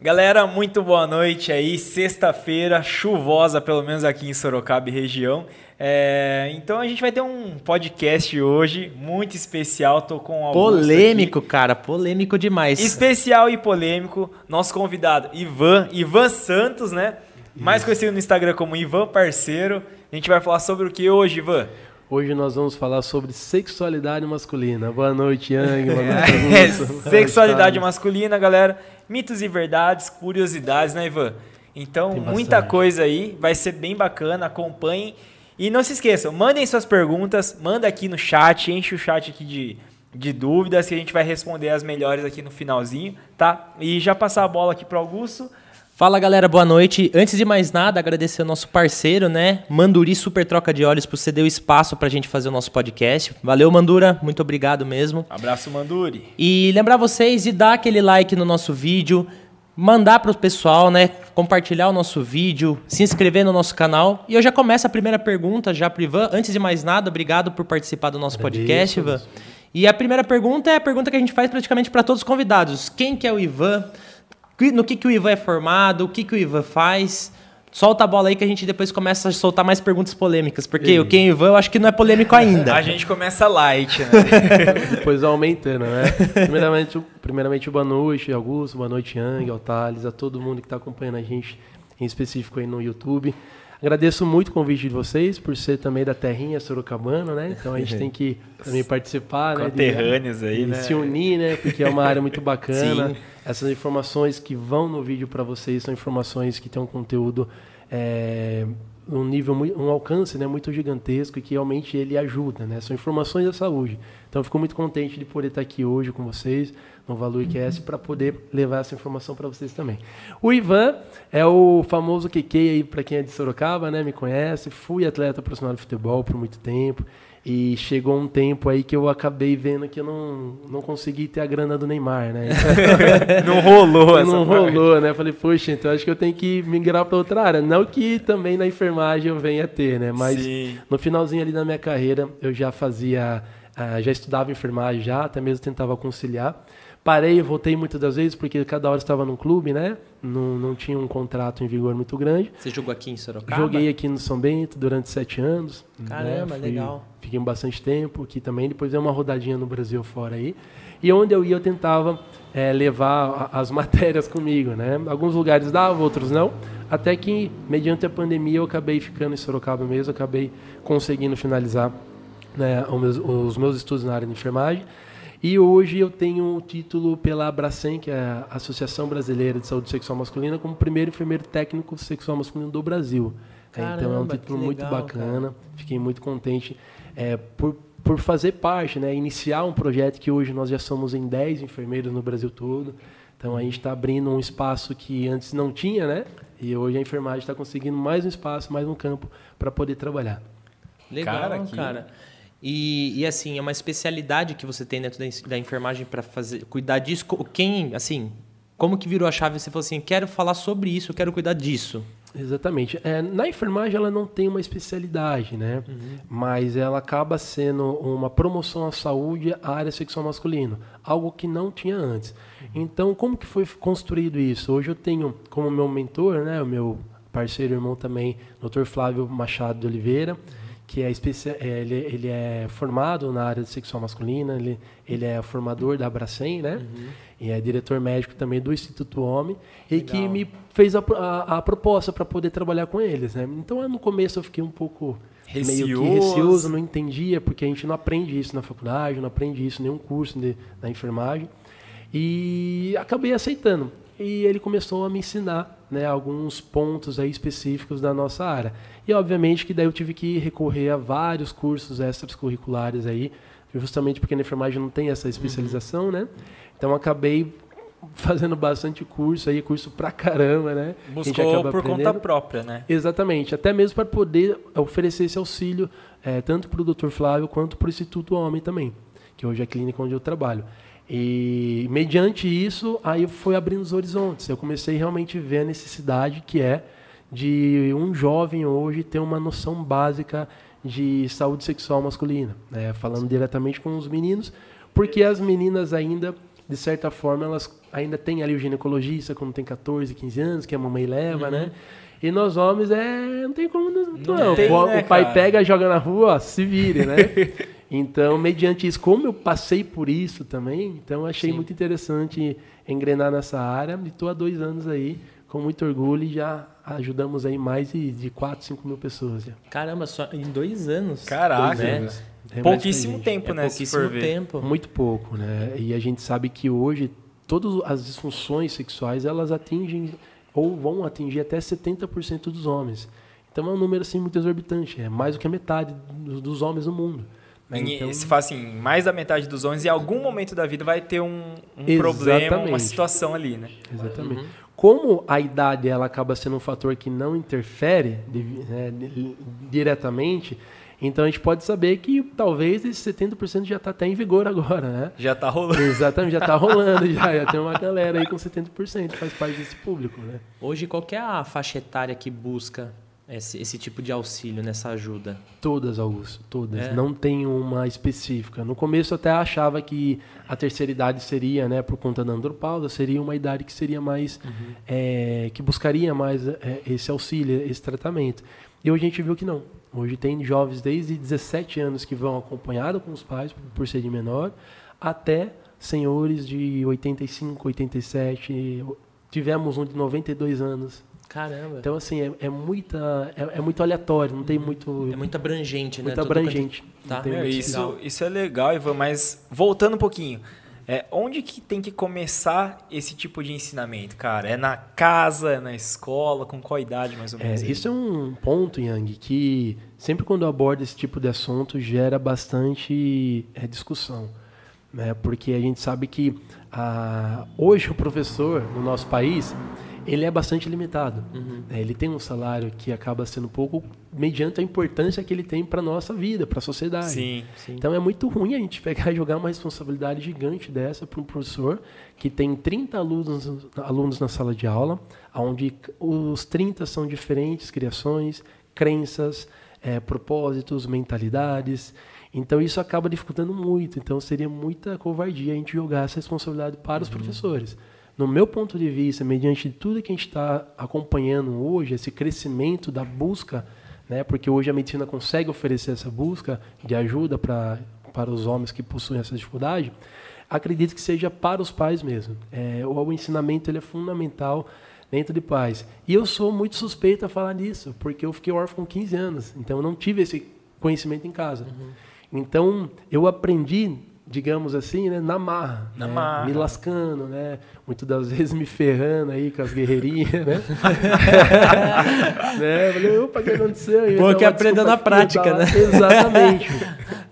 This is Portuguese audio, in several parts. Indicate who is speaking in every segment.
Speaker 1: Galera, muito boa noite aí. Sexta-feira, chuvosa, pelo menos aqui em Sorocaba e região. É, então a gente vai ter um podcast hoje muito especial. Tô com o Augusto
Speaker 2: Polêmico,
Speaker 1: aqui.
Speaker 2: cara, polêmico demais.
Speaker 1: Especial e polêmico. Nosso convidado, Ivan, Ivan Santos, né? Mais conhecido no Instagram como Ivan Parceiro. A gente vai falar sobre o que hoje, Ivan?
Speaker 3: Hoje nós vamos falar sobre sexualidade masculina. Boa noite, Yang. Boa noite,
Speaker 1: É,
Speaker 3: Augusto.
Speaker 1: sexualidade masculina, galera. Mitos e verdades, curiosidades, né, Ivan? Então, muita coisa aí. Vai ser bem bacana. Acompanhem. E não se esqueçam, mandem suas perguntas. Manda aqui no chat. Enche o chat aqui de, de dúvidas que a gente vai responder as melhores aqui no finalzinho, tá? E já passar a bola aqui pro Augusto.
Speaker 2: Fala galera, boa noite. Antes de mais nada, agradecer ao nosso parceiro, né? Manduri Super Troca de Olhos por ceder o espaço pra gente fazer o nosso podcast. Valeu, Mandura. Muito obrigado mesmo.
Speaker 1: Abraço, Manduri.
Speaker 2: E lembrar vocês de dar aquele like no nosso vídeo, mandar para o pessoal, né? Compartilhar o nosso vídeo, se inscrever no nosso canal. E eu já começo a primeira pergunta já pro Ivan. Antes de mais nada, obrigado por participar do nosso
Speaker 3: Agradeço,
Speaker 2: podcast, Ivan. E a primeira pergunta é a pergunta que a gente faz praticamente para todos os convidados. Quem que é o Ivan? No que, que o Ivan é formado? O que, que o Ivan faz? Solta a bola aí que a gente depois começa a soltar mais perguntas polêmicas. Porque o é o Ivan eu acho que não é polêmico ainda.
Speaker 1: A gente começa light, né?
Speaker 3: Depois aumentando, né? Primeiramente, primeiramente, boa noite, Augusto. Boa noite, Yang, ao Thales, a todo mundo que está acompanhando a gente, em específico aí no YouTube. Agradeço muito o convite de vocês, por ser também da terrinha sorocabana, né? Então a gente tem que também participar, né? de-
Speaker 1: Conterrâneos aí, né?
Speaker 3: se unir, né? Porque é uma área muito bacana.
Speaker 2: Sim.
Speaker 3: Essas informações que vão no vídeo para vocês são informações que têm um conteúdo, é, um nível, um alcance né, muito gigantesco e que realmente ele ajuda, né? São informações da saúde. Então eu fico muito contente de poder estar aqui hoje com vocês no Valor IQS para poder levar essa informação para vocês também. O Ivan é o famoso QQ aí para quem é de Sorocaba, né? Me conhece. Fui atleta profissional de futebol por muito tempo. E chegou um tempo aí que eu acabei vendo que eu não, não consegui ter a grana do Neymar, né?
Speaker 1: Não rolou essa
Speaker 3: não
Speaker 1: parte.
Speaker 3: rolou, né? Falei, poxa, então acho que eu tenho que migrar para outra área. Não que também na enfermagem eu venha ter, né? Mas
Speaker 1: Sim.
Speaker 3: no finalzinho ali da minha carreira, eu já fazia, ah, já estudava enfermagem já, até mesmo tentava conciliar. Parei, voltei muitas das vezes, porque cada hora estava num clube, né? Não, não tinha um contrato em vigor muito grande.
Speaker 2: Você jogou aqui em Sorocaba?
Speaker 3: Joguei aqui no São Bento durante sete anos.
Speaker 2: Caramba,
Speaker 3: né? Fui-
Speaker 2: legal.
Speaker 3: Fiquei bastante tempo aqui também. Depois dei uma rodadinha no Brasil fora aí. E onde eu ia, eu tentava eh, levar as matérias comigo, né? Alguns lugares dava, outros não. Até que, mediante a pandemia, eu acabei ficando em Sorocaba mesmo. Acabei conseguindo finalizar né, os, meus, os meus estudos na área de enfermagem. E hoje eu tenho o título pela Abracem, que é a Associação Brasileira de Saúde Sexual Masculina, como primeiro enfermeiro técnico sexual masculino do Brasil. É, então é um
Speaker 2: Caramba,
Speaker 3: título
Speaker 2: que
Speaker 3: muito
Speaker 2: legal,
Speaker 3: bacana. Fiquei muito contente é, por, por fazer parte, né, iniciar um projeto que hoje nós já somos em 10 enfermeiros no Brasil todo. Então a gente está abrindo um espaço que antes não tinha, né? E hoje a enfermagem está conseguindo mais um espaço, mais um campo para poder trabalhar.
Speaker 2: Legal,
Speaker 1: Cara,
Speaker 2: cara. E, e, assim, é uma especialidade que você tem dentro da, da enfermagem para fazer cuidar disso. Quem, assim, como que virou a chave? Você falou assim, quero falar sobre isso, quero cuidar disso.
Speaker 3: Exatamente. É, na enfermagem ela não tem uma especialidade, né? Mas ela acaba sendo uma promoção à saúde à área sexual masculina, algo que não tinha antes. Então, como que foi construído isso? Hoje eu tenho como meu mentor, né, o meu parceiro irmão também, Dr. Flávio Machado de Oliveira, que é, é, ele, ele é formado na área de sexual masculina, ele, ele é formador da Abracem, né? E é diretor médico também do Instituto Homem, e que me fez a, a, a proposta para poder trabalhar com eles, né? Então, no começo eu fiquei um pouco meio que
Speaker 1: Receoso.
Speaker 3: receoso, não entendia, porque a gente não aprende isso na faculdade, não aprende isso em nenhum curso de, da enfermagem. E acabei aceitando. E ele começou a me ensinar né, alguns pontos aí específicos da nossa área. E obviamente que daí eu tive que recorrer a vários cursos extracurriculares aí, justamente porque na enfermagem não tem essa especialização, né? Então acabei fazendo bastante curso aí, curso pra caramba, né?
Speaker 1: Buscou por conta
Speaker 3: aprendendo.
Speaker 1: própria, né?
Speaker 3: Exatamente, até mesmo para poder oferecer esse auxílio eh, tanto para o Dr. Flávio quanto para o Instituto Homem também, que hoje é a clínica onde eu trabalho. E mediante isso, aí foi abrindo os horizontes. Eu comecei realmente a ver a necessidade que é de um jovem hoje ter uma noção básica de saúde sexual masculina, né? falando diretamente com os meninos, porque as meninas ainda, de certa forma, elas ainda tem ali o ginecologista quando tem 14, 15 anos, que a mamãe leva, né? E nós homens, é, não tem como não. não.
Speaker 1: tem,
Speaker 3: o,
Speaker 1: né,
Speaker 3: o pai
Speaker 1: cara?
Speaker 3: pega, joga na rua, ó, se vire, né? então, mediante isso, como eu passei por isso também, então achei
Speaker 2: Sim.
Speaker 3: muito interessante engrenar nessa área. E estou há dois anos aí, com muito orgulho, e já ajudamos aí mais de, de 4, 5 mil pessoas. Já.
Speaker 2: Caramba, só em dois anos.
Speaker 1: Caraca,
Speaker 2: Dois anos.
Speaker 3: É
Speaker 1: Pouquíssimo tempo,
Speaker 2: É
Speaker 1: né?
Speaker 2: pouquíssimo tempo.
Speaker 3: Muito pouco, né? E a gente sabe que hoje todas as disfunções sexuais elas atingem ou vão atingir até 70% dos homens. Então é um número assim muito exorbitante, é mais do que a metade dos, dos homens no mundo. Né? Então,
Speaker 1: Se fala assim, mais da metade dos homens, em algum momento da vida vai ter um, um problema, uma situação ali, né?
Speaker 3: exatamente. Como a idade ela acaba sendo um fator que não interfere né, di- diretamente, então a gente pode saber que talvez esse 70% já está até em vigor agora, né?
Speaker 1: Já tá rolando.
Speaker 3: Exatamente, já está rolando, já, já tem uma galera aí com 70%, faz parte desse público, né?
Speaker 2: Hoje, qual que é a faixa etária que busca esse, esse tipo de auxílio, nessa ajuda?
Speaker 3: Todas, Augusto, todas.
Speaker 2: É?
Speaker 3: Não tem uma específica. No começo eu até achava que a terceira idade seria, né, por conta da andropausa, seria uma idade que seria mais, é, que buscaria mais é, esse auxílio, esse tratamento. E hoje a gente viu que não. Hoje tem jovens desde 17 anos que vão acompanhado com os pais, por- por serem menor, até senhores de 85, 87. Tivemos um de 92 anos.
Speaker 2: Caramba.
Speaker 3: Então, assim, é, é muita, é, é muito aleatório, não tem muito,
Speaker 2: é muito abrangente, né?
Speaker 3: muito
Speaker 2: Tudo
Speaker 3: abrangente.
Speaker 2: quanto- Tá.
Speaker 3: Muito-
Speaker 1: isso,
Speaker 2: legal.
Speaker 1: isso é legal, Ivan, mas voltando um pouquinho. É, onde que tem que começar esse tipo de ensinamento, cara? É na casa, é na escola, com qual idade mais ou
Speaker 3: É,
Speaker 1: menos?
Speaker 3: isso é um ponto, Yang, que sempre quando eu abordo esse tipo de assunto gera bastante é, discussão. Né? Porque a gente sabe que ah, hoje o professor no nosso país ele é bastante limitado. né? Ele tem um salário que acaba sendo pouco mediante a importância que ele tem para nossa vida, para a sociedade.
Speaker 1: Sim.
Speaker 3: Então é muito ruim a gente pegar e jogar uma responsabilidade gigante dessa para um professor que tem 30 alunos, alunos na sala de aula, onde os 30 são diferentes criações, crenças, eh, propósitos, mentalidades. Então isso acaba dificultando muito. Então seria muita covardia a gente jogar essa responsabilidade para os professores. No meu ponto de vista, mediante tudo que a gente está acompanhando hoje, esse crescimento da busca né? Porque hoje a medicina consegue oferecer essa busca de ajuda para para os homens que possuem essa dificuldade. Acredito que seja para os pais mesmo. É, o, ensinamento ele é fundamental dentro de pais. E eu sou muito suspeito a falar disso, porque eu fiquei órfão com 15 anos, então eu não tive esse conhecimento em casa. Então eu aprendi, digamos assim, né, na marra,
Speaker 1: Na
Speaker 3: né,
Speaker 1: marra.
Speaker 3: me lascando, né, muitas das vezes me ferrando aí com as guerreirinhas, né? né? Eu Falei, opa, o que aconteceu?
Speaker 2: Bom
Speaker 3: então,
Speaker 2: que
Speaker 3: desculpa
Speaker 2: na prática, né?
Speaker 3: Exatamente.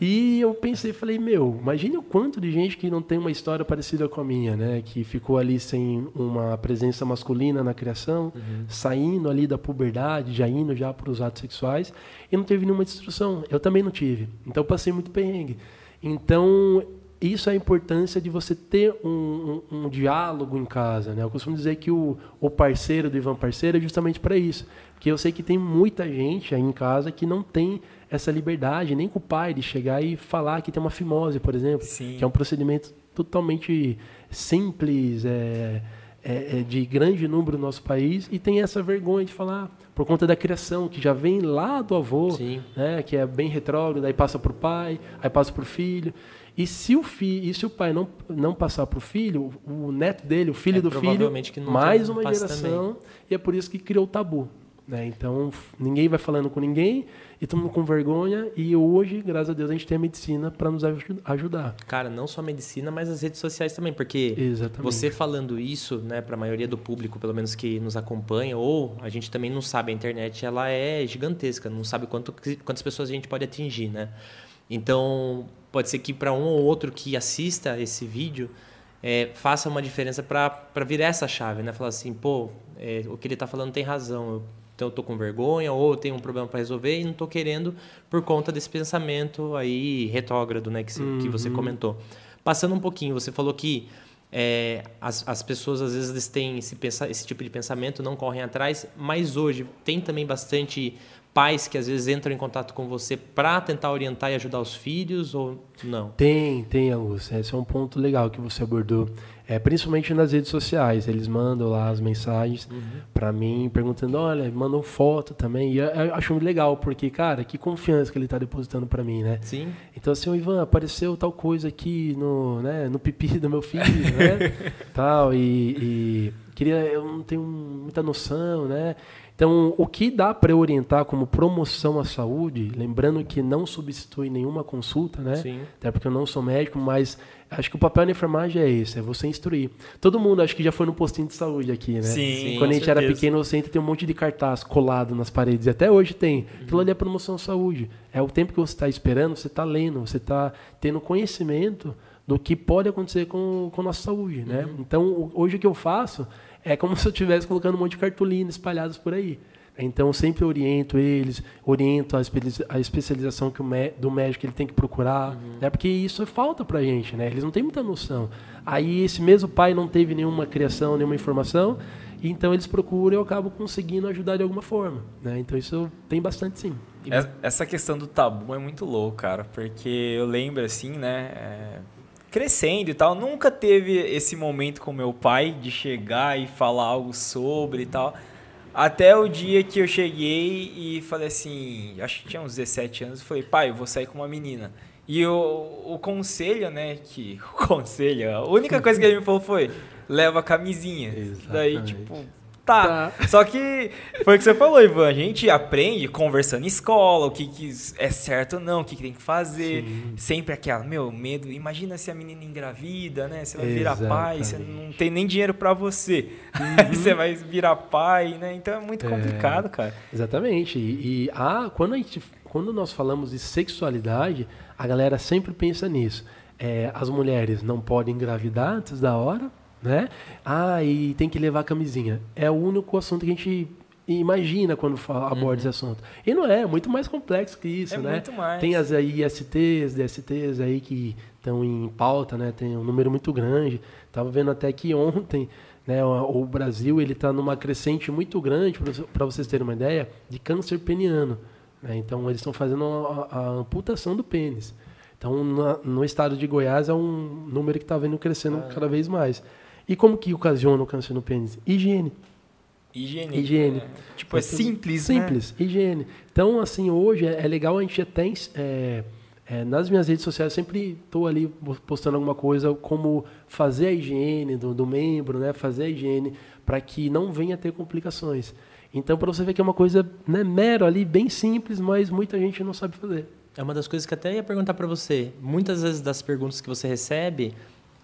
Speaker 3: E eu pensei, falei, meu, imagine o quanto de gente que não tem uma história parecida com a minha, né? Que ficou ali sem uma presença masculina na criação, saindo ali da puberdade, já indo já para os atos sexuais, e não teve nenhuma instrução. Eu também não tive. Então eu passei muito perrengue. Então, isso é a importância de você ter um, um- um diálogo em casa. Né? Eu costumo dizer que o, o parceiro do Ivan Parceiro é justamente para isso. Porque eu sei que tem muita gente aí em casa que não tem essa liberdade, nem com o pai, de chegar e falar que tem uma fimose, por exemplo.
Speaker 1: Sim.
Speaker 3: Que é um procedimento totalmente simples, é, é- é de grande número no nosso país, e tem essa vergonha de falar, por conta da criação, que já vem lá do avô,
Speaker 2: Sim.
Speaker 3: né, que é bem retrógrado, aí passa para o pai, aí passa para o filho. E se o, fi, e se o pai não, não passar para o filho, o neto dele, o filho
Speaker 2: É,
Speaker 3: do filho, mais uma geração, e é por isso que criou o tabu. Né? Então, ninguém vai falando com ninguém, e todo mundo com vergonha, e hoje, graças a Deus, a gente tem a medicina para nos aju- ajudar.
Speaker 2: Cara, não só a medicina, mas as redes sociais também, porque
Speaker 3: Exatamente.
Speaker 2: você falando isso, né, para a maioria do público, pelo menos que nos acompanha, ou a gente também não sabe, a internet ela é gigantesca, não sabe quanto, quantas pessoas a gente pode atingir, né? Então, pode ser que para um ou outro que assista esse vídeo, é, faça uma diferença para virar essa chave, né? Falar assim, pô, é, o que ele está falando tem razão, eu, então eu tô com vergonha ou eu tenho um problema para resolver e não tô querendo por conta desse pensamento aí retrógrado, né, que, se- que você comentou. Passando um pouquinho, você falou que é, as, as pessoas às vezes eles têm esse, esse tipo de pensamento, não correm atrás, mas hoje tem também bastante pais que às vezes entram em contato com você para tentar orientar e ajudar os filhos ou não?
Speaker 3: Tem, tem, Augusto. Esse é um ponto legal que você abordou. É, principalmente nas redes sociais, eles mandam lá as mensagens
Speaker 2: Uhum.
Speaker 3: pra mim, perguntando, olha, mandam foto também. E eu, eu acho muito legal, porque, cara, que confiança que ele tá depositando pra mim, né?
Speaker 2: Sim.
Speaker 3: Então, assim, o Ivan, apareceu tal coisa aqui no, né, no pipi do meu filho, né? tal, e, e queria, eu não tenho muita noção, né? Então, o que dá para orientar como promoção à saúde, lembrando que não substitui nenhuma consulta, né?
Speaker 2: Sim.
Speaker 3: Até porque eu não sou médico, mas acho que o papel da enfermagem é esse, é você instruir. Todo mundo acho que já foi no postinho de saúde aqui, né?
Speaker 1: Sim,
Speaker 3: Quando a gente era
Speaker 1: certeza.
Speaker 3: pequeno, você entra tem um monte de cartaz colado nas paredes. E até hoje tem.
Speaker 1: Uhum.
Speaker 3: Aquilo ali é promoção à saúde. É o tempo que você está esperando, você está lendo, você está tendo conhecimento do que pode acontecer com, com a nossa saúde, né?
Speaker 1: Uhum.
Speaker 3: Então, hoje o que eu faço é como se eu estivesse colocando um monte de cartolina espalhadas por aí. Então, eu sempre oriento eles, oriento a, espe- a especialização que o mé- do médico ele tem que procurar,
Speaker 1: Uhum.
Speaker 3: né? Porque isso é falta pra gente, né? Eles não têm muita noção. Aí, esse mesmo pai não teve nenhuma criação, nenhuma informação, então eles procuram e eu acabo conseguindo ajudar de alguma forma, né? Então, isso tem bastante sim.
Speaker 1: Es- Essa questão do tabu é muito louco, cara, porque eu lembro assim, né, é, crescendo e tal, nunca teve esse momento com meu pai de chegar e falar algo sobre e tal. Até o dia que eu cheguei e falei assim, acho que tinha uns 17 anos, falei, pai, eu vou sair com uma menina. E o, o conselho, né, que... O conselho, a única coisa que ele me falou foi, leva a camisinha. Daí,
Speaker 3: Exatamente.
Speaker 1: tipo, tá. Só que foi o que você falou, Ivan. A gente aprende conversando em escola, o que, que é certo ou não, o que, que tem que fazer. Sempre aquela, meu, medo. Imagina se a menina engravida, né? Você vai virar pai, você não tem nem dinheiro pra você. você vai virar pai, né? Então é muito
Speaker 3: É.
Speaker 1: complicado, cara.
Speaker 3: Exatamente. E, e ah, quando, a gente, quando nós falamos de sexualidade, a galera sempre pensa nisso. É, as mulheres não podem engravidar antes da hora, né? Ah, e tem que levar camisinha. É o único assunto que a gente imagina quando fala, aborda esse assunto. E não é, é muito mais complexo que isso,
Speaker 1: É
Speaker 3: né?
Speaker 1: muito mais.
Speaker 3: Tem as aí ISTs, DSTs aí que estão em pauta, né? Tem um número muito grande. Tava vendo até que ontem, né, o, o Brasil ele está numa crescente muito grande, para vocês terem uma ideia, de câncer peniano. né? Então eles estão fazendo a, a amputação do pênis. Então na- no estado de Goiás é um número que está vendo crescendo cada vez mais. E como que ocasiona o câncer no pênis? Higiene.
Speaker 1: Higiene.
Speaker 3: Higiene.
Speaker 1: né? Tipo, é
Speaker 3: Então,
Speaker 1: simples, né?
Speaker 3: Simples, higiene. Então, assim, hoje é, é legal a gente até. É, é, nas minhas redes sociais, eu sempre estou ali postando alguma coisa como fazer a higiene do, do membro, né? Fazer a higiene para que não venha a ter complicações. Então, para você ver que é uma coisa né, mero ali, bem simples, mas muita gente não sabe fazer.
Speaker 2: É uma das coisas que até ia perguntar pra você. Muitas vezes das perguntas que você recebe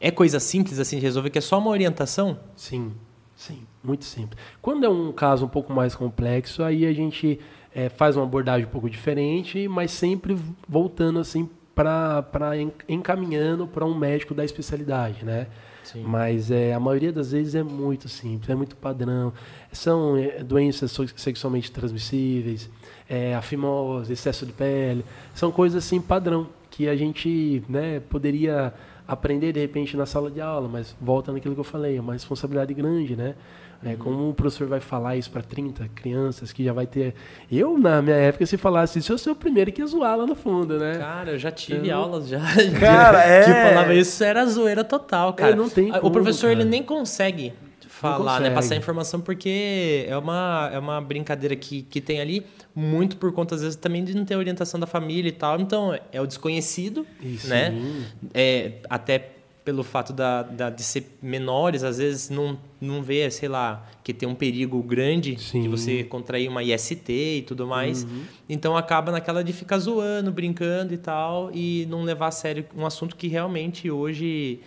Speaker 2: é coisa simples assim de resolver, que é só uma orientação?
Speaker 3: Sim, sim, muito simples. Quando é um caso um pouco mais complexo, aí a gente eh, faz uma abordagem um pouco diferente, mas sempre voltando assim para encaminhando para um médico da especialidade, né?
Speaker 2: Sim.
Speaker 3: Mas é, a maioria das vezes é muito simples, é muito padrão. São eh, doenças sexualmente transmissíveis, é, a fimose, excesso de pele, são coisas assim padrão que a gente né, poderia aprender de repente na sala de aula, mas volta naquilo que eu falei, é uma responsabilidade grande, né? É, como o professor vai falar isso para 30 crianças que já vai ter. Eu, na minha época, se falasse isso, eu sou o primeiro que ia zoar lá no fundo, né?
Speaker 2: Cara, eu já tive
Speaker 3: Eu-
Speaker 2: aulas já.
Speaker 1: Cara, é.
Speaker 2: Que falava isso, era zoeira total, cara.
Speaker 3: não tem
Speaker 2: o professor, ele
Speaker 3: cara.
Speaker 2: nem consegue falar, né? Passar informação, porque é uma, é uma brincadeira que, que tem ali, muito por conta, às vezes, também de não ter orientação da família e tal. Então, é o desconhecido,
Speaker 3: Isso,
Speaker 2: né? É, até pelo fato da, da- de ser menores, às vezes não, não vê, sei lá, que tem um perigo grande de
Speaker 3: Sim.
Speaker 2: você contrair uma IST e tudo mais.
Speaker 3: Uhum.
Speaker 2: Então acaba naquela de ficar zoando, brincando e tal, e não levar a sério um assunto que realmente hoje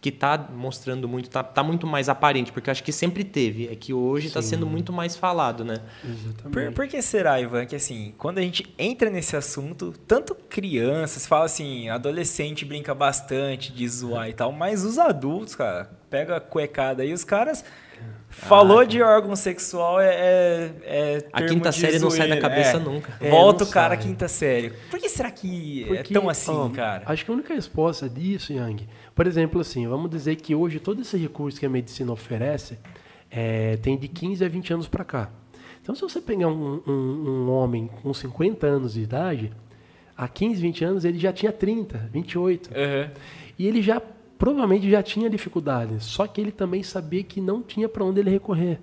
Speaker 2: que tá mostrando muito, tá, tá muito mais aparente, porque eu acho que sempre teve, é que hoje está sendo muito mais falado, né?
Speaker 3: Exatamente.
Speaker 1: Por, por que será, Ivan, que assim, quando a gente entra nesse assunto, tanto crianças, fala assim, adolescente brinca bastante de zoar e tal, mas os adultos, cara, pega a cuecada aí, os caras. Falou de órgão sexual é. é, é
Speaker 2: A quinta
Speaker 1: de
Speaker 2: série não sai da
Speaker 1: zoeira,
Speaker 2: cabeça
Speaker 1: é.
Speaker 2: nunca.
Speaker 3: É,
Speaker 1: Volta
Speaker 3: não
Speaker 1: o cara
Speaker 3: sai.
Speaker 1: quinta série. Por que será que é
Speaker 3: Porque,
Speaker 1: tão assim,
Speaker 3: ó,
Speaker 1: cara?
Speaker 3: Acho que a única resposta disso, Yang, por exemplo, assim, vamos dizer que hoje todo esse recurso que a medicina oferece é, tem de 15 a 20 anos para cá. Então, se você pegar um, um- um homem com 50 anos de idade, há 15, 20 anos ele já tinha 30, 28.
Speaker 1: Aham.
Speaker 3: E ele já provavelmente já tinha dificuldade, só que ele também sabia que não tinha para onde ele recorrer,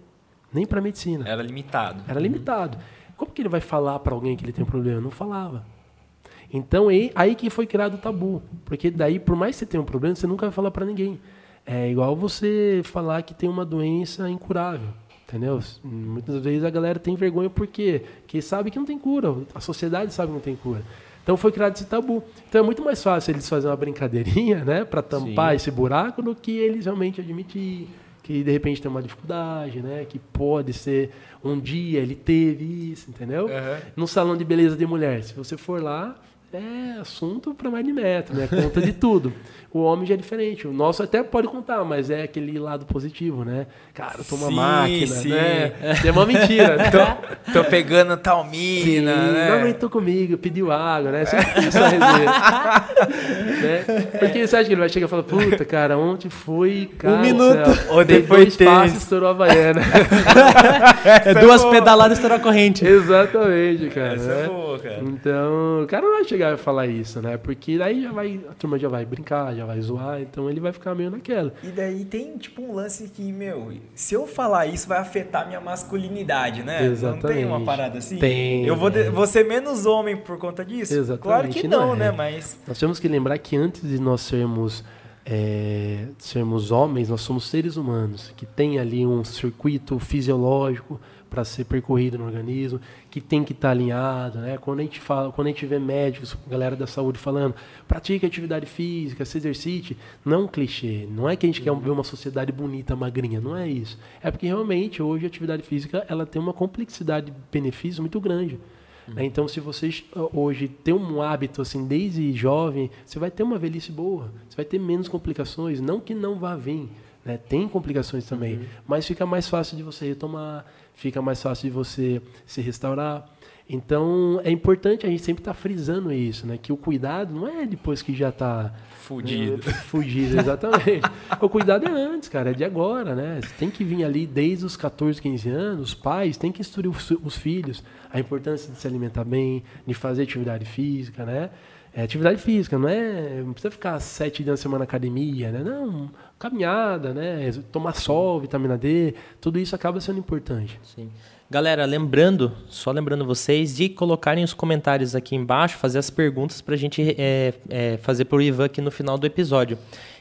Speaker 3: nem para medicina.
Speaker 1: Era limitado.
Speaker 3: Era limitado. Como que ele vai falar para alguém que ele tem um problema? Não falava. Então aí, aí que foi criado o tabu, porque daí por mais que você tenha um problema, você nunca vai falar para ninguém. É igual você falar que tem uma doença incurável. Entendeu? Muitas vezes a galera tem vergonha porque que sabe que não tem cura, a sociedade sabe que não tem cura. Então foi criado esse tabu. Então é muito mais fácil eles fazerem uma brincadeirinha, né, para tampar Sim. esse buraco, do que eles realmente admitir que de repente tem uma dificuldade, né, que pode ser um dia ele teve isso, entendeu? Uhum. No salão de beleza de mulher, se você for lá, é assunto para mais de metro, né? Conta de tudo. O homem já é diferente. O nosso até pode contar, mas é aquele lado positivo, né? Cara, toma máquina, sim. né? É uma mentira. Né?
Speaker 1: tô, tô pegando tal mina, sim, né?
Speaker 3: Não aguentou comigo, pediu água, né? Sempre essa né? Porque você acha que ele vai chegar e falar, puta, cara, ontem foi, cara,
Speaker 1: Um minuto.
Speaker 3: Ou depois dois passos, estourou a Havaiana.
Speaker 2: é duas é pedaladas, estourou a corrente.
Speaker 3: Exatamente, cara. Essa
Speaker 1: né? é boa, cara.
Speaker 3: Então, o cara não vai chegar chegar a falar isso, né? Porque daí já vai, a turma já vai brincar, já vai zoar, então ele vai ficar meio naquela.
Speaker 1: E daí tem tipo um lance que, meu, se eu falar isso vai afetar minha masculinidade, né?
Speaker 3: Exatamente.
Speaker 1: Não tem uma parada assim?
Speaker 3: Tem.
Speaker 1: Eu vou, de, vou ser menos homem por conta disso?
Speaker 3: Exatamente.
Speaker 1: Claro que não,
Speaker 3: não
Speaker 1: é. né? Mas.
Speaker 3: Nós temos que lembrar que antes de nós sermos. É, sermos homens, nós somos seres humanos, que tem ali um circuito fisiológico, para ser percorrido no organismo, que tem que estar tá alinhado, né? Quando a gente fala, quando a gente vê médicos, galera da saúde falando, pratique atividade física, se exercite, não é um clichê, não é que a gente uhum. quer ver uma sociedade bonita, magrinha, não é isso. É porque realmente hoje a atividade física, ela tem uma complexidade de benefícios muito grande. Uhum. Né? Então, se vocês hoje têm um hábito assim desde jovem, você vai ter uma velhice boa, você vai ter menos complicações, não que não vá vir, né? Tem complicações também, uhum. mas fica mais fácil de você retomar, fica mais fácil de você se restaurar. Então é importante a gente sempre estar tá frisando isso, né? Que o cuidado não é depois que já está
Speaker 1: fudido.
Speaker 3: É, fudido, exatamente. o cuidado é antes, cara, é de agora, né? Você tem que vir ali desde os 14, 15 anos, os pais têm que instruir os, os filhos a importância de se alimentar bem, de fazer atividade física, né? É atividade física, não é. Não precisa ficar sete dias na semana na academia, né? Não, caminhada, né? Tomar sol, vitamina D, tudo isso acaba sendo importante.
Speaker 2: Sim. Galera, lembrando, só lembrando vocês de colocarem os comentários aqui embaixo, fazer as perguntas para a gente é, é, fazer para o Ivan aqui no final do episódio.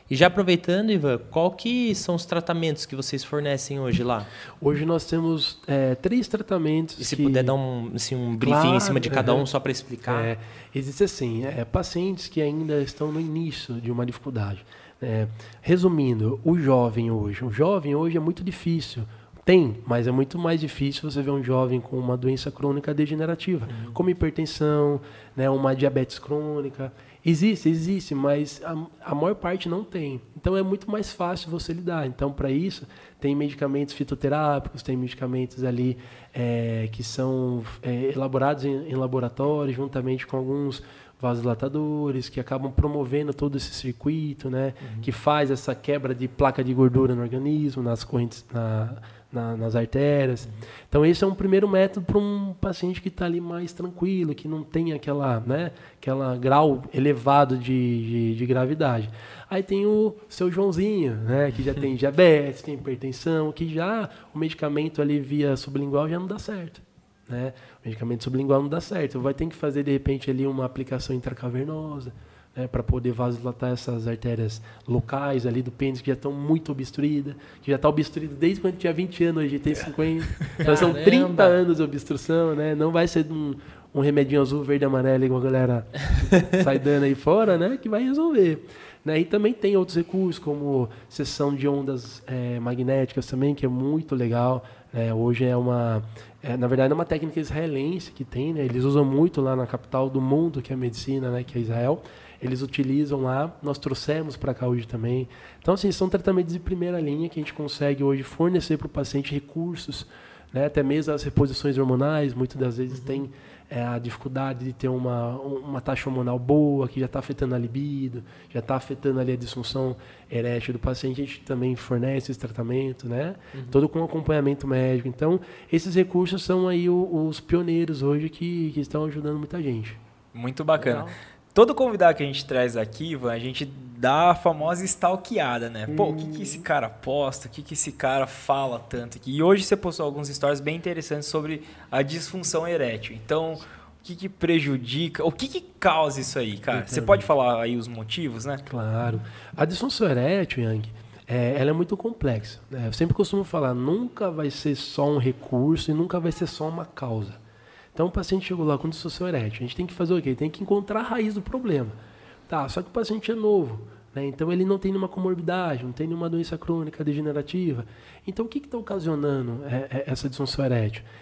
Speaker 2: E já aproveitando, Ivan, qual que são os tratamentos que vocês fornecem hoje lá?
Speaker 3: Hoje nós temos é, três tratamentos.
Speaker 2: E se que... puder dar um, assim, um briefing claro, em cima de cada um só para explicar.
Speaker 3: É, existe assim, é, pacientes que ainda estão no início de uma dificuldade. É, resumindo, o jovem hoje, o jovem hoje é muito difícil. Tem, mas é muito mais difícil você ver um jovem com uma doença crônica degenerativa, uhum. como hipertensão, né, uma diabetes crônica. Existe, existe, mas a, a maior parte não tem. Então é muito mais fácil você lidar. Então, para isso, tem medicamentos fitoterápicos, tem medicamentos ali é, que são é, elaborados em, em laboratório, juntamente com alguns vasodilatadores, que acabam promovendo todo esse circuito, né? Uhum. Que faz essa quebra de placa de gordura no organismo, nas correntes, na, na, nas artérias. Então esse é um primeiro método para um paciente que está ali mais tranquilo, que não tem aquela, né, aquela grau elevado de, de, de, gravidade. Aí tem o seu Joãozinho, né, que já tem diabetes, tem hipertensão, que já o medicamento ali via sublingual já não dá certo. Né? O medicamento sublingual não dá certo. Vai ter que fazer de repente ali uma aplicação intracavernosa né, para poder vasodilatar essas artérias locais ali do pênis que já estão muito obstruídas, que já está obstruído desde quando tinha 20 anos, hoje tem 50. Então são 30 anos de obstrução, né? Não vai ser um, um remedinho azul, verde amarelo igual a galera sai dando aí fora, né? Que vai resolver. Né? E também tem outros recursos, como sessão de ondas é, magnéticas também, que é muito legal. Né? Hoje é uma... É, na verdade, é uma técnica israelense que tem, né? Eles usam muito lá na capital do mundo, que é a medicina, né? Que é Israel eles utilizam lá, nós trouxemos para cá hoje também. Então, assim, são tratamentos de primeira linha que a gente consegue hoje fornecer para o paciente recursos, né? até mesmo as reposições hormonais, muitas das vezes uhum. tem é, a dificuldade de ter uma, uma taxa hormonal boa, que já está afetando a libido, já está afetando ali a disfunção erétil do paciente, a gente também fornece esse tratamento, né? Uhum. Todo com acompanhamento médico. Então, esses recursos são aí o, os pioneiros hoje que, que estão ajudando muita gente.
Speaker 1: Muito bacana. Legal. Todo convidado que a gente traz aqui, Ivan, a gente dá a famosa stalkeada, né? Pô, o que, que esse cara posta? O que, que esse cara fala tanto aqui? E hoje você postou alguns stories bem interessantes sobre a disfunção erétil. Então, o que, que prejudica? O que, que causa isso aí, cara? Você pode falar aí os motivos, né?
Speaker 3: Claro. A disfunção erétil, Yang, é, ela é muito complexa. Né? Eu sempre costumo falar, nunca vai ser só um recurso e nunca vai ser só uma causa. Então o paciente chegou lá com disfunção erétil, a gente tem que fazer o quê? Tem que encontrar a raiz do problema. Tá, só que o paciente é novo, né? então ele não tem nenhuma comorbidade, não tem nenhuma doença crônica degenerativa. Então o que está ocasionando é, é, essa?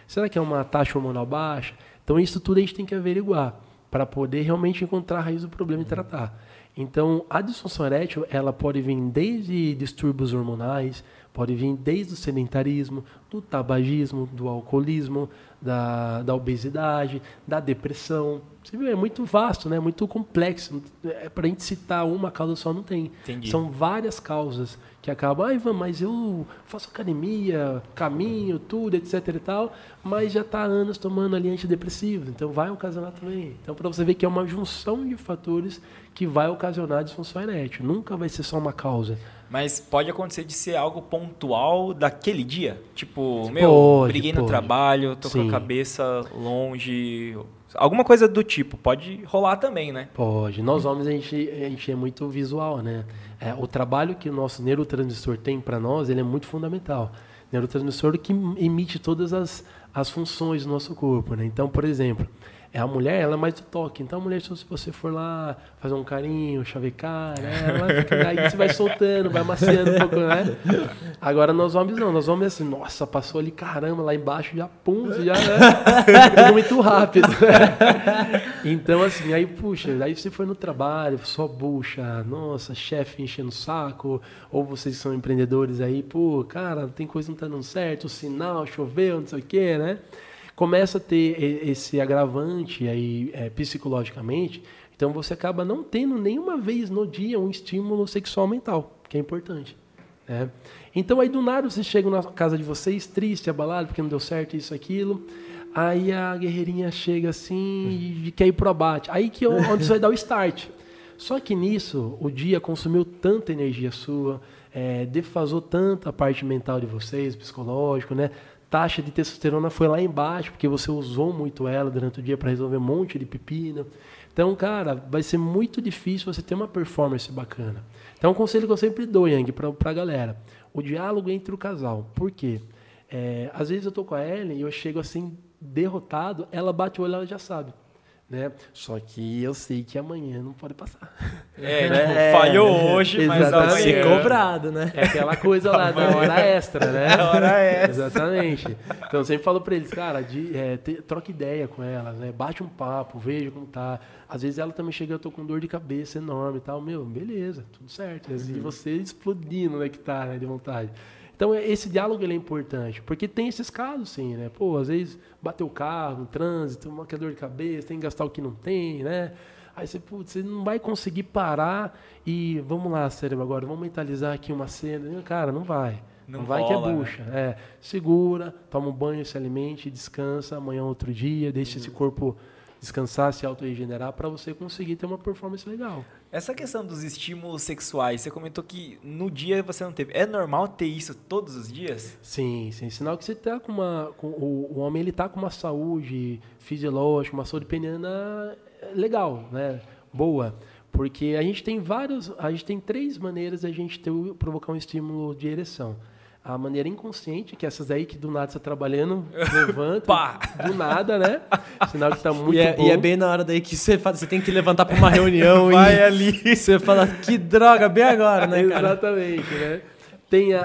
Speaker 3: Será que é uma taxa hormonal baixa? Então isso tudo a gente tem que averiguar para poder realmente encontrar a raiz do problema e tratar. Então, a disfunção erétil, ela pode vir desde distúrbios hormonais, pode vir desde o sedentarismo, do tabagismo, do alcoolismo, da, da obesidade, da depressão. Você vê, é muito vasto, né? muito complexo. É, Para a gente citar uma causa só não tem.
Speaker 1: Entendi.
Speaker 3: São várias causas que acabam, ah, Ivan, mas eu faço academia, caminho, tudo, etc e tal, mas já está há anos tomando ali antidepressivos, então vai ocasionar também. Então, para você ver que é uma junção de fatores que vai ocasionar disfunção erétil. Nunca vai ser só uma causa.
Speaker 1: Mas pode acontecer de ser algo pontual daquele dia? Tipo, meu,
Speaker 3: Pode,
Speaker 1: briguei no
Speaker 3: pode.
Speaker 1: trabalho, tô com
Speaker 3: Sim.
Speaker 1: a cabeça longe. Alguma coisa do tipo. Pode rolar também, né?
Speaker 3: Pode. Nós homens, a gente, a gente é muito visual, né? É, o trabalho que o nosso neurotransmissor tem para nós, ele é muito fundamental. Neurotransmissor que emite todas as, as funções do nosso corpo, né? Então, por exemplo, é a mulher, ela é mais do toque. Então, a mulher, se você for lá fazer um carinho, chavecar, né? Ela fica, aí você vai soltando, vai maciando um pouco, né? Agora, nós homens não. Nós homens assim, nossa, passou ali, caramba, lá embaixo, já pum, você já, né? Muito rápido. Então, assim, aí, puxa, aí você foi no trabalho, só bucha, nossa, chefe enchendo o saco, ou vocês são empreendedores aí, pô, cara, tem coisa que não tá dando certo, o sinal, choveu, não sei o quê, né? Começa a ter esse agravante aí é, psicologicamente, então você acaba não tendo nenhuma vez no dia um estímulo sexual mental, que é importante. né? Então aí do nada vocês chegam na casa de vocês triste, abalado, porque não deu certo isso, aquilo. Aí a guerreirinha chega assim e quer ir pro abate. Aí que é onde você vai dar o start. Só que nisso, o dia consumiu tanta energia sua, é, defasou tanto a parte mental de vocês, psicológico, né? Taxa de testosterona foi lá embaixo, porque você usou muito ela durante o dia para resolver um monte de pepino. Então, cara, vai ser muito difícil você ter uma performance bacana. Então, um conselho que eu sempre dou, Yang, pra, pra galera. O diálogo entre o casal. Por quê? É, às vezes eu tô com a Ellen e eu chego assim, derrotado, ela bate o olho, ela já sabe. Né? Só que eu sei que amanhã não pode passar.
Speaker 1: É, tipo, falhou hoje, mas
Speaker 3: exatamente.
Speaker 2: Ser
Speaker 1: amanhã...
Speaker 2: cobrado, né?
Speaker 3: É aquela coisa lá da hora extra, né?
Speaker 1: É hora extra.
Speaker 3: Exatamente. Então eu sempre falo pra eles, cara, de, é, te- troca ideia com elas, né? Bate um papo, veja como tá. Às vezes ela também chega, eu tô com dor de cabeça enorme e tal. Meu, beleza, tudo certo. E assim, você explodindo, né, que tá, né, de vontade. Então esse diálogo ele é importante, porque tem esses casos sim, né? Pô, às vezes bateu o carro, no trânsito, uma que é dor de cabeça, tem que gastar o que não tem, né? Aí você, putz, você não vai conseguir parar e vamos lá, cérebro, agora vamos mentalizar aqui uma cena. Cara, não vai. Não,
Speaker 1: Não
Speaker 3: vai
Speaker 1: rola,
Speaker 3: que é bucha. É, segura, toma um banho, se alimente, descansa, amanhã é outro dia, deixa esse corpo descansar, se auto-regenerar para você conseguir ter uma performance legal.
Speaker 1: Essa questão dos estímulos sexuais, você comentou que no dia você não teve. É normal ter isso todos os dias?
Speaker 3: Sim, sim. Sinal que você tá com uma. Com, o, o homem ele tá com uma saúde fisiológica, uma saúde peniana legal, né? Boa. Porque a gente tem vários. A gente tem três maneiras da gente ter, provocar um estímulo de ereção. A maneira inconsciente, que é essas aí que do nada você tá trabalhando, levanta,
Speaker 1: Pá!
Speaker 3: do nada, né? Sinal que tá muito
Speaker 2: E é,
Speaker 3: bom.
Speaker 2: e é bem na hora daí que você, fala, você tem que levantar pra uma reunião
Speaker 1: Vai
Speaker 2: e
Speaker 1: ali.
Speaker 2: você fala, que droga, bem agora, né, cara?
Speaker 3: Exatamente, né? Tem a,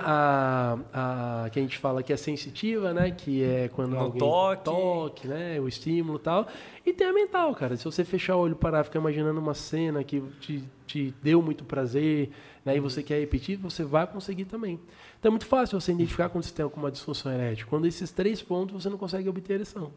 Speaker 3: a, a que a gente fala que é sensitiva, né? Que é quando
Speaker 1: No
Speaker 3: alguém
Speaker 1: toque.
Speaker 3: toque, né? O estímulo e tal. E tem a mental, cara. Se você fechar o olho e parar, ficar imaginando uma cena que te, te deu muito prazer, né? E você quer repetir, você vai conseguir também. Então é muito fácil você identificar quando você tem alguma disfunção erétil. Quando esses três pontos você não consegue obter ereção.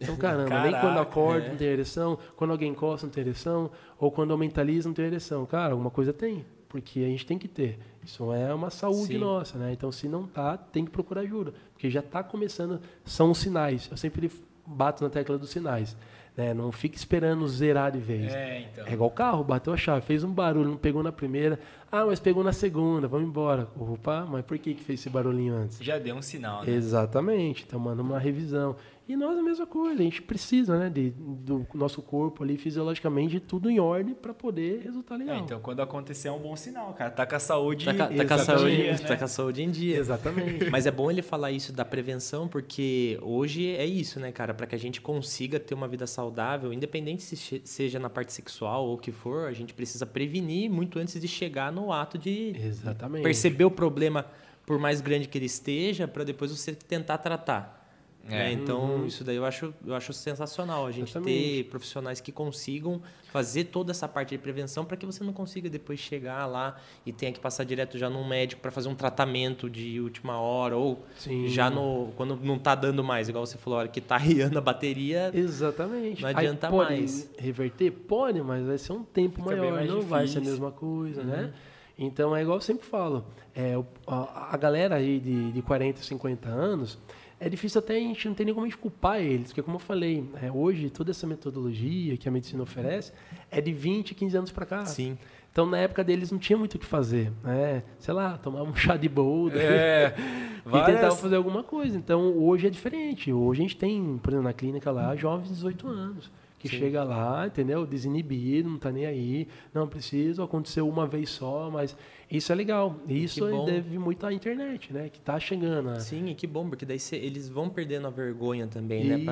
Speaker 3: Então, caramba, nem
Speaker 1: Caraca,
Speaker 3: quando acorda
Speaker 2: é.
Speaker 3: não tem ereção, quando alguém encosta não tem ereção, ou quando eu mentalizo não tem ereção. Cara, alguma coisa tem, porque a gente tem que ter. Isso é uma saúde
Speaker 2: Sim.
Speaker 3: nossa, né? Então, se não tá, tem que procurar ajuda, porque já está começando, são os sinais. Eu sempre bato na tecla dos sinais. Né? Não fica esperando zerar de vez.
Speaker 1: É, então.
Speaker 3: É igual o carro, bateu a chave, fez um barulho, não pegou na primeira. Ah, mas pegou na segunda, vamos embora. Opa, mas por que, que fez esse barulhinho antes?
Speaker 1: Já deu um sinal, né?
Speaker 3: Exatamente, então manda uma revisão. E nós a mesma coisa, a gente precisa, né, de, do nosso corpo ali, fisiologicamente, tudo em ordem para poder resultar legal.
Speaker 1: É, então quando acontecer é um bom sinal, cara. Tá com a saúde.
Speaker 2: Tá, ca- tá com a saúde,
Speaker 1: né?
Speaker 2: tá com a saúde em dia.
Speaker 3: Exatamente.
Speaker 2: Mas é bom ele falar isso da prevenção, porque hoje é isso, né, cara? Para que a gente consiga ter uma vida saudável, independente se seja na parte sexual ou o que for, a gente precisa prevenir muito antes de chegar no ato de
Speaker 3: Exatamente.
Speaker 2: perceber o problema, por mais grande que ele esteja, para depois você tentar tratar.
Speaker 1: É.
Speaker 2: né? Então, isso daí eu acho, eu acho sensacional. A gente ter profissionais que consigam fazer toda essa parte de prevenção para que você não consiga depois chegar lá e tenha que passar direto já num médico para fazer um tratamento de última hora ou
Speaker 3: Sim.
Speaker 2: já no quando não tá dando mais, igual você falou, a hora que tá riando a bateria.
Speaker 3: Exatamente.
Speaker 2: Não adianta
Speaker 3: pode
Speaker 2: mais.
Speaker 3: Reverter? Pode, mas vai ser um tempo
Speaker 1: Fica
Speaker 3: maior,
Speaker 1: mais
Speaker 3: não vai ser a
Speaker 1: difícil.
Speaker 3: mesma coisa, né? Então é igual eu sempre falo, é, a, a galera aí de, de 40, 50 anos, é difícil até a gente não tem nem como a gente culpar eles, porque como eu falei, é, hoje toda essa metodologia que a medicina oferece é de 20, 15 anos para cá.
Speaker 2: Sim.
Speaker 3: Então na época deles não tinha muito o que fazer, né? Sei lá, tomava um chá de boldo.
Speaker 1: É.
Speaker 3: E
Speaker 1: várias-
Speaker 3: tentava fazer alguma coisa. Então, hoje é diferente. Hoje a gente tem, por exemplo, na clínica lá, jovens de 18 anos. Que chega lá, entendeu? Desinibido, não tá nem aí. Não, preciso, aconteceu uma vez só, mas isso é legal. Isso deve muito à internet, né? Que tá chegando. né?
Speaker 2: Sim, e que bom, porque daí cê- eles vão perdendo a vergonha também, né?
Speaker 3: Isso.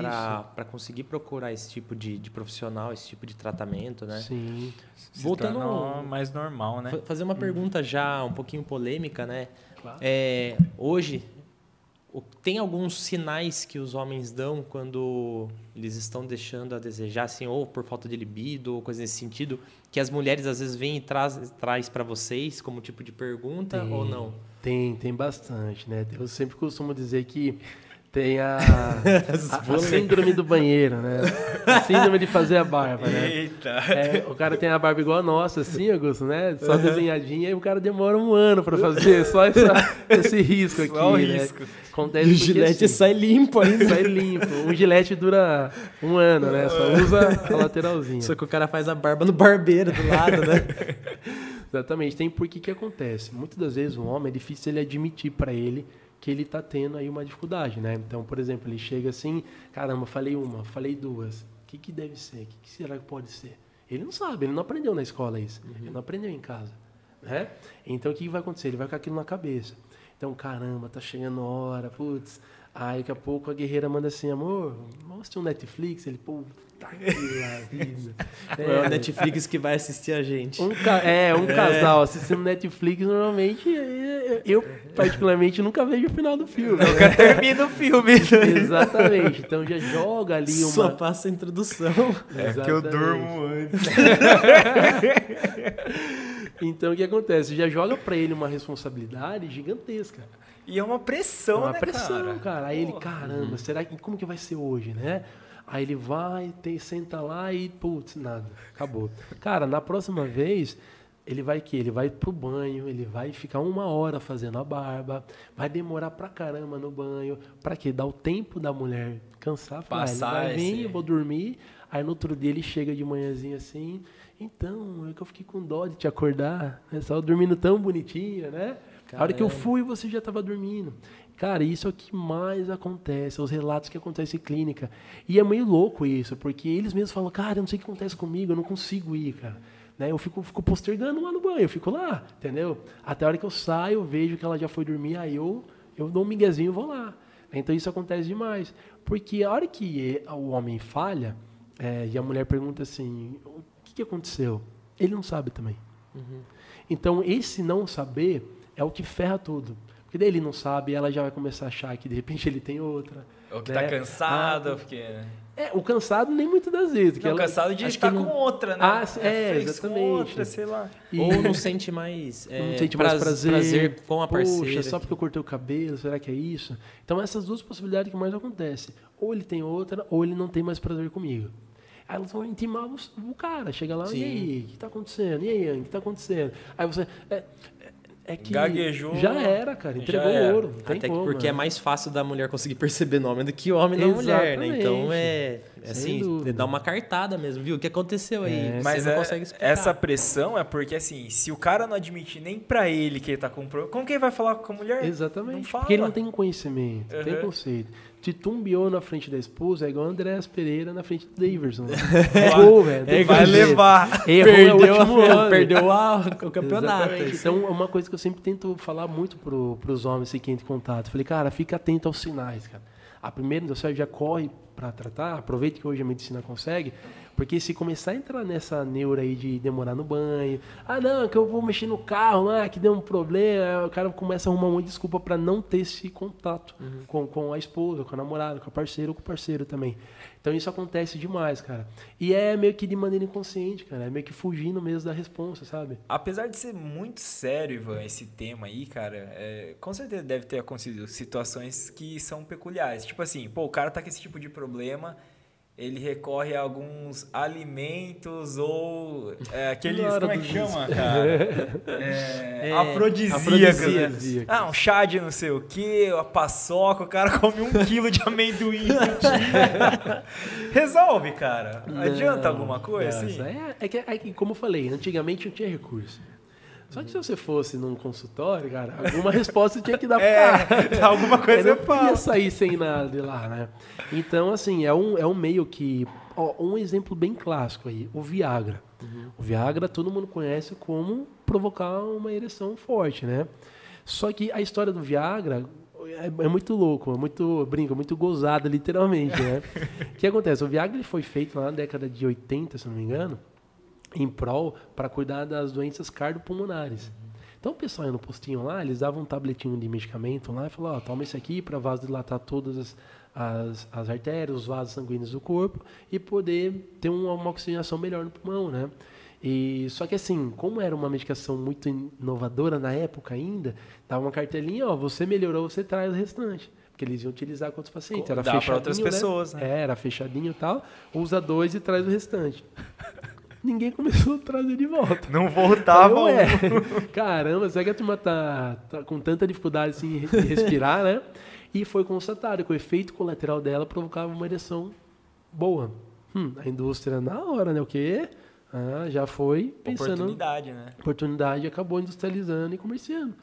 Speaker 2: Para conseguir procurar esse tipo de, de profissional, esse tipo de tratamento, né?
Speaker 3: Sim.
Speaker 1: Se
Speaker 2: Voltando ao-
Speaker 1: mais normal, né?
Speaker 2: Fa- Fazer uma pergunta já um pouquinho polêmica, né?
Speaker 3: Claro.
Speaker 2: É, hoje, tem alguns sinais que os homens dão quando eles estão deixando a desejar, assim, ou por falta de libido, ou coisa nesse sentido, que as mulheres às vezes vêm e traz, traz para vocês como tipo de pergunta
Speaker 3: Tem.
Speaker 2: ou não?
Speaker 3: Tem, tem bastante, né? Eu sempre costumo dizer que tem a, a, a síndrome do banheiro, né? A síndrome de fazer a barba, né?
Speaker 1: Eita.
Speaker 3: É, o cara tem a barba igual a nossa, assim, Augusto, né? Só desenhadinha, e o cara demora um ano pra fazer, só essa- esse risco aqui,
Speaker 1: Só o
Speaker 3: né?
Speaker 1: risco.
Speaker 3: Acontece
Speaker 2: E o gilete
Speaker 3: assim,
Speaker 2: sai limpo ainda.
Speaker 3: sai limpo. Um gilete dura um ano, né? Só usa a lateralzinha.
Speaker 2: Só que o cara faz a barba no barbeiro do lado, né?
Speaker 3: Exatamente. Tem por que que acontece. Muitas das vezes o homem é difícil ele admitir pra ele que ele tá tendo aí uma dificuldade, né? Então, por exemplo, ele chega assim, caramba, falei uma, falei duas. O que que deve ser? O que, que será que pode ser? Ele não sabe, ele não aprendeu na escola isso. Ele não aprendeu em casa, né? Então, o que que vai acontecer? Ele vai com aquilo na cabeça. Então, caramba, tá chegando a hora, putz. Aí, daqui a pouco, a guerreira manda assim, amor, mostra um Netflix. Ele, puta que lá, vida.
Speaker 2: É o Netflix que vai assistir a gente.
Speaker 3: Um ca- é, um casal assistindo Netflix, normalmente, é, eu particularmente nunca vejo o final do filme.
Speaker 1: Nunca termina o filme.
Speaker 3: Exatamente. Então já joga ali
Speaker 2: Só
Speaker 3: uma.
Speaker 2: passa a introdução.
Speaker 1: É porque eu
Speaker 3: Exatamente.
Speaker 1: durmo antes.
Speaker 3: Então o que acontece? Já joga pra ele uma responsabilidade gigantesca.
Speaker 1: E é uma pressão,
Speaker 3: É uma
Speaker 1: né,
Speaker 3: pressão, cara.
Speaker 1: cara?
Speaker 3: Aí ele, caramba, será que como que vai ser hoje, né? Aí ele vai, tem, senta lá e, putz, nada, acabou. Cara, na próxima vez, ele vai que Ele vai pro banho, ele vai ficar uma hora fazendo a barba, vai demorar pra caramba no banho, pra quê? Dar o tempo da mulher cansar, falar, ah, ele
Speaker 1: Passar
Speaker 3: vai vir, eu vou dormir, aí no outro dia ele chega de manhãzinha assim, então, é que eu fiquei com dó de te acordar, né? Só dormindo tão bonitinha, né? A hora que eu
Speaker 2: Caramba.
Speaker 3: fui, você já estava dormindo. Cara, isso é o que mais acontece, os relatos que acontecem em clínica. E é meio louco isso, porque eles mesmos falam, cara, eu não sei o que acontece comigo, eu não consigo ir, cara. Né? Eu fico, fico postergando lá no banho, eu fico lá, entendeu? Até a hora que eu saio, eu vejo que ela já foi dormir, aí eu, eu dou um miguezinho e vou lá. Então isso acontece demais. Porque a hora que o homem falha, é, e a mulher pergunta assim, o que, que aconteceu? Ele não sabe também. Então, esse não saber é o que ferra tudo. Porque daí ele não sabe, ela já vai começar a achar que de repente ele tem outra.
Speaker 1: Ou que
Speaker 3: né?
Speaker 1: tá cansado,
Speaker 3: Ah,
Speaker 1: porque...
Speaker 3: É, o cansado nem muitas das vezes. que
Speaker 1: Não,
Speaker 3: ela-
Speaker 1: cansado de estar
Speaker 3: que
Speaker 1: com
Speaker 3: não-
Speaker 1: outra, né?
Speaker 3: Ah, sim, é,
Speaker 1: fez
Speaker 3: exatamente.
Speaker 1: Com outra, sei lá.
Speaker 3: E-
Speaker 2: Ou não sente mais, é,
Speaker 3: não sente mais
Speaker 2: praz-
Speaker 3: prazer,
Speaker 2: com a
Speaker 3: Poxa,
Speaker 2: parceira.
Speaker 3: só porque eu cortei o cabelo, será que é isso? Então essas duas possibilidades que mais acontecem. Ou ele tem outra, ou ele não tem mais prazer comigo. Aí elas vão intimar o, o cara, chega lá,
Speaker 2: Sim.
Speaker 3: e aí, o que está acontecendo? E aí, Yang, o que está acontecendo? Aí você, é, é, que
Speaker 1: Gaguejou,
Speaker 3: já era, cara.
Speaker 1: já
Speaker 3: Entregou
Speaker 1: era.
Speaker 3: ouro.
Speaker 2: Até que
Speaker 3: como,
Speaker 2: porque é
Speaker 3: né?
Speaker 2: mais fácil da mulher conseguir perceber nome do que o homem da mulher, né? Então é assim,
Speaker 3: dúvida.
Speaker 2: dá uma cartada mesmo, viu? O que aconteceu aí?
Speaker 3: É,
Speaker 2: Você
Speaker 1: Mas
Speaker 2: não
Speaker 1: é-
Speaker 2: consegue explicar.
Speaker 1: essa pressão é porque, assim, se o cara não admite nem pra ele que ele tá com problema, como que ele vai falar com a mulher?
Speaker 3: Exatamente. Porque ele não tem conhecimento, tem
Speaker 1: Uhum.
Speaker 3: conceito. Titumbiou na frente da esposa é igual o Andréas Pereira na frente do Daverson. Errou, velho.
Speaker 1: Ele vai levar.
Speaker 3: Errou é o
Speaker 2: Perdeu,
Speaker 3: último
Speaker 2: a, perdeu a- o campeonato.
Speaker 3: Exatamente. Então, é uma coisa que eu sempre tento falar muito pro, pros homens que entram em contato. Falei, cara, fica atento aos sinais, cara. A primeira, você já corre para tratar, aproveita que hoje a medicina consegue, porque se começar a entrar nessa neura aí de demorar no banho, ah, não, que eu vou mexer no carro, ah, que deu um problema, o cara começa a arrumar uma desculpa para não ter esse contato com, com a esposa, com a namorada, com a parceira ou com o parceiro também. Então isso acontece demais, cara. E é meio que de maneira inconsciente, cara. É meio que fugindo mesmo da responsa, sabe?
Speaker 1: Apesar de ser muito sério, Ivan, esse tema aí, cara, é, com certeza deve ter acontecido situações que são peculiares. Tipo assim, pô, o cara tá com esse tipo de problema, ele recorre a alguns alimentos ou é, aqueles.
Speaker 3: Hora
Speaker 1: Como é que chama, cara? É,
Speaker 2: É,
Speaker 1: afrodisíacos.
Speaker 3: afrodisíacos.
Speaker 1: né? Ah, um chá de não sei o que, a paçoca, o cara come um quilo de amendoim. Resolve, cara. Adianta
Speaker 3: Não,
Speaker 1: alguma coisa,
Speaker 3: não,
Speaker 1: assim?
Speaker 3: É, é, que, é que, como eu falei, antigamente não tinha recurso. Só que se você fosse num consultório, cara, alguma resposta tinha que dar pro cara.
Speaker 1: É, alguma coisa
Speaker 3: Eu não podia sair sem nada de lá, né? Então, assim, é um, é um meio que... ó, um exemplo bem clássico aí, o Viagra. O Viagra todo mundo conhece como provocar uma ereção forte, né? Só que a história do Viagra é, é muito louco, é muito, brinco, muito gozada, literalmente, né? O que acontece? O Viagra ele foi feito lá na década de 80, se não me engano, em prol para cuidar das doenças cardiopulmonares. Então o pessoal ia no postinho lá, eles davam um tabletinho de medicamento lá e falavam, ó, toma esse aqui para vasodilatar todas as, as, as artérias, os vasos sanguíneos do corpo e poder ter uma, uma oxigenação melhor no pulmão, né? E, só que assim, como era uma medicação muito inovadora na época ainda, dava uma cartelinha, ó, você melhorou, você traz o restante. Porque eles iam utilizar com outros pacientes. Era
Speaker 1: Dá
Speaker 3: fechadinho,
Speaker 1: outras pessoas, né?
Speaker 3: É, era fechadinho e tal. Usa dois e traz o restante. Ninguém começou a trazer de volta.
Speaker 1: Não voltava
Speaker 3: Eu,
Speaker 1: um.
Speaker 3: é. Caramba, será que a turma tá, tá com tanta dificuldade assim, de respirar, né? E foi constatado que o efeito colateral dela provocava uma ereção boa. Hum, a indústria, na hora, né? O quê? Ah, já foi pensando
Speaker 1: Oportunidade, né?
Speaker 3: oportunidade e acabou industrializando e comerciando,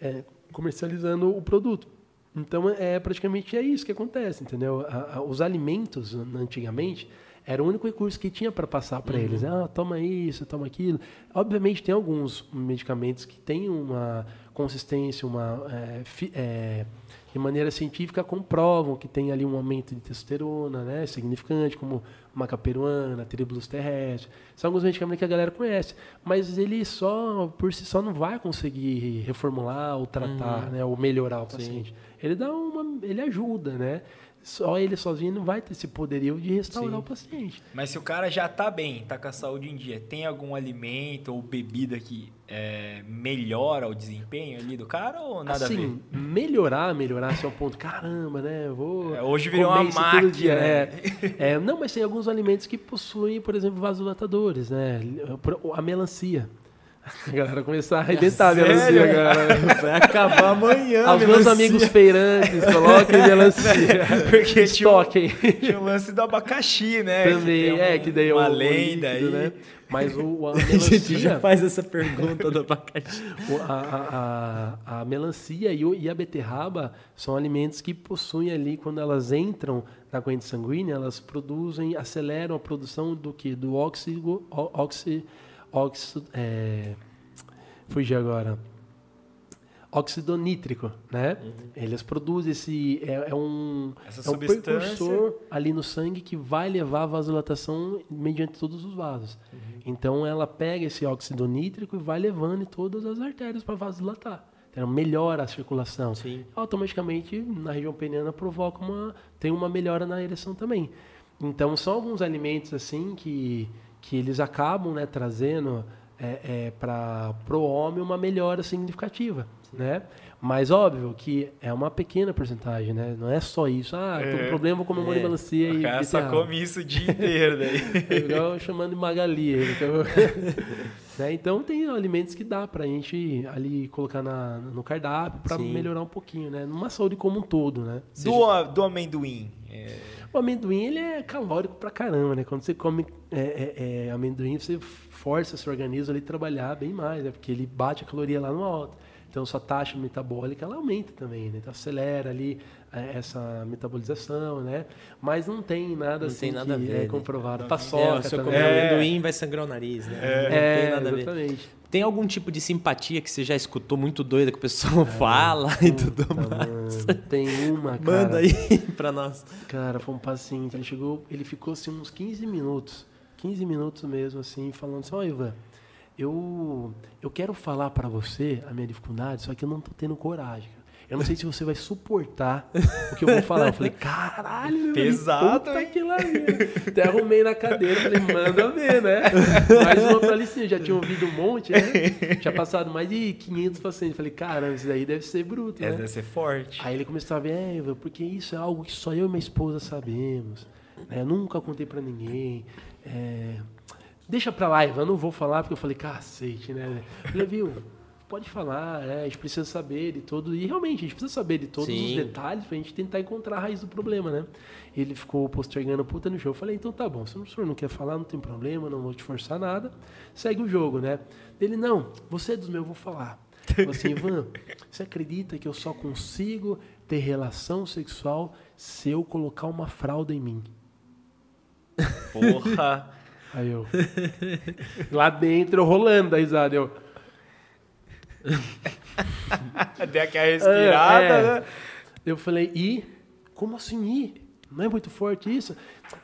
Speaker 3: é, comercializando o produto. Então é praticamente é isso que acontece, entendeu? A- a- os alimentos antigamente era o único recurso que tinha para passar para eles. Ah, toma isso, toma aquilo. Obviamente tem alguns medicamentos que têm uma consistência, uma é, fi- é, de maneira científica comprovam que tem ali um aumento de testosterona, né, significante, como macaperuana, tribulus terrestre. São alguns medicamentos que a galera conhece, mas ele só por si só não vai conseguir reformular ou tratar, né, ou melhorar o paciente. Ele dá uma, ele ajuda, né? Só ele sozinho não vai ter esse poderio de restaurar
Speaker 2: Sim.
Speaker 3: o paciente.
Speaker 1: Mas se o cara já tá bem, tá com a saúde em dia, tem algum alimento ou bebida que é, melhora o desempenho ali do cara ou nada
Speaker 3: assim, melhorar, melhorar assim ao ponto, caramba, né? Vou
Speaker 1: É, hoje virou
Speaker 3: comer
Speaker 1: uma máquina,
Speaker 3: dia.
Speaker 1: né?
Speaker 3: É, é, não, mas tem alguns alimentos que possuem, por exemplo, vasodilatadores, né? A melancia. A galera começar a arrebentar a
Speaker 1: Sério?
Speaker 3: melancia, cara.
Speaker 2: Vai acabar amanhã,
Speaker 3: Aos meus
Speaker 2: melancia.
Speaker 3: amigos feirantes, coloquem melancia.
Speaker 1: Porque tinha, um-
Speaker 3: Estoquem.
Speaker 1: tinha o lance do abacaxi, né?
Speaker 3: Também,
Speaker 1: tem
Speaker 3: é,
Speaker 1: um-
Speaker 3: que daí é
Speaker 1: uma lenda
Speaker 3: líquido,
Speaker 1: aí.
Speaker 3: né? Mas o, a
Speaker 2: A gente já
Speaker 3: melancia...
Speaker 2: faz essa pergunta do abacaxi.
Speaker 3: A, a- a- a melancia e, o- e a beterraba são alimentos que possuem ali, quando elas entram na corrente sanguínea, elas produzem, aceleram a produção do que? Do óxido, ó- oxi, óxido, é, fugi agora. Óxido nítrico, né? Eles produzem esse, é, é um,
Speaker 1: Essa
Speaker 3: é um
Speaker 1: substância-
Speaker 3: precursor ali no sangue que vai levar a vasodilatação mediante todos os vasos. Então ela pega esse óxido nítrico e vai levando em todas as artérias para vasodilatar. Então melhora a circulação.
Speaker 2: Sim.
Speaker 3: Automaticamente na região peniana provoca uma tem uma melhora na ereção também. Então são alguns alimentos assim que que eles acabam né, trazendo é, é, para o homem uma melhora significativa, né? Mas óbvio que é uma pequena porcentagem, né? Não é só isso. Ah, tô com
Speaker 1: É.
Speaker 3: problema, vou comer um
Speaker 2: É.
Speaker 3: melancia
Speaker 1: O
Speaker 3: e
Speaker 1: cara só
Speaker 3: beterraba.
Speaker 1: come isso o dia inteiro daí.
Speaker 3: É igual chamando de Magali. então- Né? Então tem alimentos que dá pra gente ali colocar na, no cardápio para melhorar um pouquinho, né? Numa saúde como um todo, né?
Speaker 1: Do, do amendoim. É,
Speaker 3: O amendoim ele é calórico pra caramba, né? Quando você come é, é, é, amendoim, você força seu organismo ali a trabalhar bem mais, né? Porque ele bate a caloria lá no alto. Então sua taxa metabólica ela aumenta também, né? Então acelera ali é, essa metabolização, né? Mas não tem nada
Speaker 2: Não
Speaker 3: assim
Speaker 2: tem nada a
Speaker 3: que
Speaker 2: ver,
Speaker 3: é
Speaker 2: né?
Speaker 3: comprovado.
Speaker 2: É,
Speaker 3: Paçoca
Speaker 2: se eu comer
Speaker 1: É.
Speaker 2: amendoim, vai sangrar o nariz, né?
Speaker 3: É,
Speaker 2: não tem nada a ver. Tem algum tipo de simpatia que você já escutou muito doida que o pessoal fala e tudo mais?
Speaker 3: mano, Tem uma, cara.
Speaker 2: Manda aí pra nós.
Speaker 3: Cara, foi um paciente, ele chegou, ele ficou assim uns 15 minutos, 15 minutos mesmo assim, falando assim, ó Ivan, eu, eu quero falar pra você a minha dificuldade, só que eu não tô tendo coragem. cara. Eu não sei se você vai suportar o que eu vou falar. Eu falei, caralho,
Speaker 1: Pesado,
Speaker 3: puta que lá. Até arrumei na cadeira, falei, manda ver, né? Mais uma pra licença, já tinha ouvido um monte, né? Tinha passado mais de 500 pacientes. Falei, caramba, isso daí deve ser bruto, né?
Speaker 1: deve ser forte.
Speaker 3: Aí ele começou a ver, é, porque isso é algo que só eu e minha esposa sabemos. né? Eu nunca contei pra ninguém. É, deixa pra lá, Ivan, eu não vou falar, porque eu falei, cacete, né? Eu falei, viu, pode falar, né? a gente precisa saber de todo. E realmente, a gente precisa saber de todos
Speaker 2: Sim.
Speaker 3: os detalhes pra gente tentar encontrar a raiz do problema, né? Ele ficou postergando a puta no jogo. Eu falei, então tá bom, se o senhor não quer falar, não tem problema, não vou te forçar nada. Segue o jogo, né? Ele, não, você é dos meus, eu vou falar. Falei assim, Ivan, você acredita que eu só consigo ter relação sexual se eu colocar uma fralda em mim?
Speaker 1: Porra.
Speaker 3: Aí eu. Lá dentro, eu rolando da risada. Eu.
Speaker 1: Deu aquela respirada,
Speaker 3: É, é.
Speaker 1: né?
Speaker 3: Eu falei, e? Como assim ir? Não é muito forte isso?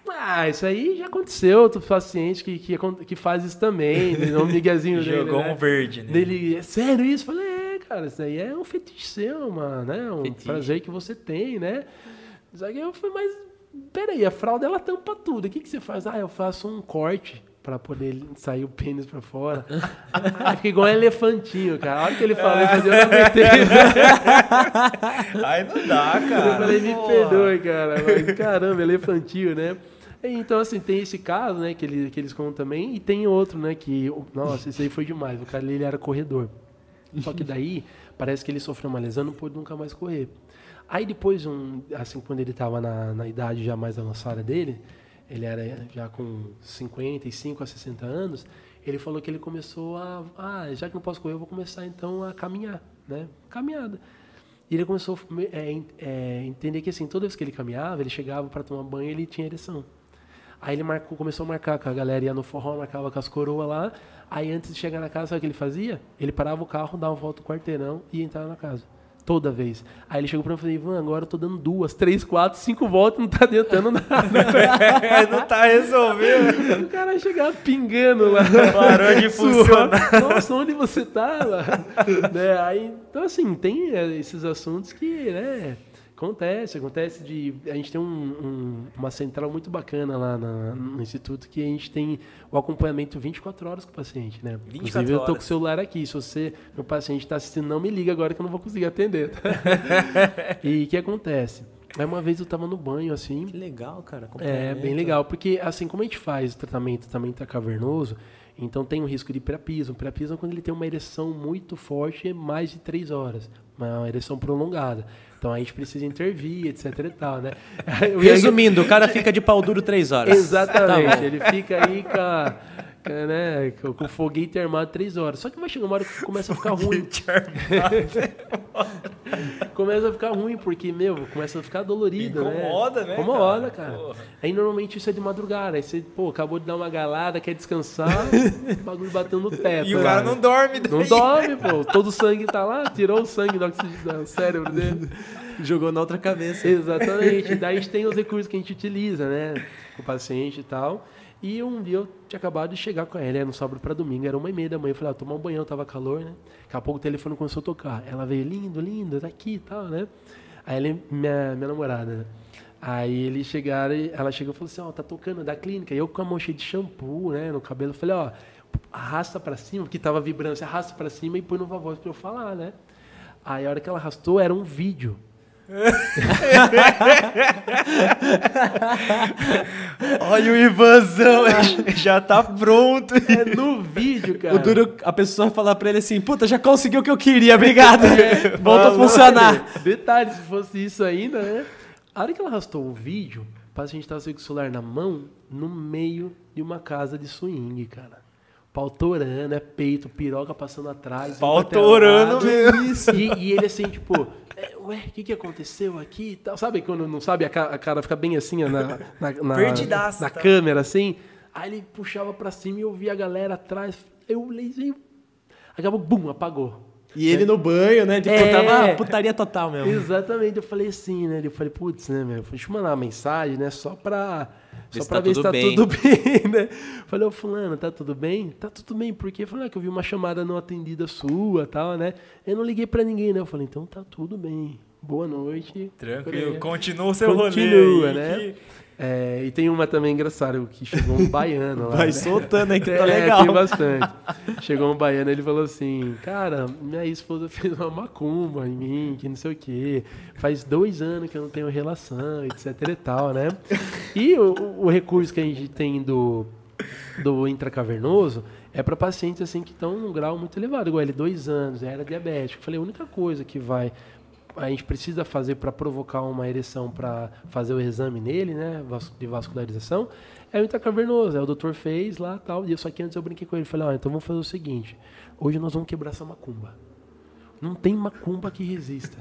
Speaker 3: Ah, isso aí já aconteceu. Outro paciente que, que, que faz isso também. né? O miguezinho dele.
Speaker 1: Jogou
Speaker 3: né?
Speaker 1: um verde, né?
Speaker 3: Dele, é sério isso? Eu Falei, é, cara, isso aí é um fetiche seu, uma, né? Um
Speaker 2: Fetiche.
Speaker 3: prazer que você tem, né? Só que eu falei, mas peraí, a fralda ela tampa tudo. O que, que você faz? Ah, eu faço um corte pra poder sair o pênis pra fora. ah, fica igual um elefantinho, cara. A hora que ele falou, eu falei, eu não aguentei.
Speaker 1: Aí não dá, cara.
Speaker 3: Eu falei, me
Speaker 1: Porra.
Speaker 3: perdoe, cara. Mas, caramba, elefantinho, né? Então, assim, tem esse caso, né, que, ele, que eles contam também, e tem outro, né, que, nossa, esse aí foi demais. O cara, ele era corredor. Só que daí, parece que ele sofreu uma lesão e não pôde nunca mais correr. Aí depois, um, assim, quando ele estava na, na idade já mais avançada dele, ele era já com 55 a 60 anos, ele falou que ele começou a, ah, já que não posso correr, eu vou começar então a caminhar, né? Caminhada. E ele começou a é, é, entender que assim, toda vez que ele caminhava, ele chegava para tomar banho, ele tinha ereção. Aí ele marcou, começou a marcar com a galera, ia no forró, marcava com as coroas lá. Aí antes de chegar na casa, sabe o que ele fazia? Ele parava o carro, dava uma volta no quarteirão e entrava na casa. Toda vez. Aí ele chegou pra mim e falou, Ivan, agora eu tô dando duas, três, quatro, cinco voltas, não tá adiantando nada.
Speaker 1: não tá resolvendo.
Speaker 3: o cara chegava pingando lá.
Speaker 1: Parou de funcionar.
Speaker 3: Nossa, onde você tava? né? Aí, então, assim, tem é, esses assuntos que, né, acontece, acontece de... A gente tem um- um- uma central muito bacana lá na- no Instituto que a gente tem o acompanhamento 24 horas com o paciente, né?
Speaker 1: 24
Speaker 3: Inclusive, eu tô com o celular aqui. Se você, meu paciente está assistindo, não me liga agora que eu não vou conseguir atender. tá? e o que acontece? Aí uma vez eu tava no banho, assim,
Speaker 2: Que legal, cara.
Speaker 3: é, bem legal, porque assim, como a gente faz o tratamento também tá cavernoso, então tem o risco de priapismo. Priapismo é quando ele tem uma ereção muito forte, é mais de três horas, uma ereção prolongada. Então a gente precisa intervir, etc e tal, né?
Speaker 2: Resumindo, o cara fica de pau duro três horas.
Speaker 3: Exatamente,
Speaker 2: Tá
Speaker 3: ele fica aí com, a- com, né, com, o foguete armado três horas. Só que vai chegar uma hora que começa a ficar ruim. começa a ficar ruim, porque, meu, começa a ficar dolorido,
Speaker 1: Incomoda, né,
Speaker 3: Incomoda,
Speaker 1: cara?
Speaker 3: cara.
Speaker 1: Porra.
Speaker 3: Aí normalmente isso é de madrugada. Aí você, pô, acabou de dar uma galada, quer descansar, o bagulho bateu no teto.
Speaker 1: E o cara
Speaker 3: né?
Speaker 1: não dorme.
Speaker 3: Não
Speaker 1: daí.
Speaker 3: dorme, pô. Todo o sangue tá lá, tirou o sangue do, do cérebro dele.
Speaker 2: Jogou na outra cabeça.
Speaker 3: Exatamente. Daí a gente tem os recursos que a gente utiliza, né? Com o paciente e tal. E um dia eu tinha acabado de chegar com ela, era no sábado para domingo, era uma e meia da manhã. Eu falei, ah, tomar um banhão, tava calor, né? Daqui a pouco o telefone começou a tocar. Ela veio, lindo, lindo, tá aqui e tal, né? Aí ela, minha, minha namorada, né? Aí eles chegaram, ela chegou e falou assim, ó, tá tocando da clínica. E eu com a mão cheia de shampoo, né, no cabelo, eu falei, ó, arrasta pra cima, porque tava vibrando, você arrasta pra cima e põe no voz pra eu falar, né? Aí a hora que ela arrastou, era um vídeo
Speaker 1: Olha o Ivanzão, já tá pronto.
Speaker 3: É no vídeo, cara.
Speaker 2: O duro, a pessoa falar pra ele assim, puta, já conseguiu o que eu queria, obrigado.
Speaker 3: É,
Speaker 2: Volta a funcionar.
Speaker 3: Detalhe, se fosse isso ainda, né? A hora que ela arrastou o vídeo, o paciente tava com o celular na mão, no meio de uma casa de swing, cara. Pau torando, é peito, piroca passando atrás.
Speaker 1: Pau
Speaker 3: pra
Speaker 1: torando
Speaker 3: lado.
Speaker 1: mesmo.
Speaker 3: E, e ele assim, tipo, é, ué, o que, que aconteceu aqui e tal? Sabe quando não sabe, a ca- a cara fica bem assim, ó, na, na, na,
Speaker 1: Perdidaço,
Speaker 3: na
Speaker 1: tá?
Speaker 3: câmera, assim. Aí ele puxava pra cima e eu via a galera atrás. Eu olhei assim, acabou, bum, apagou.
Speaker 2: E ele no banho, né? Tipo,
Speaker 3: É.
Speaker 2: tava putaria total mesmo.
Speaker 3: Exatamente, eu falei assim, né? Eu falei, putz, né, meu? Deixa eu mandar uma mensagem, né? Só pra, só pra
Speaker 2: tá
Speaker 3: ver se
Speaker 2: tudo
Speaker 3: tá
Speaker 2: bem.
Speaker 3: tudo bem, né? Falei, ô fulano, tá tudo bem? Tá tudo bem, porque eu falei, ah, que eu vi uma chamada não atendida sua e tal, né? Eu não liguei pra ninguém, né? Eu falei, então tá tudo bem. Boa noite.
Speaker 1: Tranquilo, continua o seu
Speaker 3: Continua,
Speaker 1: rolê. aí,
Speaker 3: né?
Speaker 1: que-
Speaker 3: É, e tem uma também engraçada, que chegou um baiano lá.
Speaker 2: Vai
Speaker 3: né?
Speaker 2: soltando aí que tá
Speaker 3: É,
Speaker 2: legal.
Speaker 3: tem bastante. Chegou um baiano ele falou assim: Cara, minha esposa fez uma macumba em mim, que não sei o quê. Faz dois anos que eu não tenho relação, etc e tal, né? E o, o recurso que a gente tem do, do intracavernoso é para pacientes assim que estão num grau muito elevado, igual ele, dois anos, era diabético. Eu falei: a única coisa que vai a gente precisa fazer para provocar uma ereção para fazer o exame nele, né, de vascularização, é o intracavernoso. Aí o doutor fez lá tal. E só que antes eu brinquei com ele, falei, ó, então vamos fazer o seguinte, hoje nós vamos quebrar essa macumba. Não tem macumba que resista.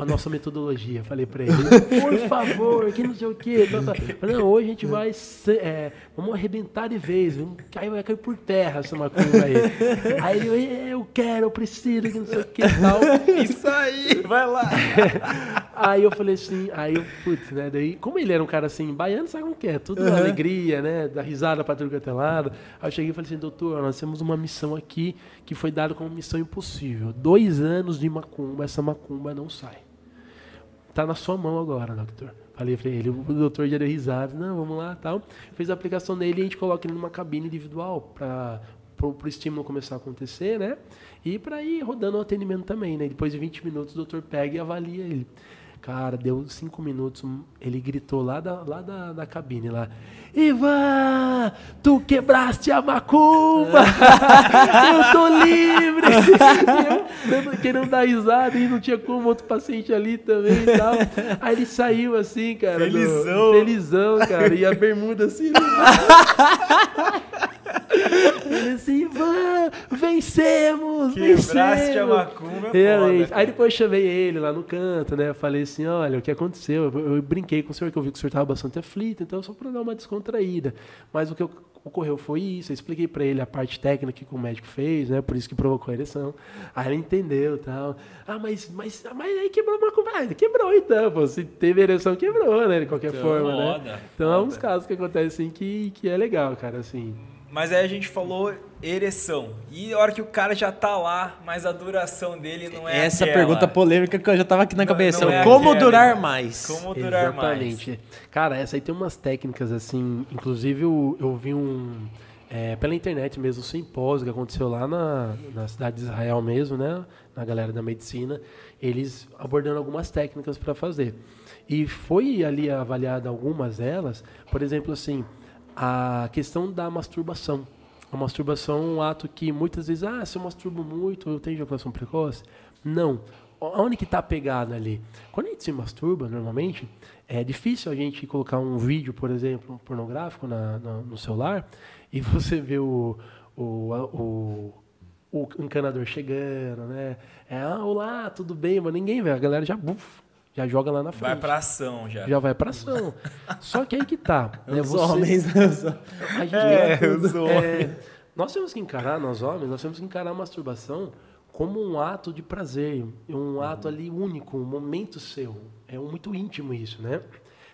Speaker 3: A nossa metodologia, falei pra ele. Por favor, que não sei o quê. Tal, tal. Falei, não, hoje a gente vai. ser- é, vamos arrebentar de vez. Vamos cair, vai cair por terra essa macumba aí. Aí ele, eu quero, eu preciso, que não sei o que tal.
Speaker 1: Isso aí, vai lá.
Speaker 3: Aí eu falei assim, aí eu, putz, né? Daí, como ele era um cara assim, baiano, sabe como que é? Tudo alegria, né? Da risada pra tudo que é teu lado. Aí eu cheguei e falei assim, doutor, nós temos uma missão aqui que foi dada como missão impossível. Dois anos de macumba, essa macumba não sai. Tá na sua mão agora, doutor. Falei pra ele, o doutor já deu risada, não, vamos lá, tal. Fez a aplicação nele e a gente coloca ele numa cabine individual para pro estímulo começar a acontecer, né? E para ir rodando o atendimento também, né? Depois de 20 minutos o doutor pega e avalia ele. Cara, deu cinco minutos, ele gritou lá da, lá da, da cabine lá. Ivan, tu quebraste a macumba! eu tô livre! Eu querendo dar risada e não tinha como outro paciente ali também e tal. Aí ele saiu assim, cara. do-
Speaker 1: Felizão.
Speaker 3: felizão, cara. E a bermuda assim. Ele assim, Ivan, vencemos!
Speaker 1: Quebraste a
Speaker 3: vencemos!"
Speaker 1: macumba, é foda.
Speaker 3: Aí depois eu chamei ele lá no canto, né? Eu falei assim, olha, o que aconteceu? Eu, eu brinquei com o senhor, que eu vi que o senhor estava bastante aflito, então só para dar uma descontraída. Mas o que ocorreu foi isso, eu expliquei para ele a parte técnica que o médico fez, né? Por isso que provocou a ereção. Aí ele entendeu e tal. Ah, mas, mas, mas aí quebrou uma conversa. Quebrou então, pô. Se teve ereção, quebrou, né? De qualquer forma, né?
Speaker 1: foda,
Speaker 3: Então é
Speaker 1: foda.
Speaker 3: uns casos que acontecem assim que, que é legal, cara, assim.
Speaker 1: Mas aí a gente falou ereção. E a hora que o cara já tá lá, mas a duração dele não é
Speaker 2: Essa
Speaker 1: aquela.
Speaker 2: pergunta polêmica que eu já tava aqui na
Speaker 1: Não-
Speaker 2: cabeça.
Speaker 1: não é
Speaker 2: Como
Speaker 1: aquela.
Speaker 2: durar mais?
Speaker 1: Como durar mais.
Speaker 3: Exatamente. Cara, essa aí tem umas técnicas assim. Inclusive, eu, eu vi um. é, pela internet mesmo, um simpósio que aconteceu lá na, na cidade de Israel mesmo, né? Na galera da medicina. Eles abordando algumas técnicas para fazer. E foi ali avaliada algumas delas, por exemplo, assim, a questão da masturbação. A masturbação é um ato que muitas vezes, ah, se eu masturbo muito, eu tenho ejaculação precoce. Não. Onde que está a pegada ali? Quando a gente se masturba, normalmente, é difícil a gente colocar um vídeo, por exemplo, pornográfico na, na- no celular e você vê o, o, o, o encanador chegando, né? É, ah, olá, tudo bem? Mas ninguém vê, a galera já, buf, já joga lá na frente.
Speaker 1: Vai pra ação já.
Speaker 3: Já vai pra ação. Só que aí que tá. né?
Speaker 2: Os
Speaker 3: Você-
Speaker 2: homens, né?
Speaker 3: A gente
Speaker 1: É,
Speaker 3: tudo.
Speaker 1: os homens.
Speaker 3: É, nós temos que encarar, nós homens, nós temos que encarar a masturbação como um ato de prazer, um ato ali único, um momento seu. É um muito íntimo isso, né?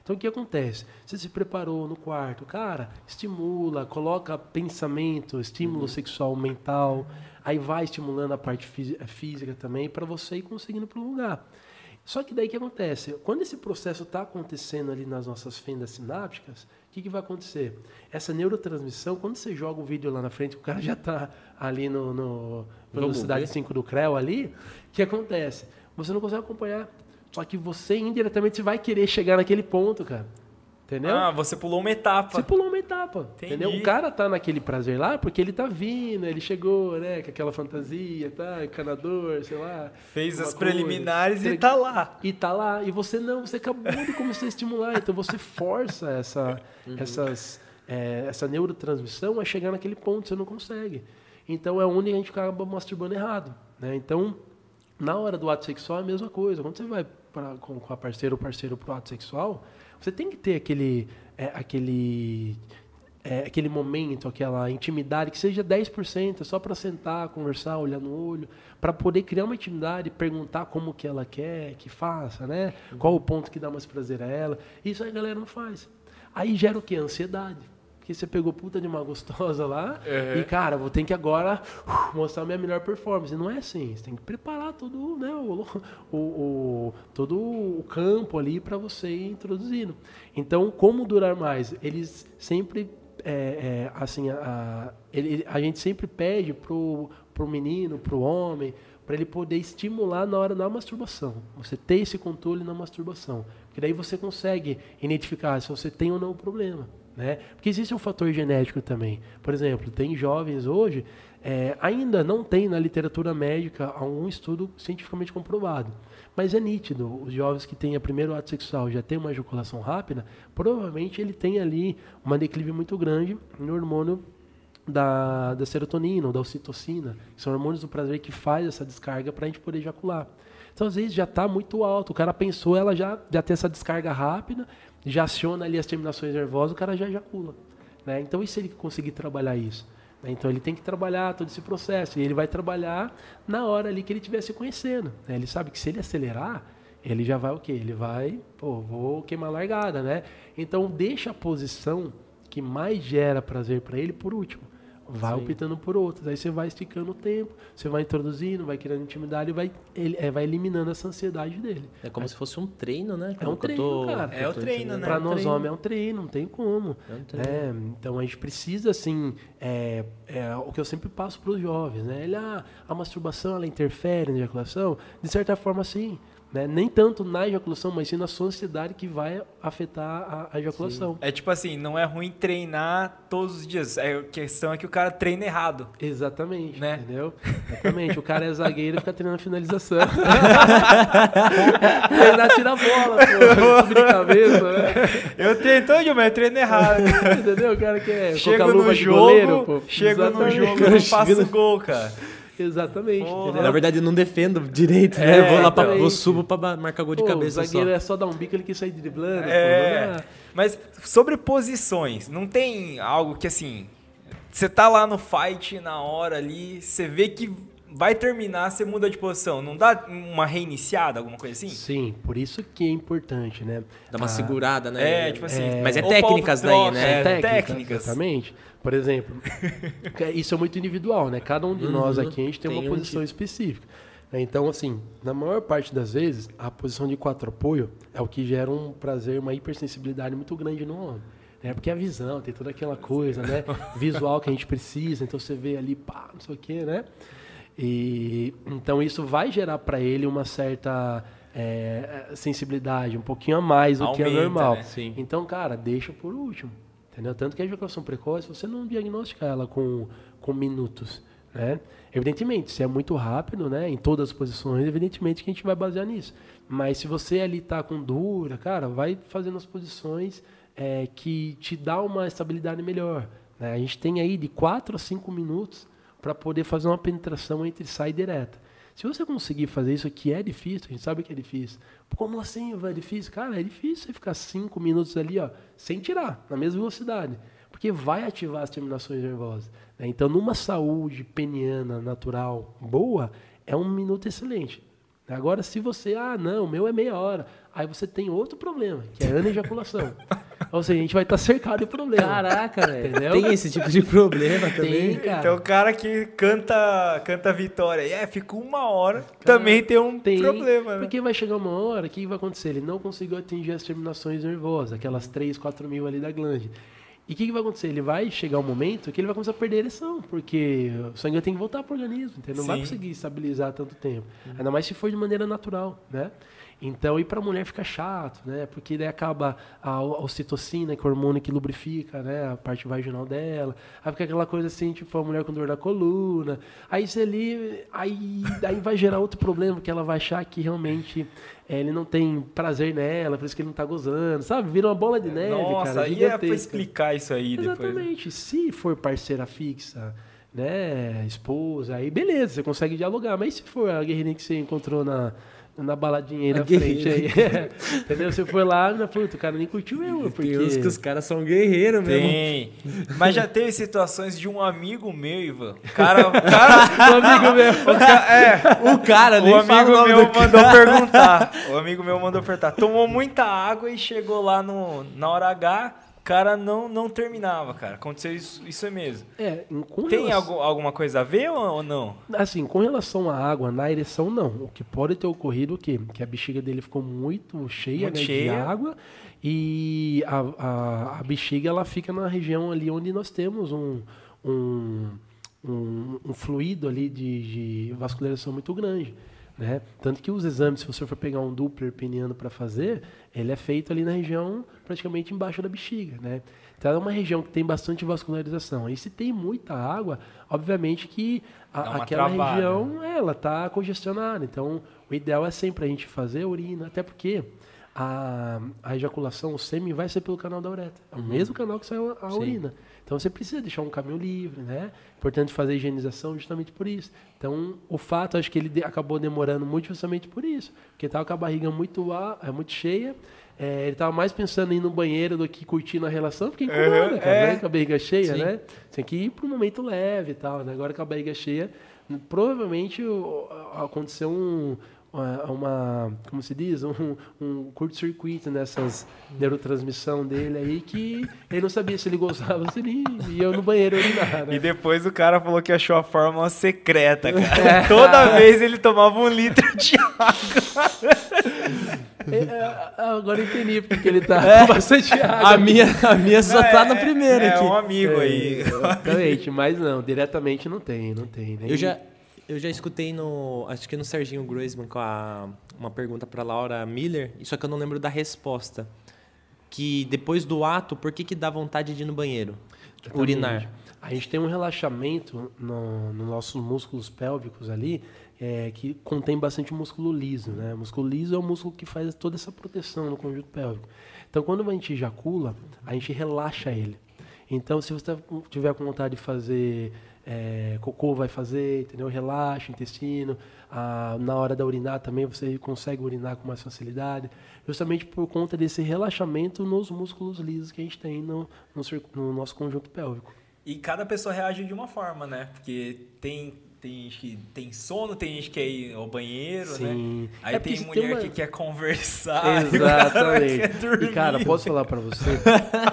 Speaker 3: Então o que acontece? Você se preparou no quarto, cara, estimula, coloca pensamento, estímulo sexual mental, aí vai estimulando a parte fí- física também para você ir conseguindo para lugar. Só que daí o que acontece? Quando esse processo está acontecendo ali nas nossas fendas sinápticas, o que, que vai acontecer? Essa neurotransmissão, quando você joga o vídeo lá na frente, o cara já está ali no, no velocidade
Speaker 2: ver.
Speaker 3: 5 do CREO ali, o que acontece? Você não consegue acompanhar. Só que você indiretamente vai querer chegar naquele ponto, cara. Entendeu?
Speaker 1: Ah, você pulou uma etapa.
Speaker 3: Você pulou uma etapa,
Speaker 1: Entendi.
Speaker 3: entendeu? O cara tá naquele prazer lá porque ele tá vindo, ele chegou, né, com aquela fantasia, tá, encanador, sei lá.
Speaker 1: Fez as
Speaker 3: coisa.
Speaker 1: preliminares e tá lá.
Speaker 3: E tá lá, e você não, você acabou de começar a estimular, então você força essa,
Speaker 1: Uhum.
Speaker 3: essas, é, essa neurotransmissão a chegar naquele ponto, você não consegue. Então é onde a gente acaba masturbando errado, né? Então, na hora do ato sexual é a mesma coisa. Quando você vai pra, com, com a parceira ou parceiro pro ato sexual, você tem que ter aquele, é, aquele, é, aquele momento, aquela intimidade, que seja 10%, só para sentar, conversar, olhar no olho, para poder criar uma intimidade, perguntar como que ela quer que faça, né? Qual o ponto que dá mais prazer a ela. Isso aí a galera não faz. Aí gera o quê? Ansiedade. Porque você pegou puta de uma gostosa lá e, cara, vou ter que agora uh, mostrar minha melhor performance. Não é assim. Você tem que preparar todo, né, o, o, o- todo o campo ali para você ir introduzindo. Então, como durar mais? Eles sempre, é, é, assim, a, a- ele- a gente sempre pede pro, pro menino, pro homem, para ele poder estimular na hora da masturbação. Você ter esse controle na masturbação. Porque daí você consegue identificar se você tem ou não o problema. Né? Porque existe um fator genético também. Por exemplo, tem jovens hoje, é, ainda não tem na literatura médica algum estudo cientificamente comprovado. Mas é nítido, os jovens que têm o primeiro ato sexual já têm uma ejaculação rápida, provavelmente ele tem ali uma declive muito grande no hormônio da, da serotonina ou da ocitocina, que são hormônios do prazer que faz essa descarga para a gente poder ejacular. Então, às vezes, já está muito alto. O cara pensou, ela já, já tem essa descarga rápida, já aciona ali as terminações nervosas, o cara já ejacula. Né? Então, e se ele conseguir trabalhar isso? Né? Então, ele tem que trabalhar todo esse processo. E ele vai trabalhar na hora ali que ele estiver se conhecendo. né? Ele sabe que se ele acelerar, ele já vai o quê? Ele vai, pô, vou queimar a largada, né? Então, deixa a posição que mais gera prazer para ele por último. Vai
Speaker 2: Sim.
Speaker 3: optando por outras. Aí você vai esticando o tempo, você vai introduzindo, vai criando intimidade e vai, ele, é, vai eliminando essa ansiedade dele.
Speaker 2: É como se fosse um treino, né?
Speaker 3: É um
Speaker 2: Pelo que eu
Speaker 3: treino, cara.
Speaker 2: que eu
Speaker 1: É o
Speaker 2: tô
Speaker 1: treino,
Speaker 2: entendendo.
Speaker 1: né?
Speaker 3: Para
Speaker 2: um
Speaker 3: nós
Speaker 2: treino.
Speaker 3: homens é um treino, não tem como.
Speaker 2: É um treino.
Speaker 3: né? Então a gente precisa, assim, é, é, o que eu sempre passo para os jovens, né? Ele, ah, a masturbação ela interfere na ejaculação? De certa forma, sim. Né? Nem tanto na ejaculação, mas sim na sua ansiedade que vai afetar a, a ejaculação.
Speaker 1: É tipo assim, não é ruim treinar todos os dias. É, a questão é que o cara treina errado.
Speaker 3: Exatamente,
Speaker 1: Né?
Speaker 3: entendeu? Exatamente. O cara é zagueiro e fica treinando finalização. Treinar tira a bola, pô. De cabeça, né?
Speaker 1: Eu dia, mas eu treino errado.
Speaker 3: Entendeu? O cara
Speaker 1: Chego
Speaker 3: colocar luva
Speaker 1: no jogo,
Speaker 3: goleiro, pô.
Speaker 1: chego no
Speaker 3: Exatamente.
Speaker 1: jogo e não faço gol, cara.
Speaker 3: Exatamente,
Speaker 1: Porra.
Speaker 2: Na verdade, eu não defendo direito,
Speaker 1: É,
Speaker 2: né? Eu vou lá pra, vou subo pra marcar gol de
Speaker 3: Pô,
Speaker 2: cabeça
Speaker 3: o zagueiro
Speaker 2: só.
Speaker 3: é só dar um bico, ele quis sair driblando.
Speaker 1: É. Mas sobre posições, não tem algo que assim, você tá lá no fight na hora ali, você vê que vai terminar, você muda de posição. Não dá uma reiniciada, alguma coisa assim?
Speaker 3: Sim, por isso que é importante, né?
Speaker 2: Dá uma
Speaker 3: Ah,
Speaker 2: segurada, né?
Speaker 1: É, tipo assim.
Speaker 2: Mas é técnicas daí,
Speaker 1: troca,
Speaker 2: né?
Speaker 1: É,
Speaker 3: técnicas,
Speaker 1: técnicas.
Speaker 3: Exatamente. Por exemplo, que isso é muito individual, né? Cada um de nós
Speaker 2: Uhum.
Speaker 3: aqui, a gente tem,
Speaker 2: Tem
Speaker 3: uma
Speaker 2: um
Speaker 3: posição específica. né? Então, assim, na maior parte das vezes, a posição de quatro apoio é o que gera um prazer, uma hipersensibilidade muito grande no homem. Né? Porque a visão, tem toda aquela coisa, né? Visual que a gente precisa, então você vê ali, pá, não sei o quê, né? E então isso vai gerar para ele uma certa é, sensibilidade, um pouquinho a mais do que é normal.
Speaker 1: né?
Speaker 3: Então, cara, deixa por último. Entendeu? Tanto que a ejaculação precoce, você não diagnostica ela com, com minutos. Né? Evidentemente, se é muito rápido, né, em todas as posições, evidentemente que a gente vai basear nisso. Mas se você ali tá com dura, cara, vai fazendo as posições é, que te dá uma estabilidade melhor. né? A gente tem aí de 4 a 5 minutos para poder fazer uma penetração entre sai e direta. Se você conseguir fazer isso, que é difícil, a gente sabe que é difícil. Como assim, vai é difícil? Cara, é difícil você ficar cinco minutos ali, ó, sem tirar, na mesma velocidade. Porque vai ativar as terminações nervosas. né? Então, numa saúde peniana natural boa, é um minuto excelente. Agora, se você, ah, não, o meu é meia hora, aí você tem outro problema, que é anejaculação. Ou seja, a gente vai estar cercado de problema.
Speaker 2: Caraca, velho.
Speaker 3: Entendeu?
Speaker 2: Tem esse tipo de problema também.
Speaker 3: Tem, cara.
Speaker 1: Então o cara que canta, canta vitória, e é, fica uma hora, também tem um
Speaker 3: Tem,
Speaker 1: problema, né?
Speaker 3: Porque vai chegar uma hora, o que vai acontecer? Ele não conseguiu atingir as terminações nervosas, aquelas 3, 4 mil ali da glande. E o que, que vai acontecer? Ele vai chegar um momento que ele vai começar a perder a ereção, porque o sangue tem que voltar para o organismo, entendeu? Não vai
Speaker 1: Sim.
Speaker 3: conseguir estabilizar tanto tempo. Ainda mais se for de maneira natural, né? Então, e para a mulher fica chato, né? Porque daí acaba a, a ocitocina, que é o hormônio que lubrifica, né? A parte vaginal dela. Aí fica aquela coisa assim, tipo, a mulher com dor na coluna. Aí você ali, aí, aí vai gerar outro problema, que ela vai achar que realmente é, ele não tem prazer nela, por isso que ele não tá gozando, sabe? Vira uma bola de neve,
Speaker 1: Nossa,
Speaker 3: cara.
Speaker 1: aí é pra explicar isso aí depois.
Speaker 3: Exatamente. Se for parceira fixa, né, esposa, aí beleza, você consegue dialogar. Mas se for a guerreirinha que você encontrou na, na baladinha aí na frente
Speaker 2: guerreira.
Speaker 3: aí, entendeu? Você foi lá, na puta, o cara nem curtiu eu, porque...
Speaker 2: Tem uns que os caras são guerreiros mesmo.
Speaker 1: Tem. Mas já teve situações de um amigo meu, Ivan. O cara. O cara
Speaker 3: Um amigo meu.
Speaker 1: o ca- é,
Speaker 2: O cara nem
Speaker 1: o
Speaker 2: fala
Speaker 1: amigo
Speaker 2: o nome
Speaker 1: meu
Speaker 2: do
Speaker 1: mandou perguntar. O amigo meu mandou perguntar. Tomou muita água e chegou lá no, na hora H, cara não, não terminava, cara. Aconteceu isso, isso é mesmo.
Speaker 3: É,
Speaker 1: Tem
Speaker 3: relação-
Speaker 1: algu- alguma coisa a ver ou, ou não?
Speaker 3: Assim, com relação à água na ereção, não. O que pode ter ocorrido o quê? Que a bexiga dele ficou muito cheia,
Speaker 1: Muito
Speaker 3: né, de
Speaker 1: cheia.
Speaker 3: água e a, a, a bexiga ela fica na região ali onde nós temos um, um, um, um fluido ali de, de vascularização muito grande. Né? Tanto que os exames, se você for pegar um Doppler peniano para fazer, ele é feito ali na região praticamente embaixo da bexiga. Né? Então é uma região que tem bastante vascularização. E se tem muita água, obviamente que a- aquela
Speaker 1: travada.
Speaker 3: região ela está congestionada. Então o ideal é sempre a gente fazer urina, até porque a, a ejaculação, o sêmen vai ser pelo canal da uretra. É o mesmo canal que sai a, a urina. Então você precisa deixar um caminho livre, né? Importante fazer a higienização justamente por isso. Então, o fato, acho que ele de- acabou demorando muito justamente por isso. Porque estava com a barriga muito, a- é, muito cheia. é, ele estava mais pensando em ir no banheiro do que curtindo a relação, porque incomoda,
Speaker 1: Uhum,
Speaker 3: cara,
Speaker 1: é.
Speaker 3: né? Com a barriga cheia,
Speaker 2: Sim.
Speaker 3: né? Tem que ir para um momento leve e tal, né? Agora com a barriga cheia, provavelmente aconteceu um, uma, uma- como se diz, um, um curto-circuito nessas neurotransmissão dele aí que ele não sabia se ele gostava ou se ele ia no banheiro urinar, né?
Speaker 1: E depois o cara falou que achou a fórmula secreta, cara. Toda vez ele tomava um litro de água.
Speaker 3: É, é, Agora eu entendi porque que ele tá com bastante água.
Speaker 2: A minha, a minha só tá na primeira
Speaker 1: é,
Speaker 2: aqui.
Speaker 1: um amigo aí.
Speaker 3: Exatamente, mas não, diretamente não tem, não tem. Nem...
Speaker 2: Eu já, eu já escutei no. Acho que no Serginho Groisman com a, uma pergunta pra Laura Miller, só que eu não lembro da resposta. Que depois do ato, por que, que dá vontade de ir no banheiro?
Speaker 3: Exatamente.
Speaker 2: Urinar.
Speaker 3: A gente tem um relaxamento no- nos nossos músculos pélvicos ali, é, que contém bastante músculo liso, né? O músculo liso é o músculo que faz toda essa proteção no conjunto pélvico. Então, quando a gente ejacula, a gente relaxa ele. Então, se você tiver com vontade de fazer é, cocô, vai fazer, entendeu? Relaxa o intestino. Ah, na hora da urinar também, você consegue urinar com mais facilidade. Justamente por conta desse relaxamento nos músculos lisos que a gente tem no, no no nosso conjunto pélvico.
Speaker 1: E cada pessoa reage de uma forma, né? Porque tem, tem gente que tem sono, tem gente que quer ir ao banheiro, né?
Speaker 3: Sim.
Speaker 1: Aí
Speaker 3: É
Speaker 1: tem mulher
Speaker 3: tem uma-
Speaker 1: que quer conversar. e o cara
Speaker 3: Exatamente.
Speaker 1: quer.
Speaker 3: E cara, posso falar pra você?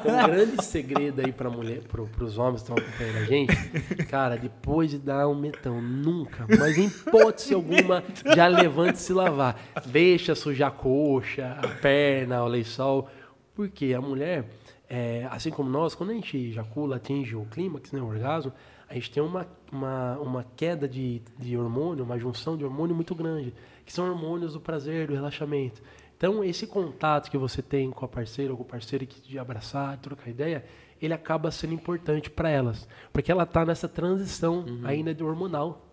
Speaker 3: Tem um grande segredo aí pra mulher, pro, pros homens que estão acompanhando a gente. Cara, depois de dar um metão, nunca, mas em hipótese alguma, já levante e se lavar. Deixa sujar a coxa, a perna, o lençol. Porque a mulher, é, assim como nós, quando a gente ejacula, atinge o clímax, né, o orgasmo, a gente tem uma, uma, uma queda de, de hormônio, uma junção de hormônio muito grande, que são hormônios do prazer, do relaxamento. Então, esse contato que você tem com a parceira ou com o parceiro que te abraçar, trocar ideia, ele acaba sendo importante para elas, porque ela está nessa transição ainda de hormonal.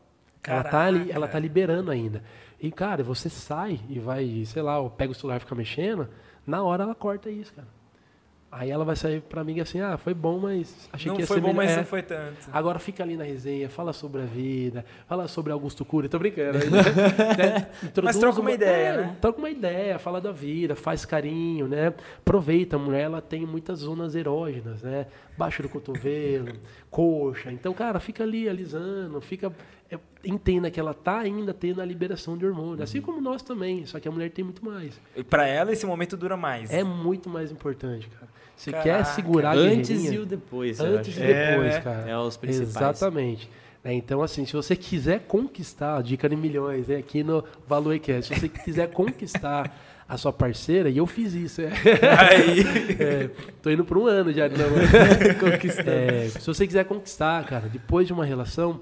Speaker 3: Ela tá ali,
Speaker 1: Caraca.
Speaker 3: ela tá liberando ainda. E cara, você sai e vai, sei lá, pega o celular e fica mexendo, na hora ela corta isso, cara. Aí ela vai sair pra mim assim, ah, foi bom, mas achei
Speaker 1: Não
Speaker 3: que ia
Speaker 1: foi
Speaker 3: ser
Speaker 1: bom,
Speaker 3: melhor.
Speaker 1: mas
Speaker 3: É.
Speaker 1: não foi tanto.
Speaker 3: Agora fica ali na resenha, fala sobre a vida, fala sobre Augusto Cury, tô brincando. né? Introduz
Speaker 1: troca uma ideia,
Speaker 3: é,
Speaker 1: né?
Speaker 3: Troca uma ideia, fala da vida, faz carinho, né? Aproveita, a mulher ela tem muitas zonas erógenas, né? Baixo do cotovelo, coxa. Então, cara, fica ali alisando, fica é, entenda que ela tá ainda tendo a liberação de hormônio,
Speaker 1: Uhum.
Speaker 3: assim como nós também, só que a mulher tem muito mais.
Speaker 1: E pra ela esse momento dura mais.
Speaker 3: É muito mais importante, cara. Você
Speaker 1: Caraca.
Speaker 3: quer segurar a
Speaker 2: Antes e o depois.
Speaker 3: Antes e.
Speaker 1: É,
Speaker 3: depois,
Speaker 1: né?
Speaker 3: cara.
Speaker 2: É os principais.
Speaker 3: Exatamente. Né, Então, assim, se você quiser conquistar, dica de milhões, né, aqui no Valuecast, se você quiser conquistar a sua parceira, e eu fiz isso, é.
Speaker 1: Aí.
Speaker 3: É, tô indo por um ano já. Não, conquistar. É, se você quiser conquistar, cara, depois de uma relação,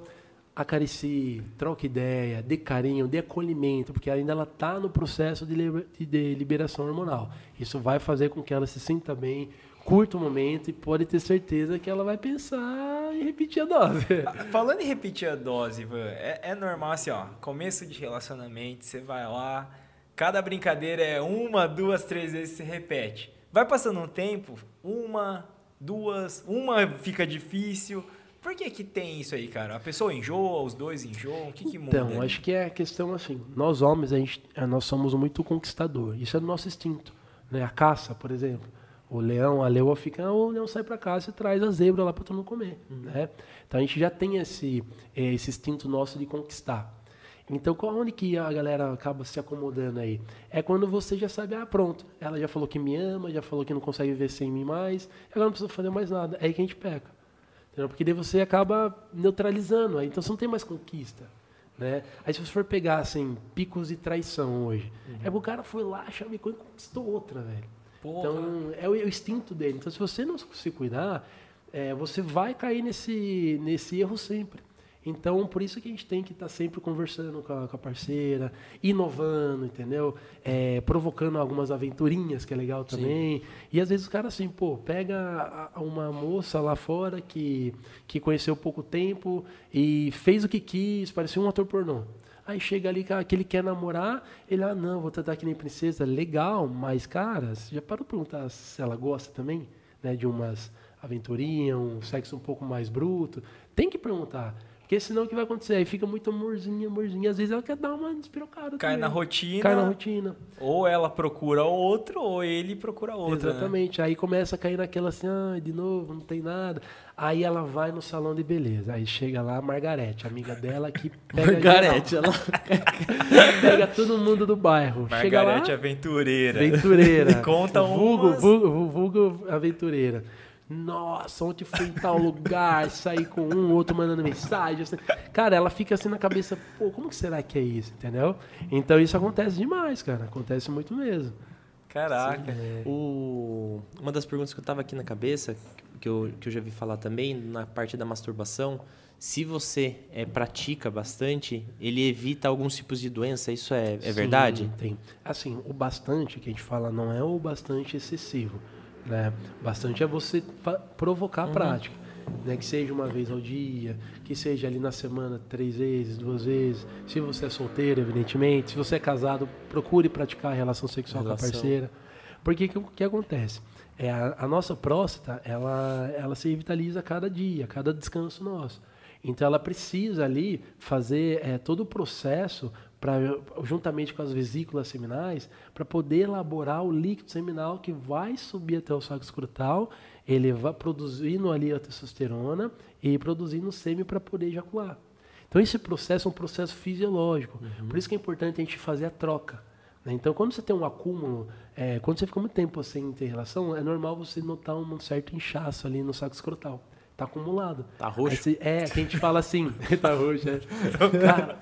Speaker 3: acaricie, troque ideia, dê carinho, dê acolhimento, porque ainda ela está no processo de, liber, de liberação hormonal. Isso vai fazer com que ela se sinta bem, curta o momento e pode ter certeza que ela vai pensar em repetir a dose.
Speaker 1: Falando em repetir a dose, é, é normal assim, ó, começo de relacionamento, você vai lá, cada brincadeira é uma, duas, três vezes você repete. Vai passando um tempo, uma, duas, uma fica difícil, por que que tem isso aí, cara? A pessoa enjoa, os dois enjoam, o que que muda?
Speaker 3: Então, acho que é a questão assim, nós homens, a gente, eh, nós somos muito conquistador, isso é do nosso instinto, né? A caça, por exemplo, o leão, a leoa fica, o leão sai para casa e traz a zebra lá para todo mundo comer, uhum. né? Então a gente já tem esse, eh, esse instinto nosso de conquistar. Então, onde que a galera acaba se acomodando aí? É quando você já sabe, ah, pronto, ela já falou que me ama, já falou que não consegue viver sem mim mais, ela não precisa fazer mais nada. É aí que a gente peca. Entendeu? Porque daí você acaba neutralizando, então você não tem mais conquista. Né? Aí se você for pegar assim, picos de traição hoje, uhum. é que o cara foi lá, chamecou e conquistou outra, velho. Porra. Então é o, é o, instinto dele. Então se você não se cuidar, é, você vai cair nesse, nesse erro sempre. Então, por isso que a gente tem que estar tá sempre conversando com a, com a, parceira, inovando, entendeu? É, provocando algumas aventurinhas, que é legal também. Sim. E às vezes o cara assim, pô, pega uma moça lá fora que, que conheceu pouco tempo e fez o que quis, parecia um ator pornô. Aí chega ali que ele quer namorar, ele, ah, não, vou tratar que nem princesa. Legal, mas, cara, você já parou para perguntar se ela gosta também, né, de umas aventurinhas, um sexo um pouco mais bruto? Tem que perguntar. Porque senão o que vai acontecer? Aí fica muito amorzinho, amorzinho. Às vezes ela quer dar uma despirocada.
Speaker 1: Cai também. na rotina.
Speaker 3: Cai na rotina.
Speaker 1: Ou ela procura outro, ou ele procura outro.
Speaker 3: Né? Exatamente.
Speaker 1: Né?
Speaker 3: Aí começa a cair naquela assim, ah, de novo, não tem nada. Aí ela vai no salão de beleza. Aí chega lá a Margarete, amiga dela, que pega.
Speaker 2: Margarete, ela
Speaker 3: pega todo mundo do bairro.
Speaker 1: Margarete aventureira.
Speaker 3: Aventureira.
Speaker 1: Conta um.
Speaker 3: Vulgo, vulgo, vulgo aventureira. Nossa, ontem fui em tal lugar, saí com um, outro mandando mensagem. Assim. Cara, ela fica assim na cabeça, pô, como que será que é isso, entendeu? Então isso acontece demais, cara. Acontece muito mesmo.
Speaker 2: Caraca. Sim, é. o... Uma das perguntas que eu tava aqui na cabeça, que eu, que eu já vi falar também, na parte da masturbação, se você é, pratica bastante, ele evita alguns tipos de doença, isso é, é Sim, verdade?
Speaker 3: Tem. Assim, o bastante que a gente fala não é o bastante excessivo né? Bastante é você provocar a uhum. prática. Né, que seja uma vez ao dia, que seja ali na semana três vezes, duas vezes. Se você é solteiro, evidentemente. Se você é casado, procure praticar a relação sexual relação. com a parceira. Porque o que, que, acontece? É, a, a, nossa próstata, ela, ela se revitaliza a cada dia, a cada descanso nosso. Então ela precisa ali fazer é, todo o processo pra, juntamente com as vesículas seminais, para poder elaborar o líquido seminal que vai subir até o saco escrotal, ele vai produzindo ali a testosterona e produzindo sêmen para poder ejacular. Então esse processo é um processo fisiológico. Uhum. Por isso que é importante a gente fazer a troca. Né? Então quando você tem um acúmulo, é, quando você fica muito tempo sem ter relação, é normal você notar um certo inchaço ali no saco escrotal. Tá acumulado.
Speaker 2: Tá roxo?
Speaker 3: É, que a gente fala assim. tá roxo, é. Cara,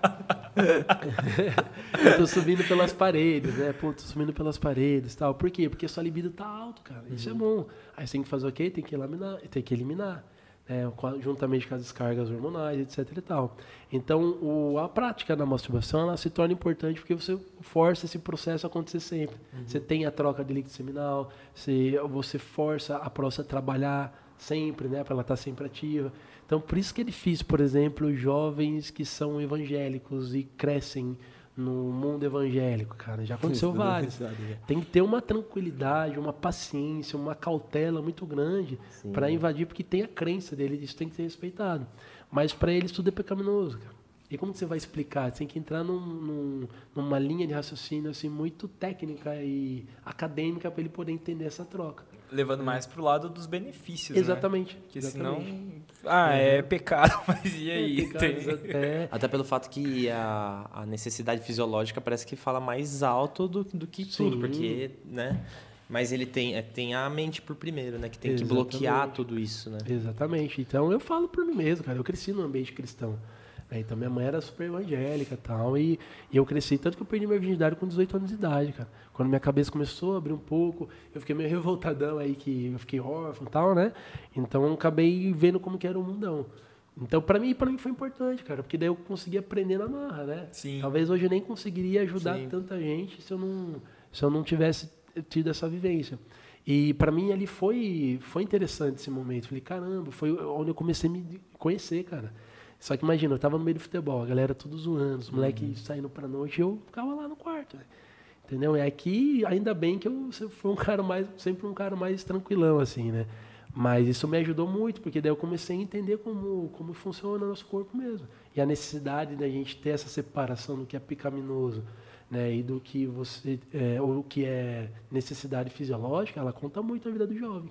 Speaker 3: eu tô subindo pelas paredes, né? Pô, tô subindo pelas paredes tal. Por quê? Porque sua libido tá alto, cara. Isso é uhum. é bom. Aí você tem que fazer o quê? Tem que eliminar, tem que eliminar. Né? juntamente com as descargas hormonais, etc e tal. Então, o, a prática da masturbação, ela se torna importante porque você força esse processo a acontecer sempre. Uhum. Você tem a troca de líquido seminal, você, você força a próstata a trabalhar, sempre, né, para ela estar tá sempre ativa. Então, por isso que é difícil, por exemplo, jovens que são evangélicos e crescem no mundo evangélico, cara. Já aconteceu vários. É. Tem que ter uma tranquilidade, uma paciência, uma cautela muito grande para invadir, porque tem a crença dele, isso tem que ser respeitado. Mas para eles tudo é pecaminoso, cara. E como você vai explicar? Você tem que entrar num, num, numa linha de raciocínio assim muito técnica e acadêmica para ele poder entender essa troca
Speaker 1: levando mais pro lado dos benefícios,
Speaker 3: Exatamente.
Speaker 1: Né?
Speaker 3: Porque
Speaker 1: exatamente. senão... Ah, é, é pecado, mas e aí? É pecado,
Speaker 2: até... até pelo fato que a, a necessidade fisiológica parece que fala mais alto do, do que Sim. tudo, porque, né... Mas ele tem, é, tem a mente por primeiro, né? Que tem Exatamente. que bloquear tudo isso, né?
Speaker 3: Exatamente. Então eu falo por mim mesmo, cara. Eu cresci num ambiente cristão. Né? Então minha mãe era super evangélica e tal. E, e eu cresci, tanto que eu perdi minha virgindade com 18 anos de idade, cara. Quando minha cabeça começou a abrir um pouco, eu fiquei meio revoltadão aí, que eu fiquei órfão e tal, né? Então eu acabei vendo como que era o mundão. Então, para mim, para mim foi importante, cara, porque daí eu consegui aprender na marra, né?
Speaker 1: Sim.
Speaker 3: Talvez hoje eu nem conseguiria ajudar
Speaker 2: Sim.
Speaker 3: tanta gente se eu não, se eu não tivesse tido essa vivência. E para mim ali foi foi interessante esse momento. Falei, caramba, foi onde eu comecei a me conhecer, cara. Só que imagina, eu tava no meio do futebol, a galera tudo zoando, os moleques saindo pra noite, e eu ficava lá no quarto, né? Entendeu? É que ainda bem que eu sempre fui um cara mais, sempre um cara mais tranquilão assim, né? Mas isso me ajudou muito, porque daí eu comecei a entender como, como funciona o nosso corpo mesmo. E a necessidade da gente ter essa separação do que é pecaminoso né, e do que você é, ou o que é necessidade fisiológica, ela conta muito na vida do jovem.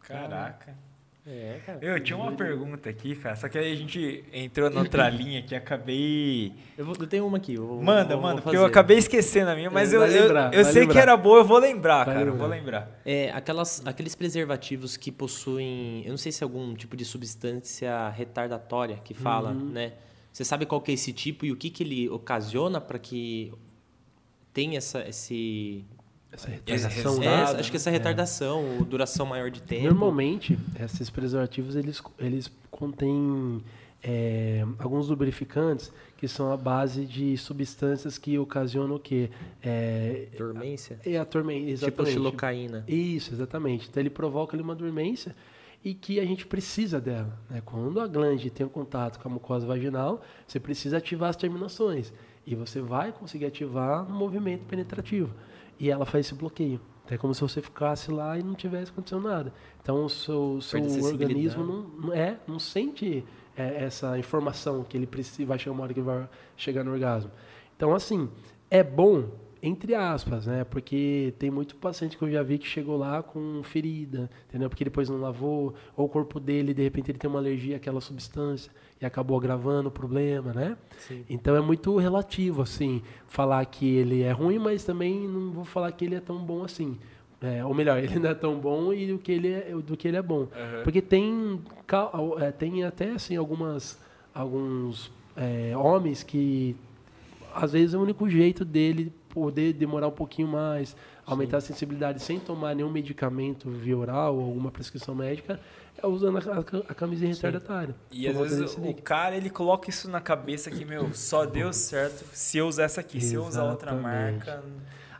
Speaker 1: Caraca.
Speaker 2: É, cara.
Speaker 1: Eu tinha uma pergunta aqui, cara, só que aí a gente entrou noutra linha que acabei.
Speaker 2: Eu, vou- eu tenho uma aqui. eu vou-
Speaker 1: Manda,
Speaker 2: vou-
Speaker 1: manda, porque eu acabei esquecendo a minha, mas
Speaker 3: É,
Speaker 1: eu, eu,
Speaker 3: lembrar,
Speaker 1: eu
Speaker 3: vai
Speaker 1: sei que
Speaker 3: lembrar.
Speaker 1: era boa, eu vou lembrar,
Speaker 3: Vai
Speaker 1: cara, eu
Speaker 3: lembrar.
Speaker 1: vou lembrar.
Speaker 2: É, aquelas, aqueles preservativos que possuem, eu não sei se é algum tipo de substância retardatória que fala,
Speaker 3: Uhum.
Speaker 2: né? Você sabe qual que é esse tipo e o que, que ele ocasiona para que tenha essa, esse,
Speaker 3: Essa
Speaker 1: Esse
Speaker 3: retardação.
Speaker 2: é,
Speaker 3: né?
Speaker 1: Nada,
Speaker 2: acho que essa retardação, ou duração maior de tempo.
Speaker 3: Normalmente, esses preservativos eles, eles contêm é, alguns lubrificantes que são a base de substâncias que ocasionam o quê? É,
Speaker 2: Dormência?
Speaker 3: é a dormência,
Speaker 2: Tipo
Speaker 3: exatamente.
Speaker 2: xilocaína.
Speaker 3: Isso, exatamente. Então ele provoca ali uma dormência e que a gente precisa dela. Né? Quando a glande tem um contato com a mucosa vaginal, você precisa ativar as terminações. E você vai conseguir ativar no movimento penetrativo. E ela faz esse bloqueio. É como se você ficasse lá e não tivesse acontecendo nada. Então o seu, seu organismo não, não, é, não sente é, essa informação que ele precisa, vai chegar uma hora que vai chegar no orgasmo. Então, assim, é bom, entre aspas, né? Porque tem muito paciente que eu já vi que chegou lá com ferida, entendeu? Porque depois não lavou, ou o corpo dele, de repente, ele tem uma alergia àquela substância e acabou agravando o problema, né?
Speaker 2: Sim.
Speaker 3: Então é muito relativo, assim, falar que ele é ruim, mas também não vou falar que ele é tão bom assim. É, ou melhor, ele não é tão bom e do que ele é, do que ele é bom. Porque tem, é, tem até assim algumas alguns é, homens que às vezes é o único jeito dele poder demorar um pouquinho mais, aumentar a sensibilidade sem tomar nenhum medicamento via oral ou alguma prescrição médica, é usando a, a, a camisinha retardatária.
Speaker 1: E às vezes o cara ele coloca isso na cabeça que, meu, só deu certo se eu usar essa aqui. Se eu usar outra
Speaker 3: Exatamente.
Speaker 1: marca.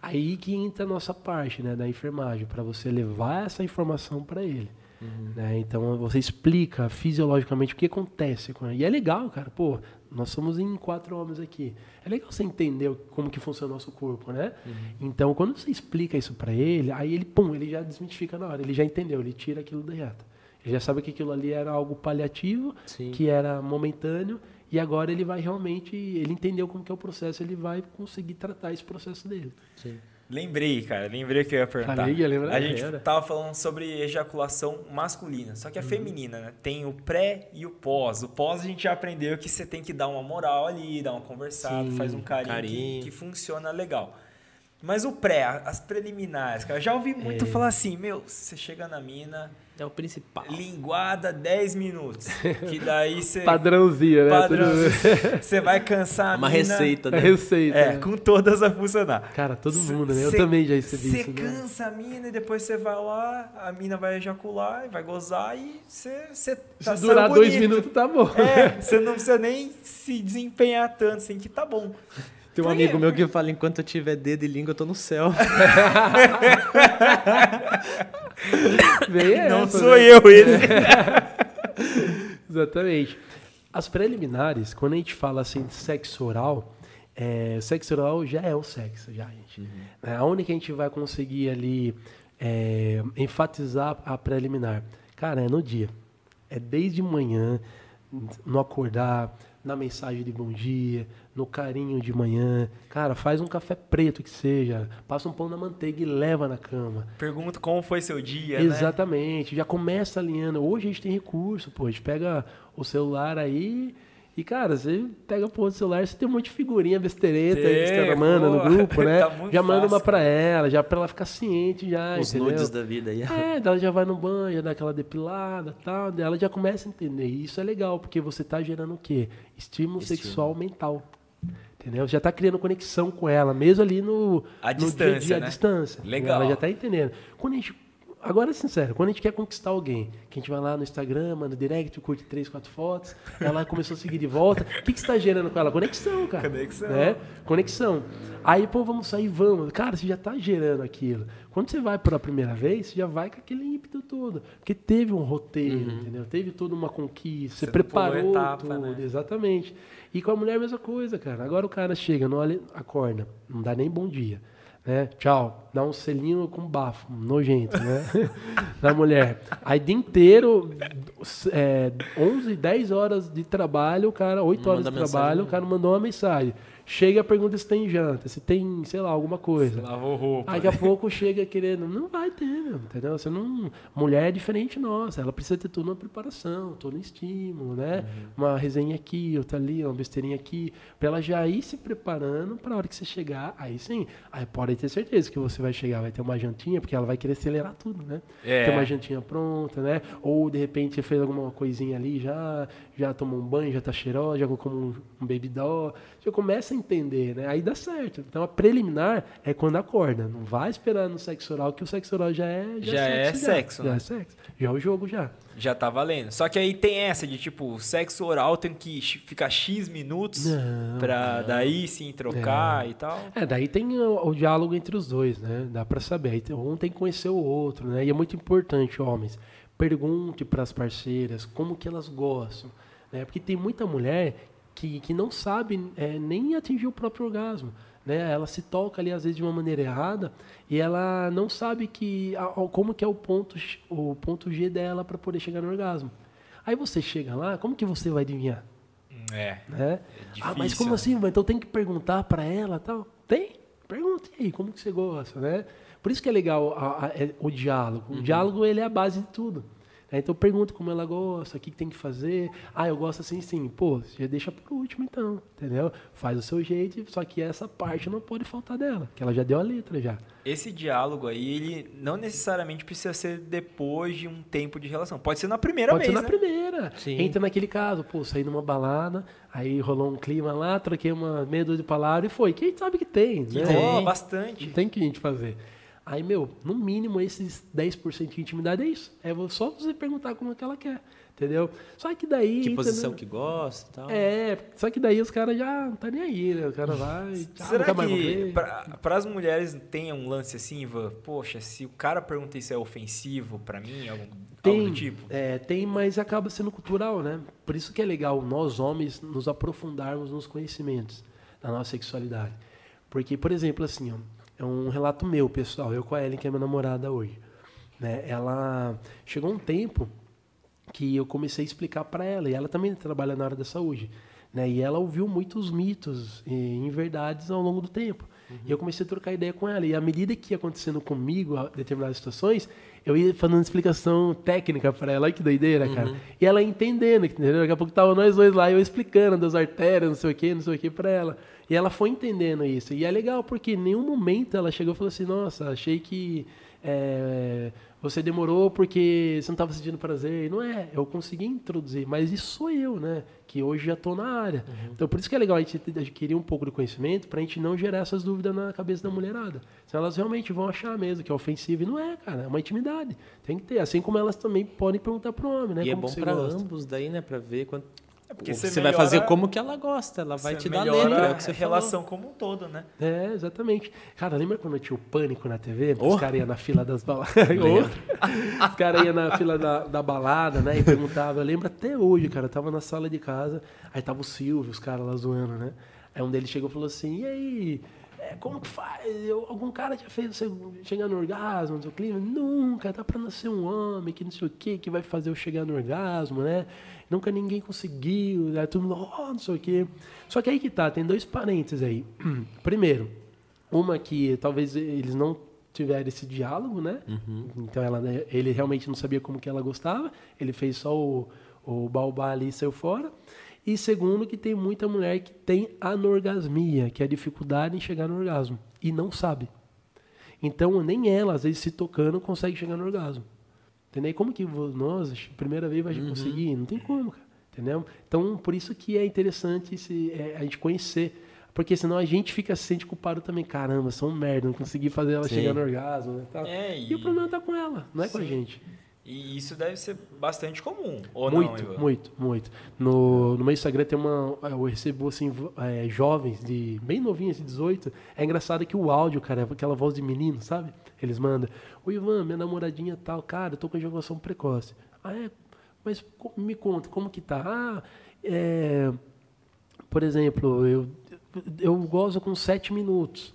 Speaker 3: Aí que entra a nossa parte, né, da enfermagem, para você levar essa informação para ele.
Speaker 1: Uhum.
Speaker 3: Né? Então você explica fisiologicamente o que acontece com ele. E é legal, cara. Pô, nós somos em quatro homens aqui. É legal você entender como que funciona o nosso corpo, né?
Speaker 1: Uhum.
Speaker 3: Então quando você explica isso para ele, aí ele, pum, ele já desmitifica na hora. Ele já entendeu, ele tira aquilo da reta. Ele já sabe que aquilo ali era algo paliativo,
Speaker 2: Sim.
Speaker 3: que era momentâneo, e agora ele vai realmente, ele entendeu como que é o processo, ele vai conseguir tratar esse processo dele.
Speaker 2: Sim.
Speaker 1: Lembrei, cara, lembrei que eu ia perguntar.
Speaker 3: Falei que ia lembrar,
Speaker 1: a gente
Speaker 3: era.
Speaker 1: tava falando sobre ejaculação masculina, só que
Speaker 3: Uhum.
Speaker 1: a feminina, né? Tem o pré e o pós. O pós a gente já aprendeu que você tem que dar uma moral ali, dar uma conversada,
Speaker 3: Sim,
Speaker 1: faz um carinho,
Speaker 2: carinho.
Speaker 1: Que, que funciona legal. Mas o pré, as preliminares, cara, eu já ouvi muito
Speaker 3: É.
Speaker 1: falar assim, meu, você chega na mina,
Speaker 2: É o principal.
Speaker 1: linguada 10 minutos, que daí você...
Speaker 3: Padrãozinho, né?
Speaker 1: Padrão,
Speaker 3: Tudo-
Speaker 1: você vai cansar a
Speaker 2: Uma
Speaker 1: mina,
Speaker 2: receita,
Speaker 3: É
Speaker 2: né?
Speaker 3: receita.
Speaker 1: É,
Speaker 3: né?
Speaker 1: com todas a funcionar.
Speaker 3: Cara, todo mundo, né? Eu
Speaker 1: Cê-
Speaker 3: também já recebi
Speaker 1: Você
Speaker 3: né?
Speaker 1: cansa a mina e depois você vai lá, a mina vai ejacular e vai gozar e você, tá
Speaker 3: Se durar dois
Speaker 1: bonito.
Speaker 3: minutos, tá bom.
Speaker 1: É, você não precisa nem se desempenhar tanto, assim, que tá bom.
Speaker 2: Tem um
Speaker 1: Por quê?
Speaker 2: amigo meu que fala, enquanto eu tiver dedo e língua, eu tô no céu.
Speaker 3: Bem
Speaker 1: não
Speaker 3: essa,
Speaker 1: sou
Speaker 3: né?
Speaker 1: eu esse.
Speaker 3: Exatamente. As preliminares, quando a gente fala assim de sexo oral, é, sexo oral já é o sexo, já, gente. É, Aonde que a gente vai conseguir ali é, enfatizar a preliminar? Cara, é no dia. É desde manhã, no acordar, na mensagem de bom dia, no carinho de manhã. Cara, faz um café preto que seja, passa um pão na manteiga e leva na cama.
Speaker 1: Pergunto como foi seu dia, né?
Speaker 3: Exatamente, já começa alinhando. Hoje a gente tem recurso, pô, a gente pega o celular aí e, cara, você pega pô, o celular, você tem um monte de figurinha besteireta aí que você manda no grupo, né?
Speaker 1: tá
Speaker 3: já manda uma
Speaker 1: fácil.
Speaker 3: pra ela, já pra ela ficar ciente já,
Speaker 2: Os
Speaker 3: entendeu?
Speaker 2: nudes da vida aí.
Speaker 3: É, ela já vai no banho, já dá aquela depilada e tal, daí ela já começa a entender. E isso é legal, porque você tá gerando o quê? Estímulo,
Speaker 2: Estímulo.
Speaker 3: sexual mental. Entendeu? Já tá criando conexão com ela, mesmo ali no,
Speaker 1: À
Speaker 3: no
Speaker 1: distância,
Speaker 3: dia a dia,
Speaker 1: né?
Speaker 3: à distância.
Speaker 1: Legal.
Speaker 3: Ela já tá entendendo. Quando a gente agora é sincero, quando a gente quer conquistar alguém, que a gente vai lá no Instagram, manda direct, curte três, quatro fotos, ela começou a seguir de volta, o que, que você tá gerando com ela? Conexão, cara.
Speaker 1: Conexão.
Speaker 3: Né? Conexão. Aí, pô, vamos sair, vamos. Cara, você já tá gerando aquilo. Quando você vai pela primeira vez, você já vai com aquele ímpeto todo. Porque teve um roteiro, entendeu? Teve toda uma conquista, você,
Speaker 1: Você
Speaker 3: preparou
Speaker 1: etapa,
Speaker 3: tudo.
Speaker 1: né?
Speaker 3: Exatamente. E com a mulher a mesma coisa, cara. Agora o cara chega, não olha, acorda, não dá nem bom dia. Né? Tchau. Dá um selinho com bafo, nojento, né? da mulher. Aí dia inteiro, é, 11, 10 horas de trabalho, o cara, 8 horas de trabalho,
Speaker 2: mensagem.
Speaker 3: o cara mandou uma mensagem. Chega e pergunta se tem janta, se tem, sei lá, alguma coisa.
Speaker 1: Lavou roupa.
Speaker 3: Aí daqui a pouco chega querendo. Não vai ter, meu, entendeu? Você não. Mulher é diferente nossa. Ela precisa ter toda uma preparação, todo um estímulo, né? Uma resenha aqui, outra ali, uma besteirinha aqui. Pra ela já ir se preparando pra hora que você chegar. Aí sim. Aí pode ter certeza que você vai chegar, vai ter uma jantinha, porque ela vai querer acelerar tudo, né?
Speaker 1: É.
Speaker 3: Ter uma jantinha pronta, né? Ou de repente você fez alguma coisinha ali, já, já tomou um banho, já tá cheirosa, já colocou um, um baby doll. Você começa a entender, né? Aí dá certo. Então a preliminar é quando acorda. Não vai esperar no sexo oral, que o sexo oral já é
Speaker 1: Já é sexo,
Speaker 3: Já
Speaker 1: né?
Speaker 3: é sexo. Já é o jogo já.
Speaker 1: Já tá valendo. Só que aí tem essa de tipo, sexo oral tem que ficar X minutos
Speaker 3: Não,
Speaker 1: pra daí sim trocar e tal.
Speaker 3: É, daí tem o, o diálogo entre os dois, né? Dá pra saber. Aí um tem que conhecer o outro, né? E é muito importante, homens, pergunte pras parceiras como que elas gostam, né? Porque tem muita mulher que, que não sabe é, nem atingir o próprio orgasmo. Né? Ela se toca ali às vezes de uma maneira errada e ela não sabe que como que é o ponto o ponto G dela para poder chegar no orgasmo. Aí você chega lá, como que você vai adivinhar?
Speaker 1: É.
Speaker 3: né?
Speaker 1: difícil,
Speaker 3: ah, mas como
Speaker 1: né?
Speaker 3: assim? Então tem que perguntar para ela tal? Tem? Pergunta e aí, como que você gosta, né? Por isso que é legal a- a- é o diálogo. O diálogo ele é a base de tudo. Então pergunta como ela gosta, o que, que tem que fazer. Ah, eu gosto assim, sim. Pô, já deixa por último então, entendeu? Faz o seu jeito, só que essa parte não pode faltar dela, que ela já deu a letra já.
Speaker 1: Esse diálogo aí, ele não necessariamente precisa ser depois de um tempo de relação. Pode ser na primeira
Speaker 3: Pode
Speaker 1: vez,
Speaker 3: ser na
Speaker 1: né?
Speaker 3: primeira.
Speaker 2: Sim.
Speaker 3: Entra naquele caso, pô, saí numa balada, aí rolou um clima lá, troquei uma meia dúzia de palavras e foi. Quem sabe que tem,
Speaker 1: Que
Speaker 3: né?
Speaker 1: rola bastante.
Speaker 3: Não tem o que a gente fazer. Aí, meu, no mínimo esses 10% de intimidade é isso. É só você perguntar como é que ela quer, entendeu? Só que daí...
Speaker 2: Que posição
Speaker 3: entendeu?
Speaker 2: que gosta e tal.
Speaker 3: É, só que daí os caras já não tá nem aí, né? O cara vai... tchau,
Speaker 1: Será
Speaker 3: nunca mais vou
Speaker 1: que para as mulheres tem um lance assim, Ivan? Poxa, se o cara pergunta isso é ofensivo pra mim, algum, algo
Speaker 3: Tem,
Speaker 1: do tipo?
Speaker 3: é, tem, mas acaba sendo cultural, né? Por isso que é legal nós homens nos aprofundarmos nos conhecimentos da nossa sexualidade. Porque, por exemplo, assim, ó, é um relato meu, pessoal, eu com a Ellen, que é minha namorada hoje. Né? Ela chegou um tempo que eu comecei a explicar para ela, e ela também trabalha na área da saúde, né? E ela ouviu muitos mitos e inverdades ao longo do tempo. E eu comecei a trocar ideia com ela, e à medida que ia acontecendo comigo determinadas situações, eu ia fazendo explicação técnica para ela, olha que doideira, cara. E ela entendendo, entendeu? Daqui a pouco tava nós dois lá, eu explicando das artérias, não sei o que, não sei o que para ela. E ela foi entendendo isso. E é legal, porque em nenhum momento ela chegou e falou assim, nossa, achei que é, você demorou porque você não estava sentindo prazer. E não é, eu consegui introduzir, mas isso sou eu, né? Que hoje já estou na área. Então por isso que é legal a gente adquirir um pouco de conhecimento para a gente não gerar essas dúvidas na cabeça da mulherada. Senão elas realmente vão achar mesmo que é ofensivo. E não é, cara, é uma intimidade. Tem que ter. Assim como elas também podem perguntar pro homem, né?
Speaker 2: E é
Speaker 3: como
Speaker 2: bom
Speaker 3: você
Speaker 2: pra
Speaker 3: gosta.
Speaker 2: ambos daí, né? Pra ver quanto.
Speaker 1: É porque
Speaker 2: você
Speaker 1: você
Speaker 2: vai fazer como que ela gosta. Ela vai te dar letra, é o
Speaker 1: a
Speaker 2: que você
Speaker 1: relação como um todo, né?
Speaker 3: É, exatamente. Cara, lembra quando tinha o pânico na TV?
Speaker 2: Oh.
Speaker 3: Os caras iam na fila das baladas. Os caras iam na fila da, da balada, né? E perguntavam. Eu lembro até hoje, cara. Eu tava na sala de casa, aí tava o Silvio, os caras lá zoando, né? Aí um deles chegou e falou assim: e aí? é, como que faz? Eu- algum cara já fez você chegar no orgasmo, no seu clima? Nunca, tá pra nascer um homem que não sei o que, que vai fazer eu chegar no orgasmo, né? Nunca ninguém conseguiu, aí todo mundo, oh, não sei o que. Só que aí que tá, tem dois parênteses aí. Primeiro, uma que talvez eles não tiveram esse diálogo, né? Então ela, né, ele realmente não sabia como que ela gostava, ele fez só o, o baobá ali e saiu fora. E segundo, que tem muita mulher que tem anorgasmia, que é a dificuldade em chegar no orgasmo, e não sabe. Então, nem ela, às vezes, se tocando, consegue chegar no orgasmo. Entendeu? E Como que nós, primeira vez, vai conseguir? Não tem como, cara. Entendeu? Então, por isso que é interessante se, é, a gente conhecer Porque senão a gente fica se sente culpado também. Caramba, sou um merda, não consegui fazer ela
Speaker 2: Sim.
Speaker 3: chegar no orgasmo, né? tal.
Speaker 1: É,
Speaker 3: e... o problema tá com ela, não é com a
Speaker 1: Sim.
Speaker 3: gente.
Speaker 1: E isso deve ser bastante comum, ou
Speaker 3: muito,
Speaker 1: não,
Speaker 3: muito, muito. No, no meu Instagram tem uma. Eu recebo assim, é, jovens de bem novinhos, de 18. É engraçado que o áudio, cara, é aquela voz de menino, sabe? Eles mandam. Ô Ivan, minha namoradinha tal, cara, eu tô com ejaculação precoce. Ah, é? Mas me conta, como que tá? Ah, é. Por exemplo, eu, eu gozo com sete minutos.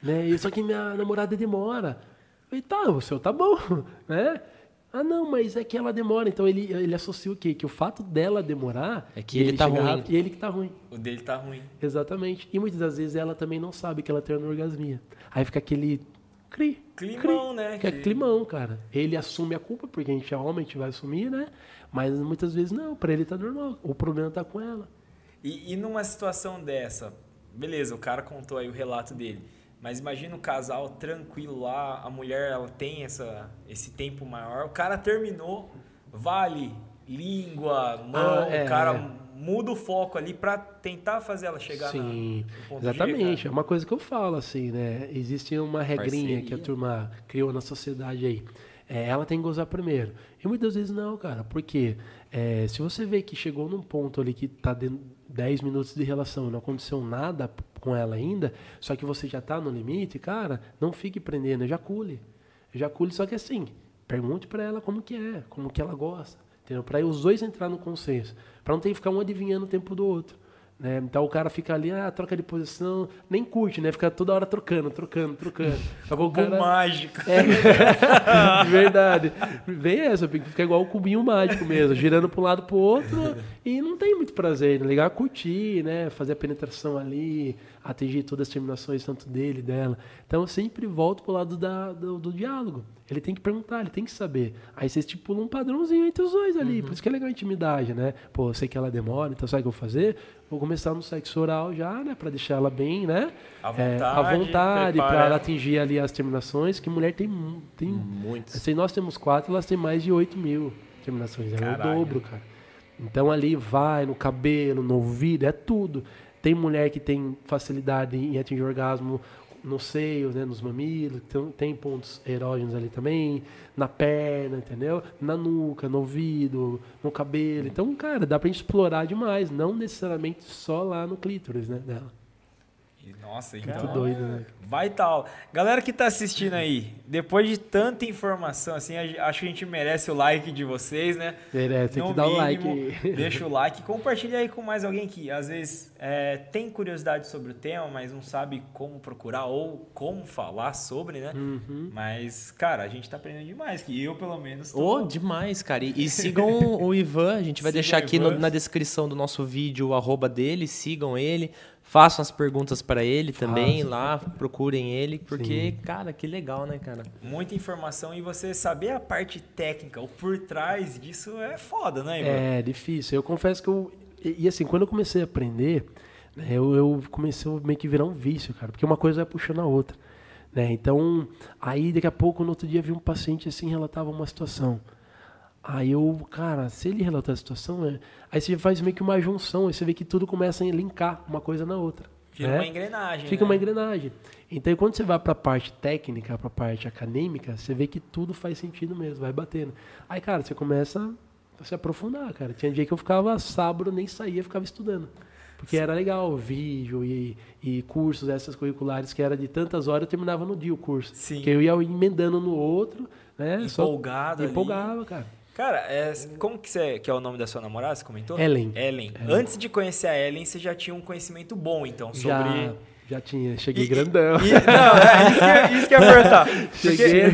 Speaker 3: Né? E Só que minha namorada demora. Falei, tá, o seu tá bom, né? Ah, não, mas é que ela demora. Então ele, ele associa o quê? Que o fato dela demorar.
Speaker 2: É que
Speaker 3: e
Speaker 2: ele tá ruim.
Speaker 3: rápido, E ele que tá ruim.
Speaker 1: O dele tá ruim.
Speaker 3: Exatamente. E muitas das vezes ela também não sabe que ela tem anorgasmia. Aí fica aquele. Cri,
Speaker 1: Climão, né?
Speaker 3: Que é climão, cara. Ele assume a culpa, porque a gente é homem, a gente vai assumir, né? Mas muitas vezes não, pra ele tá normal. O problema tá com ela.
Speaker 1: E, e numa situação dessa, beleza, o cara contou aí o relato dele. Mas imagina um casal tranquilo lá, a mulher ela tem essa, esse tempo maior, o cara terminou, vale, língua, mão,
Speaker 3: Ah, é,
Speaker 1: o cara
Speaker 3: é.
Speaker 1: muda o foco ali pra tentar fazer ela chegar na-
Speaker 3: Sim,
Speaker 1: no ponto G,
Speaker 3: exatamente. É uma coisa que eu falo, assim, né? Existe uma regrinha que a
Speaker 1: Parceria.
Speaker 3: turma criou na sociedade aí. É, ela tem que gozar primeiro. E muitas vezes não, cara. Porque é, se você vê que chegou num ponto ali que tá dentro 10 minutos de relação e não aconteceu nada com ela ainda, só que você já tá no limite, cara, não fique prendendo, ejacule. Ejacule, só que assim, pergunte pra ela como que é, como que ela gosta. Entendeu? Pra os dois entrar no consenso. Pra não ter que ficar um adivinhando o tempo do outro. Né? Então o cara fica ali, ah, troca de posição, nem curte, né? Fica toda hora trocando, trocando, trocando. Daqui a pouco o cara-
Speaker 1: mágico.
Speaker 3: é, verdade. Vem essa, fica igual o cubinho mágico mesmo, girando para um lado pro outro e não tem muito prazer, né? Ligar, curtir, né? Fazer a penetração ali, atingir todas as terminações, tanto dele e dela. Então eu sempre volto pro lado da, do, do diálogo. Ele tem que perguntar, ele tem que saber. Aí você estipula um padrãozinho entre os dois ali. Por isso que é legal a intimidade, né? Pô, eu sei que ela demora, então sabe o que eu vou fazer? Vou começar no sexo oral já, né? Pra deixar ela bem, né?
Speaker 1: À
Speaker 3: É, à
Speaker 1: vontade,
Speaker 3: vontade, pra
Speaker 1: prepara.
Speaker 3: ela atingir ali as terminações, que mulher tem, tem
Speaker 2: Muitos.
Speaker 3: Se nós temos quatro, elas têm mais de 8 mil terminações. É o dobro, cara. Então ali vai no cabelo, no ouvido, é tudo. Tem mulher que tem facilidade em atingir orgasmo nos seios, né, nos mamilos, tem, tem pontos erógenos ali também, na perna, entendeu? Na nuca, no ouvido, no cabelo. Então, cara, dá pra gente explorar demais, não necessariamente só lá no clítoris, né, dela.
Speaker 1: E, Nossa,
Speaker 3: Muito
Speaker 1: então,
Speaker 3: doido, né?
Speaker 1: Vai tal. Galera que tá assistindo aí, depois de tanta informação, assim, acho que a gente merece o like de vocês, né?
Speaker 3: É, tem
Speaker 1: No
Speaker 3: que dar o like.
Speaker 1: mínimo, Deixa o like, compartilha aí com mais alguém que às vezes é, tem curiosidade sobre o tema, mas não sabe como procurar ou como falar sobre, né?
Speaker 3: Uhum.
Speaker 1: Mas, cara, a gente tá aprendendo demais, que eu pelo menos tô...
Speaker 2: Oh, demais, cara. E, e sigam o Ivan, a gente vai deixar aqui no- na descrição do nosso vídeo o arroba dele, sigam ele, façam as perguntas pra ele também
Speaker 3: Façam.
Speaker 2: lá, procurem ele, porque, cara, que legal, né, cara?
Speaker 1: muita informação e você saber a parte técnica, o por trás disso é foda, né, Ivan?
Speaker 3: É, difícil. Eu confesso que eu. E, e assim, quando eu comecei a aprender, né, eu, eu comecei a meio que virar um vício, cara, porque uma coisa vai puxando a outra. Né? Então, aí daqui a pouco, no outro dia, vi um paciente assim, relatava uma situação. Aí eu, cara, se ele relatar a situação, é... aí você faz meio que uma junção, aí você vê que tudo começa a linkar uma coisa na outra.
Speaker 1: Vira
Speaker 3: né?
Speaker 1: uma engrenagem,
Speaker 3: Fica
Speaker 1: né?
Speaker 3: uma engrenagem. Então, quando você vai para a parte técnica, para a parte acadêmica, você vê que tudo faz sentido mesmo, vai batendo. Aí, cara, você começa a se aprofundar, cara. Tinha dia que eu ficava sábado, nem saía, ficava estudando. Porque era legal, vídeo e, e cursos essas curriculares que era de tantas horas, eu terminava no dia o curso.
Speaker 1: Sim.
Speaker 3: Porque eu ia emendando no outro, né? só-
Speaker 1: Empolgado ali.
Speaker 3: Empolgava, cara.
Speaker 1: Cara, é, como que, você, que é o nome da sua namorada? Você comentou?
Speaker 3: Ellen.
Speaker 1: Ellen. Antes de conhecer a Ellen, você já tinha um conhecimento bom, então, sobre...
Speaker 3: Já, já tinha, cheguei
Speaker 1: E-
Speaker 3: grandão.
Speaker 1: e- não, é isso que, isso que eu ia perguntar.
Speaker 3: Cheguei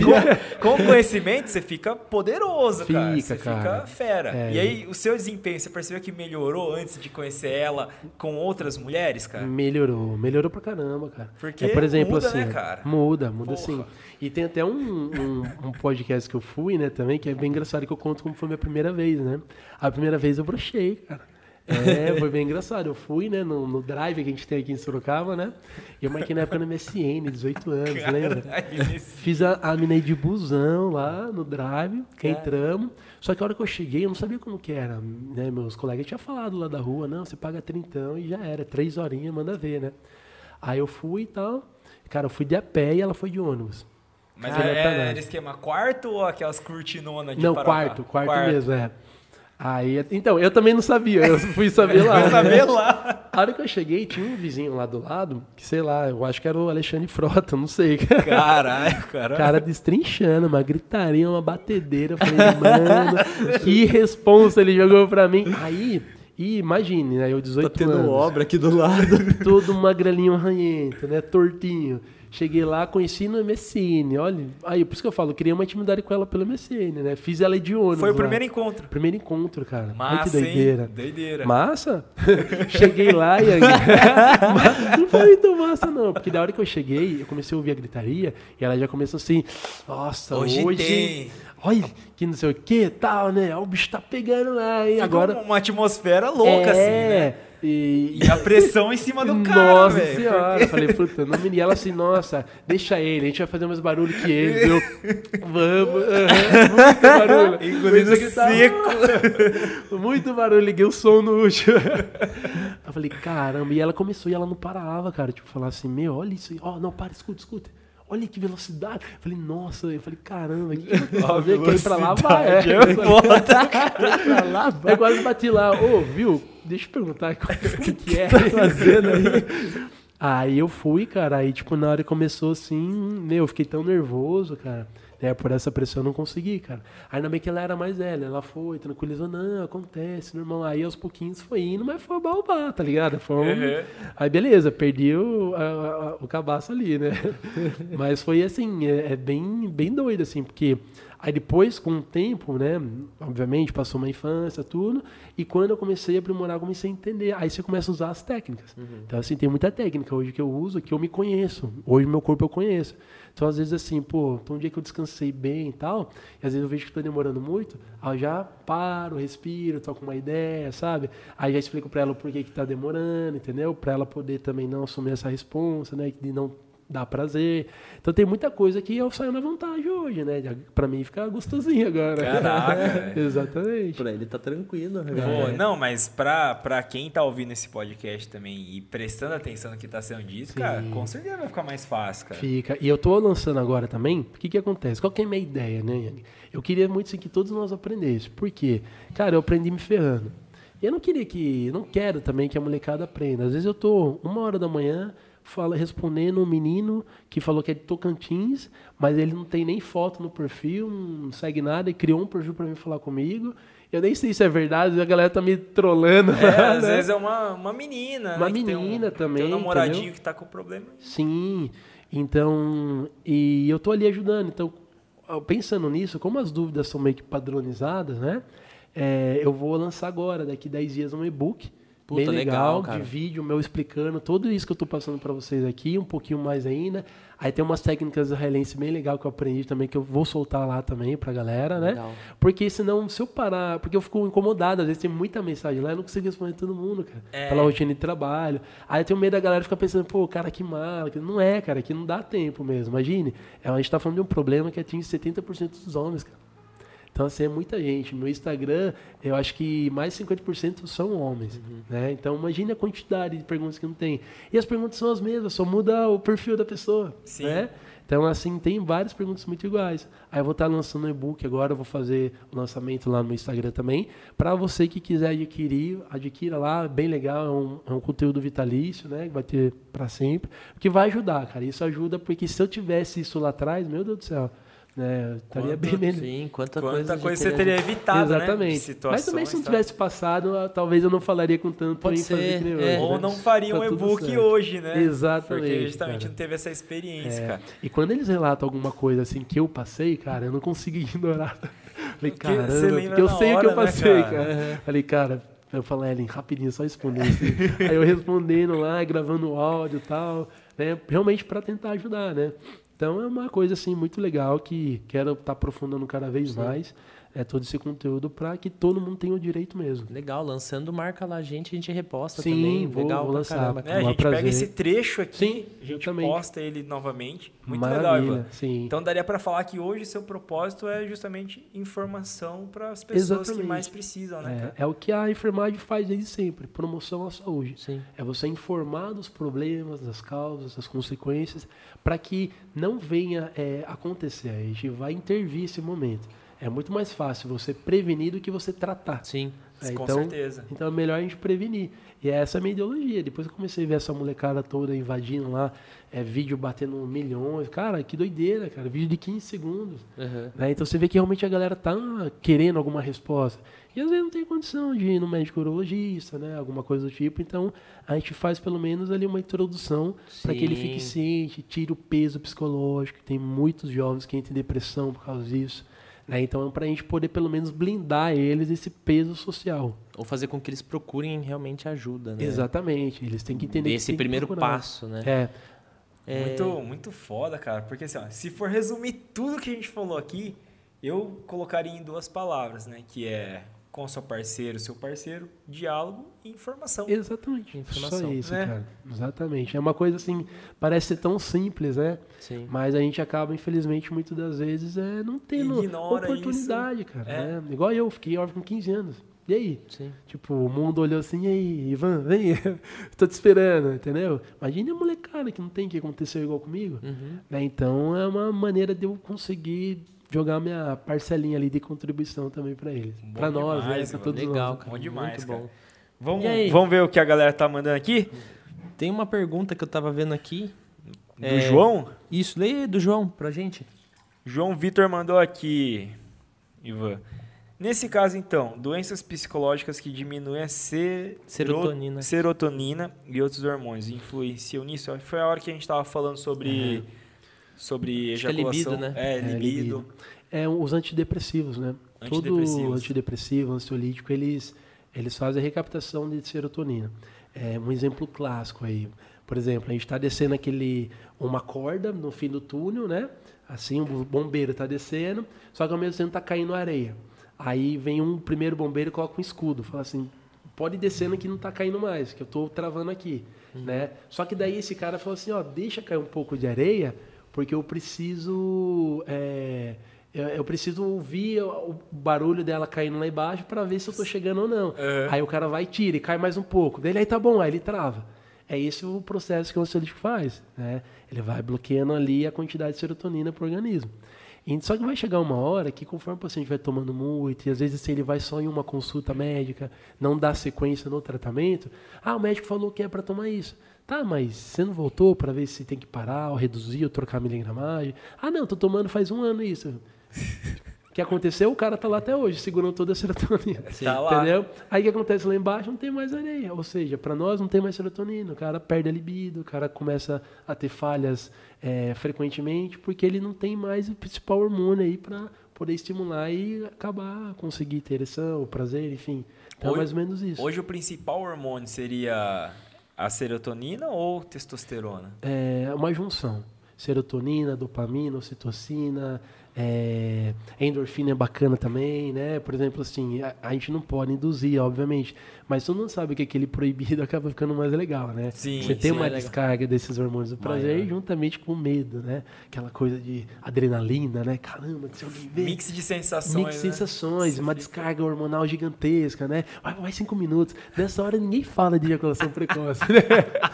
Speaker 1: com, com conhecimento você fica poderoso, cara.
Speaker 3: Fica,
Speaker 1: Você
Speaker 3: cara.
Speaker 1: fica fera.
Speaker 3: É.
Speaker 1: E aí, o seu desempenho, você percebeu que melhorou antes de conhecer ela com outras mulheres, cara?
Speaker 3: Melhorou, melhorou pra caramba, cara.
Speaker 1: Porque
Speaker 3: é, por exemplo,
Speaker 1: muda,
Speaker 3: assim,
Speaker 1: né, cara?
Speaker 3: Muda, muda
Speaker 1: Porra.
Speaker 3: sim. E tem até um, um, um podcast que eu fui, né, também, que é bem engraçado que eu conto como foi a minha primeira vez, né? A primeira vez eu brochei, cara. É, foi bem engraçado. Eu fui, né, no, no drive que a gente tem aqui em Sorocaba, né? E eu marquei na época no MSN, 18 anos, lembra? Fiz a, a mina de busão lá no drive, que entramos. Só que a hora que eu cheguei, eu não sabia como que era. Né? Meus colegas tinham falado lá da rua, não, você paga trintão e já era. Três horinhas, manda ver, né? Aí eu fui e tal. Cara, eu fui de a pé e ela foi de ônibus.
Speaker 1: Mas
Speaker 3: Cara,
Speaker 1: é, era esquema quarto ou aquelas cortinonas de
Speaker 3: Não,
Speaker 1: Paraná?
Speaker 3: quarto, quarto, mesmo, é. Aí, então, eu também não sabia, eu fui saber lá.
Speaker 1: Vai saber lá.
Speaker 3: A hora que eu cheguei, tinha um vizinho lá do lado, que sei lá, eu acho que era o Alexandre Frota, não sei.
Speaker 1: Caralho, caralho.
Speaker 3: cara destrinchando, uma gritaria, uma batedeira. Eu falei, mano, que responsa ele jogou pra mim. Aí, e imagine, né? Eu 18
Speaker 4: Tá tendo
Speaker 3: anos.
Speaker 4: obra aqui do lado.
Speaker 3: Todo magrelinho ranhento, né? Tortinho. Cheguei lá, conheci no MSN. Olha, aí, por isso que eu falo, criei uma intimidade com ela pelo MSN, né? Fiz ela de ônibus.
Speaker 1: Foi o
Speaker 3: lá.
Speaker 1: primeiro encontro.
Speaker 3: Primeiro encontro, cara.
Speaker 1: Massa,
Speaker 3: doideira.
Speaker 1: hein? Doideira.
Speaker 3: Massa? cheguei lá e. Mas não foi muito massa, não. Porque da hora que eu cheguei, eu comecei a ouvir a gritaria e ela já começou assim, nossa,
Speaker 1: Hoje
Speaker 3: hoje... Olha, que não sei o que tal, né? O bicho tá pegando lá?
Speaker 1: Fica
Speaker 3: Agora...
Speaker 1: uma atmosfera louca, assim, né?
Speaker 3: É, E...
Speaker 1: E a pressão em cima do cara,
Speaker 3: Nossa senhora, eu falei, puta, não me... E ela assim, nossa, deixa ele, a gente vai fazer mais barulho que ele. Eu, vamos, muito barulho.
Speaker 1: Engolindo seco.
Speaker 3: Muito barulho, liguei o som no último. Eu falei, caramba, e ela começou e ela não parava, cara. Tipo, falar assim, meu, olha isso aí. Ó, não, para, escuta, escuta. Olha que velocidade. Eu falei, nossa, eu falei, caramba, que, que eu fazer? Quer ir pra lá, vai. É,
Speaker 1: é
Speaker 3: pra lá, vai. Eu quase bati lá, ô, viu? Deixa eu perguntar o que, que é fazendo aí. Aí eu fui, cara, aí tipo, na hora que começou assim, meu, eu fiquei tão nervoso, cara. Né, por essa pressão eu não consegui, cara. Ainda bem que ela era mais velha, ela foi, tranquilizou, não, acontece, normal. Aí aos pouquinhos foi indo, mas foi balbá, tá ligado? Foi um...
Speaker 1: Uhum.
Speaker 3: Aí beleza, perdi o, a- a- o cabaço ali, né? mas foi assim, é, é bem, bem doido, assim, porque aí depois, com o tempo, né, obviamente, passou uma infância, tudo, e quando eu comecei a aprimorar, comecei a entender. Aí você começa a usar as técnicas. Então, assim, tem muita técnica hoje que eu uso, que eu me conheço. Hoje meu corpo eu conheço. Então, às vezes, assim, pô, um dia que eu descansei bem e tal, e às vezes eu vejo que tô demorando muito, aí eu já paro, respiro, toco uma ideia, sabe? Aí já explico pra ela o porquê que tá demorando, entendeu? Pra ela poder também não assumir essa responsa, né? De não dar prazer. Então tem muita coisa que eu saio na vantagem hoje, né? Pra mim fica gostosinho agora.
Speaker 1: Caraca.
Speaker 3: Exatamente.
Speaker 4: Pra ele tá tranquilo. né?
Speaker 1: Pô, não, mas pra, pra quem tá ouvindo esse podcast também e prestando atenção no que tá sendo dito, cara, com certeza vai ficar mais fácil, cara.
Speaker 3: Fica. E eu tô lançando agora também. O que que acontece? Qual que é a minha ideia, né, Yanni? Eu queria muito assim, que todos nós aprendêssemos. Por quê? Cara, eu aprendi me ferrando. E eu não queria que. Eu não quero também que a molecada aprenda. Às vezes eu tô uma hora da manhã fala, respondendo um menino que falou que é de Tocantins, mas ele não tem nem foto no perfil, não segue nada, e criou um perfil pra mim falar comigo. Eu nem sei se é verdade, a galera tá me trolando.
Speaker 1: É, às
Speaker 3: né?
Speaker 1: vezes é uma, uma menina,
Speaker 3: Uma
Speaker 1: né, tem um-
Speaker 3: menina também,
Speaker 1: Tem um namoradinho
Speaker 3: entendeu?
Speaker 1: que tá com problema.
Speaker 3: Sim. Então, e eu tô ali ajudando. Então, pensando nisso, como as dúvidas são meio que padronizadas, né? É, eu vou lançar agora, daqui 10 dias, um e-book.
Speaker 4: Puta,
Speaker 3: bem legal,
Speaker 4: legal, cara.
Speaker 3: de vídeo meu explicando tudo isso que eu tô passando para vocês aqui, um pouquinho mais ainda. Aí tem umas técnicas israelense bem legal que eu aprendi também, que eu vou soltar lá também pra galera, né?
Speaker 4: Legal.
Speaker 3: Porque senão, se eu parar, porque eu fico incomodado, às vezes tem muita mensagem lá, eu não consigo responder todo mundo, cara.
Speaker 1: É.
Speaker 3: Pela rotina de trabalho. Aí eu tenho medo da galera ficar pensando, pô, cara, que mala. que- Não é, cara, que não dá tempo mesmo. Imagine, é, a gente tá falando de um problema que atinge 70% dos homens, cara. Então, assim, é muita gente. Meu Instagram, eu acho que mais de 50% são homens. Né? Então, imagine a quantidade de perguntas que não tem. E as perguntas são as mesmas, só muda o perfil da pessoa.
Speaker 1: Sim.
Speaker 3: Né? Então, assim, tem várias perguntas muito iguais. Aí eu vou estar lançando um e-book agora, eu vou fazer o lançamento lá no Instagram também. Para você que quiser adquirir, adquira lá, bem legal, é um, é um conteúdo vitalício, né? Que vai ter para sempre. Que vai ajudar, cara. Isso ajuda, porque se eu tivesse isso lá atrás, meu Deus do céu, né? eu Estaria
Speaker 1: Quanto-
Speaker 3: bem menos.
Speaker 4: Sim, quanta,
Speaker 1: Quanta
Speaker 4: coisa,
Speaker 1: coisa, você teria evitado,
Speaker 3: Exatamente.
Speaker 1: né? Situações,
Speaker 3: Mas também se não
Speaker 1: tá?
Speaker 3: tivesse passado, talvez eu não falaria com tanto
Speaker 4: Pode
Speaker 3: ênfase
Speaker 4: ser,
Speaker 3: que nem
Speaker 4: é.
Speaker 3: hoje,
Speaker 1: Ou
Speaker 3: né?
Speaker 1: não faria um
Speaker 3: Tá tudo
Speaker 1: e-book hoje, né?
Speaker 3: Exatamente,
Speaker 1: Porque justamente
Speaker 3: cara.
Speaker 1: não teve essa experiência,
Speaker 3: É.
Speaker 1: cara.
Speaker 3: E quando eles relatam alguma coisa assim que eu passei, cara, eu não consigo ignorar. Falei, caramba, porque eu sei o que eu
Speaker 1: hora, né,
Speaker 3: passei,
Speaker 1: cara?
Speaker 3: cara. Falei, cara, eu falei, Ellen, rapidinho, só responder. assim. Aí eu respondendo lá, gravando o áudio e tal, né? Realmente para tentar ajudar, né? Então é uma coisa assim muito legal que quero estar aprofundando cada vez mais. É, todo esse conteúdo para que todo mundo tenha o direito mesmo.
Speaker 2: Legal, lançando marca lá, gente, a gente reposta
Speaker 3: Sim,
Speaker 2: também.
Speaker 3: vou-
Speaker 2: Legal
Speaker 3: vou lançar.
Speaker 1: É, a gente
Speaker 3: prazer.
Speaker 1: pega esse trecho aqui,
Speaker 3: Sim,
Speaker 1: a gente
Speaker 3: exatamente.
Speaker 1: posta ele novamente. Muito legal,
Speaker 3: Maravilha,
Speaker 1: Ivan.
Speaker 3: sim.
Speaker 1: Então daria para falar que hoje seu propósito é justamente informação para as pessoas que
Speaker 3: Exatamente.
Speaker 1: mais precisam, né?
Speaker 3: É, é o que a enfermagem faz desde sempre, promoção à saúde.
Speaker 2: Sim.
Speaker 3: É você informar dos problemas, das causas, das consequências, para que não venha é, acontecer. A gente vai intervir esse momento. É muito mais fácil você prevenir do que você tratar.
Speaker 2: Sim.
Speaker 3: É,
Speaker 1: Com
Speaker 3: então,
Speaker 1: certeza.
Speaker 3: Então é melhor a gente prevenir. E essa é a minha ideologia. Depois que eu comecei a ver essa molecada toda invadindo lá, é, vídeo batendo milhões. Cara, que doideira, cara. Vídeo de 15 segundos.
Speaker 2: Uhum.
Speaker 3: né? Então você vê que realmente a galera tá querendo alguma resposta. E às vezes não tem condição de ir no médico urologista, né? Alguma coisa do tipo. Então a gente faz pelo menos ali uma introdução para que ele fique ciente, tire o peso psicológico. Tem muitos jovens que entram em depressão por causa disso. Né? Então é para a gente poder pelo menos blindar eles desse peso social.
Speaker 2: Ou fazer com que eles procurem realmente ajuda, né?
Speaker 3: Exatamente. Eles têm que entender que
Speaker 2: Esse
Speaker 3: tem que
Speaker 2: primeiro
Speaker 3: procurar.
Speaker 2: passo, né?
Speaker 3: É,
Speaker 2: É,
Speaker 1: Muito, muito foda, cara. Porque assim, ó, se for resumir tudo que a gente falou aqui, eu colocaria em duas palavras, né? Que é com seu parceiro, seu parceiro, diálogo e informação.
Speaker 3: exatamente.
Speaker 2: Informação,
Speaker 3: Só isso,
Speaker 1: né?
Speaker 3: cara. Exatamente. É uma coisa assim, parece ser tão simples, né?
Speaker 2: Sim.
Speaker 3: Mas a gente acaba, infelizmente, muitas das vezes é, não tendo
Speaker 1: Ignora
Speaker 3: oportunidade, cara.
Speaker 1: É.
Speaker 3: né? Igual eu, fiquei órfão com 15 anos. E aí?
Speaker 2: Sim.
Speaker 3: Tipo, o mundo olhou assim, e aí, Ivan, vem, tô te esperando, entendeu? Imagina a molecada que não tem que acontecer igual comigo.
Speaker 2: Uhum.
Speaker 3: Né? Então é uma maneira de eu conseguir jogar minha parcelinha ali de contribuição também pra eles. Pra nós,
Speaker 1: demais,
Speaker 3: né? Pra todos
Speaker 2: Legal,
Speaker 3: nós.
Speaker 2: cara.
Speaker 1: Bom demais,
Speaker 2: Muito
Speaker 1: cara.
Speaker 2: bom.
Speaker 1: Vamos,
Speaker 2: E aí?
Speaker 1: vamos ver o que a galera tá mandando aqui?
Speaker 2: Tem uma pergunta que eu tava vendo aqui.
Speaker 1: Do
Speaker 2: É,
Speaker 1: João?
Speaker 2: Isso, lê do João pra gente.
Speaker 1: João Vitor mandou aqui, Ivan. Nesse caso, então, doenças psicológicas que diminuem a sero-
Speaker 2: Serotonina.
Speaker 1: serotonina e outros hormônios influenciam nisso. Foi a hora que a gente estava falando sobre, sobre
Speaker 2: que é
Speaker 1: ejaculação.
Speaker 2: libido, né?
Speaker 1: É,
Speaker 3: É,
Speaker 1: libido.
Speaker 3: libido. É, os antidepressivos, né? Todo
Speaker 1: Antidepressivos.
Speaker 3: antidepressivo, ansiolítico, eles, eles fazem a recaptação de serotonina. É um exemplo clássico aí. Por exemplo, a gente está descendo aquele, uma corda no fim do túnel, né? Assim, o bombeiro está descendo, só que ao mesmo tempo está caindo areia. Aí vem um primeiro bombeiro e coloca um escudo, fala assim, pode ir descendo que não está caindo mais, que eu estou travando aqui, né? Só que daí esse cara falou assim, ó, deixa cair um pouco de areia, porque eu preciso é, eu, preciso ouvir o o barulho dela caindo lá embaixo para ver se eu tô chegando ou não.
Speaker 1: É.
Speaker 3: Aí o cara vai e tira e cai mais um pouco. Dele aí tá bom, aí ele trava. É esse o processo que o ansiolítico faz, né? Ele vai bloqueando ali a quantidade de serotonina pro organismo. E só que vai chegar uma hora que conforme o paciente vai tomando muito, e às vezes se ele vai só em uma consulta médica, não dá sequência no tratamento, ah, o médico falou que é para tomar isso. Tá, mas você não voltou para ver se tem que parar, ou reduzir, ou trocar a miligramagem? Ah, não, tô tomando faz um ano isso. O que aconteceu? O cara tá lá até hoje, segurando toda a serotonina.
Speaker 1: Tá lá.
Speaker 3: Entendeu? Aí o que acontece lá embaixo? Não tem mais areia. Ou seja, para nós não tem mais serotonina. O cara perde a libido, o cara começa a ter falhas é, frequentemente, porque ele não tem mais o principal hormônio aí para poder estimular e acabar, conseguir ter ereção, prazer, enfim. Então é
Speaker 1: Hoje-
Speaker 3: mais ou menos isso.
Speaker 1: Hoje o principal hormônio seria a serotonina ou testosterona?
Speaker 3: É uma junção. Serotonina, dopamina, ocitocina, é, endorfina é bacana também, né? Por exemplo, assim, a, a gente não pode induzir, obviamente, mas todo mundo sabe que aquele proibido acaba ficando mais legal, né?
Speaker 1: Sim,
Speaker 3: Você tem
Speaker 2: sim,
Speaker 3: uma
Speaker 2: é legal.
Speaker 3: descarga desses hormônios do prazer
Speaker 1: Maior.
Speaker 3: juntamente com o medo, né? Aquela coisa de adrenalina, né? Caramba, se alguém vê...
Speaker 1: Mix de sensações.
Speaker 3: Mix de
Speaker 1: né?
Speaker 3: sensações,
Speaker 1: Você
Speaker 3: uma descarga hormonal gigantesca, né? Vai, vai cinco minutos. Nessa hora ninguém fala de ejaculação precoce, né?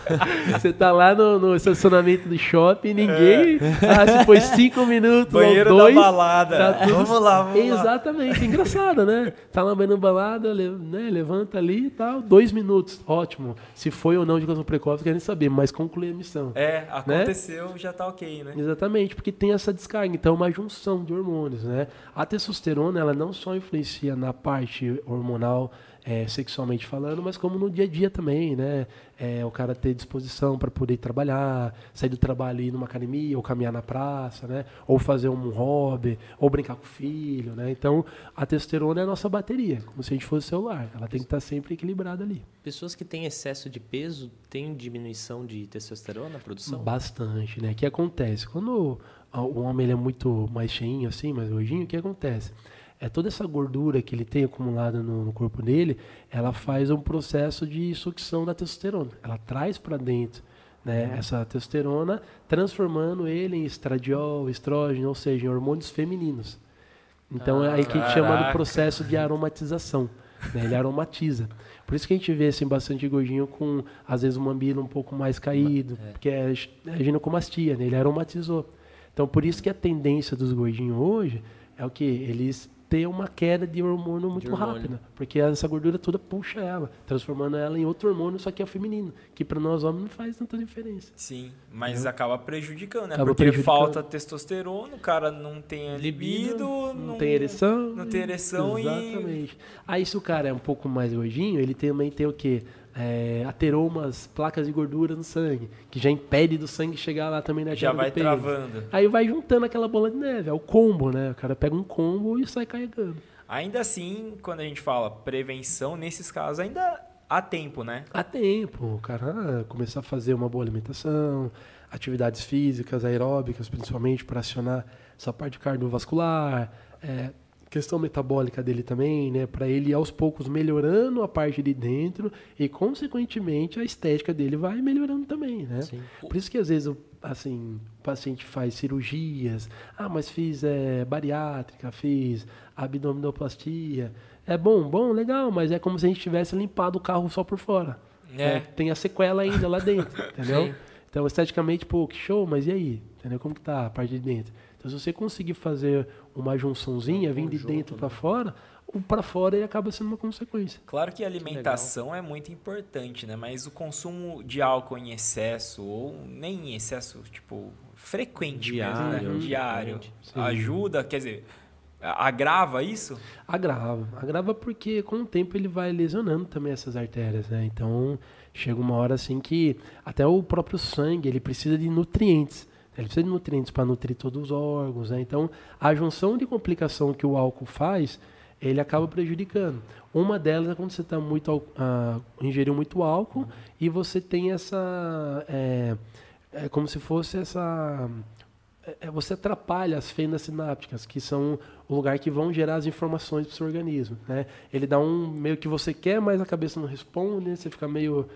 Speaker 3: Você tá lá no, no estacionamento do shopping, ninguém. Ah, se foi cinco minutos
Speaker 1: Banheiro
Speaker 3: ou dois.
Speaker 1: da balada.
Speaker 3: tá tudo-
Speaker 1: Vamos lá, vamos lá.
Speaker 3: Exatamente, engraçado, né? Tá lá vendo balada, né? levanta ali e tal, dois minutos, ótimo. Se foi ou não de ejaculação precoce, querem saber, mas conclui a missão.
Speaker 1: É, aconteceu, já tá ok, né?
Speaker 3: Exatamente, porque tem essa descarga, então é uma junção de hormônios, né? A testosterona, ela não só influencia na parte hormonal, é, sexualmente falando, mas como no dia a dia também, né? É, o cara ter disposição para poder trabalhar, sair do trabalho e ir numa academia, ou caminhar na praça, né? Ou fazer um hobby, ou brincar com o filho, né? Então, a testosterona é a nossa bateria, como se a gente fosse celular. Ela tem que estar sempre equilibrada ali.
Speaker 2: Pessoas que têm excesso de peso têm diminuição de testosterona na produção?
Speaker 3: Bastante, né? O que acontece? Quando o homem é muito mais cheinho, assim, mais gordinho, o que acontece? É toda essa gordura que ele tem acumulada no, no corpo dele, ela faz um processo de sucção da testosterona. Ela traz para dentro né, essa testosterona, transformando ele em estradiol, estrógeno, ou seja, em hormônios femininos. Então é aí que a gente chama do processo de aromatização. né, Ele aromatiza. Por isso que a gente vê assim, bastante gordinho com, às vezes, o mamilo um pouco mais caído, porque é, é ginecomastia, né? ele aromatizou. Então, por isso que a tendência dos gordinhos hoje é o que? Eles têm uma queda de hormônio muito
Speaker 2: hormônio.
Speaker 3: rápida, porque essa gordura toda puxa ela, transformando ela em outro hormônio, só que é feminino, que para nós homens não faz tanta diferença.
Speaker 1: Sim, mas acaba prejudicando, né?
Speaker 3: Acaba
Speaker 1: Porque
Speaker 3: prejudicando.
Speaker 1: falta testosterona, o cara não tem libido,
Speaker 3: Não,
Speaker 1: não,
Speaker 3: tem ereção.
Speaker 1: Não tem ereção e.
Speaker 3: Exatamente. Aí se o cara é um pouco mais gordinho, ele também tem o quê? É, ateromas, placas de gordura no sangue, que já impede do sangue chegar lá também na
Speaker 1: Já vai travando.
Speaker 3: Aí vai juntando aquela bola de neve, é o combo, né? O cara pega um combo e sai carregando.
Speaker 1: Ainda assim, quando a gente fala prevenção, nesses casos ainda há tempo, né?
Speaker 3: Há tempo, o cara ah, começar a fazer uma boa alimentação, atividades físicas, aeróbicas, principalmente para acionar essa parte cardiovascular, é, questão metabólica dele também, né? Para ele aos poucos melhorando a parte de dentro e, consequentemente, a estética dele vai melhorando também, né?
Speaker 2: Sim.
Speaker 3: Por isso que às vezes o, assim, o paciente faz cirurgias, ah, mas fiz é, bariátrica, fiz abdominoplastia. É bom, bom, legal, mas é como se a gente tivesse limpado o carro só por fora.
Speaker 1: É.
Speaker 3: né? Tem a sequela ainda lá dentro, entendeu? Então, esteticamente, pô, que show, mas e aí? Entendeu? Como que tá a parte de dentro? Então, se você conseguir fazer uma junçãozinha, vir de dentro para fora, o para fora ele acaba sendo uma consequência.
Speaker 1: Claro que a alimentação é muito importante, né? Mas o consumo de álcool em excesso, ou nem em excesso, tipo, frequente
Speaker 2: Diário,
Speaker 1: mesmo, né? Diário,
Speaker 3: Sim.
Speaker 1: ajuda, quer dizer, agrava isso?
Speaker 3: Agrava. Agrava porque com o tempo ele vai lesionando também essas artérias, né? Então chega uma hora assim que até o próprio sangue ele precisa de nutrientes. Ele precisa de nutrientes para nutrir todos os órgãos, né? Então a junção de complicação que o álcool faz, ele acaba prejudicando. Uma delas é quando você está muito ah, ingeriu muito álcool e você tem essa é, é como se fosse essa é- é, você atrapalha as fendas sinápticas, que são o lugar que vão gerar as informações para o seu organismo. Né? Ele dá um meio que você quer, mas a cabeça não responde, você fica meio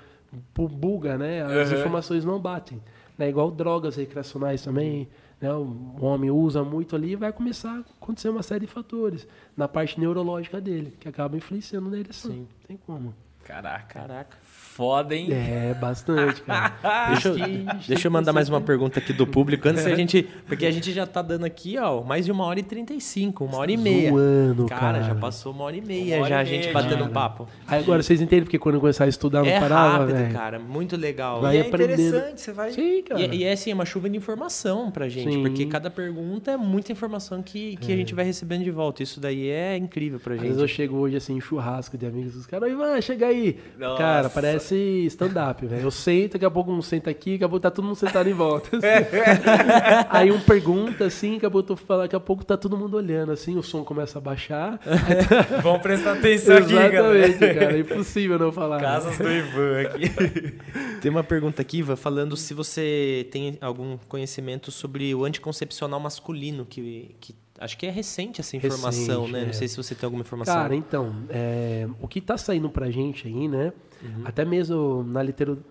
Speaker 3: bu- buga, né? As
Speaker 1: Uhum.
Speaker 3: informações não batem. Né? Igual drogas recreacionais também. Né? O homem usa muito ali e vai começar a acontecer uma série de fatores na parte neurológica dele, que acaba influenciando na ereção.
Speaker 2: Sim.
Speaker 3: Não tem como.
Speaker 1: Caraca,
Speaker 2: Caraca.
Speaker 1: foda, hein?
Speaker 3: É, bastante, cara.
Speaker 2: Deixa eu,
Speaker 3: a gente
Speaker 2: deixa eu mandar
Speaker 3: que
Speaker 2: mais uma pergunta aqui do público, antes da gente. Porque a gente já tá dando aqui, ó, mais de uma hora e trinta e cinco, uma hora e meia.
Speaker 3: Zoando,
Speaker 2: cara,
Speaker 3: cara.
Speaker 2: já passou uma hora e meia
Speaker 1: hora
Speaker 2: já
Speaker 1: e
Speaker 2: a gente
Speaker 1: meia,
Speaker 2: batendo um papo.
Speaker 3: Aí agora vocês entendem porque quando eu começar a estudar não
Speaker 2: É
Speaker 3: parava,
Speaker 2: rápido,
Speaker 3: velho.
Speaker 2: cara, muito legal.
Speaker 3: Vai
Speaker 1: e é
Speaker 3: aprendendo.
Speaker 1: interessante, você vai...
Speaker 3: Sim, cara.
Speaker 2: E, e é assim, é uma chuva de informação pra gente,
Speaker 3: Sim.
Speaker 2: porque cada pergunta é muita informação que, que a gente vai recebendo de volta. Isso daí é incrível pra
Speaker 3: Às vezes eu
Speaker 2: gente.
Speaker 3: chego hoje assim, em churrasco de amigos, os caras, Ivan, chega aí.
Speaker 1: Nossa.
Speaker 3: Cara, parece stand-up, velho. Eu sento, daqui a pouco um senta aqui, daqui a pouco tá todo mundo sentado em volta. assim. aí um pergunta assim, daqui a pouco eu tô falando, daqui a pouco tá todo mundo olhando, assim, o som começa a baixar.
Speaker 1: Vamos prestar atenção aqui, galera.
Speaker 3: Exatamente, cara. É impossível não falar.
Speaker 1: Casas do Ivan aqui.
Speaker 2: Tem uma pergunta aqui, Iva, falando se você tem algum conhecimento sobre o anticoncepcional masculino, que, que acho que é recente essa informação,
Speaker 3: Recente,
Speaker 2: né? Não
Speaker 3: é.
Speaker 2: sei se você tem alguma informação.
Speaker 3: Cara, então, é, o que tá saindo pra gente aí, né?
Speaker 2: Uhum.
Speaker 3: Até mesmo na,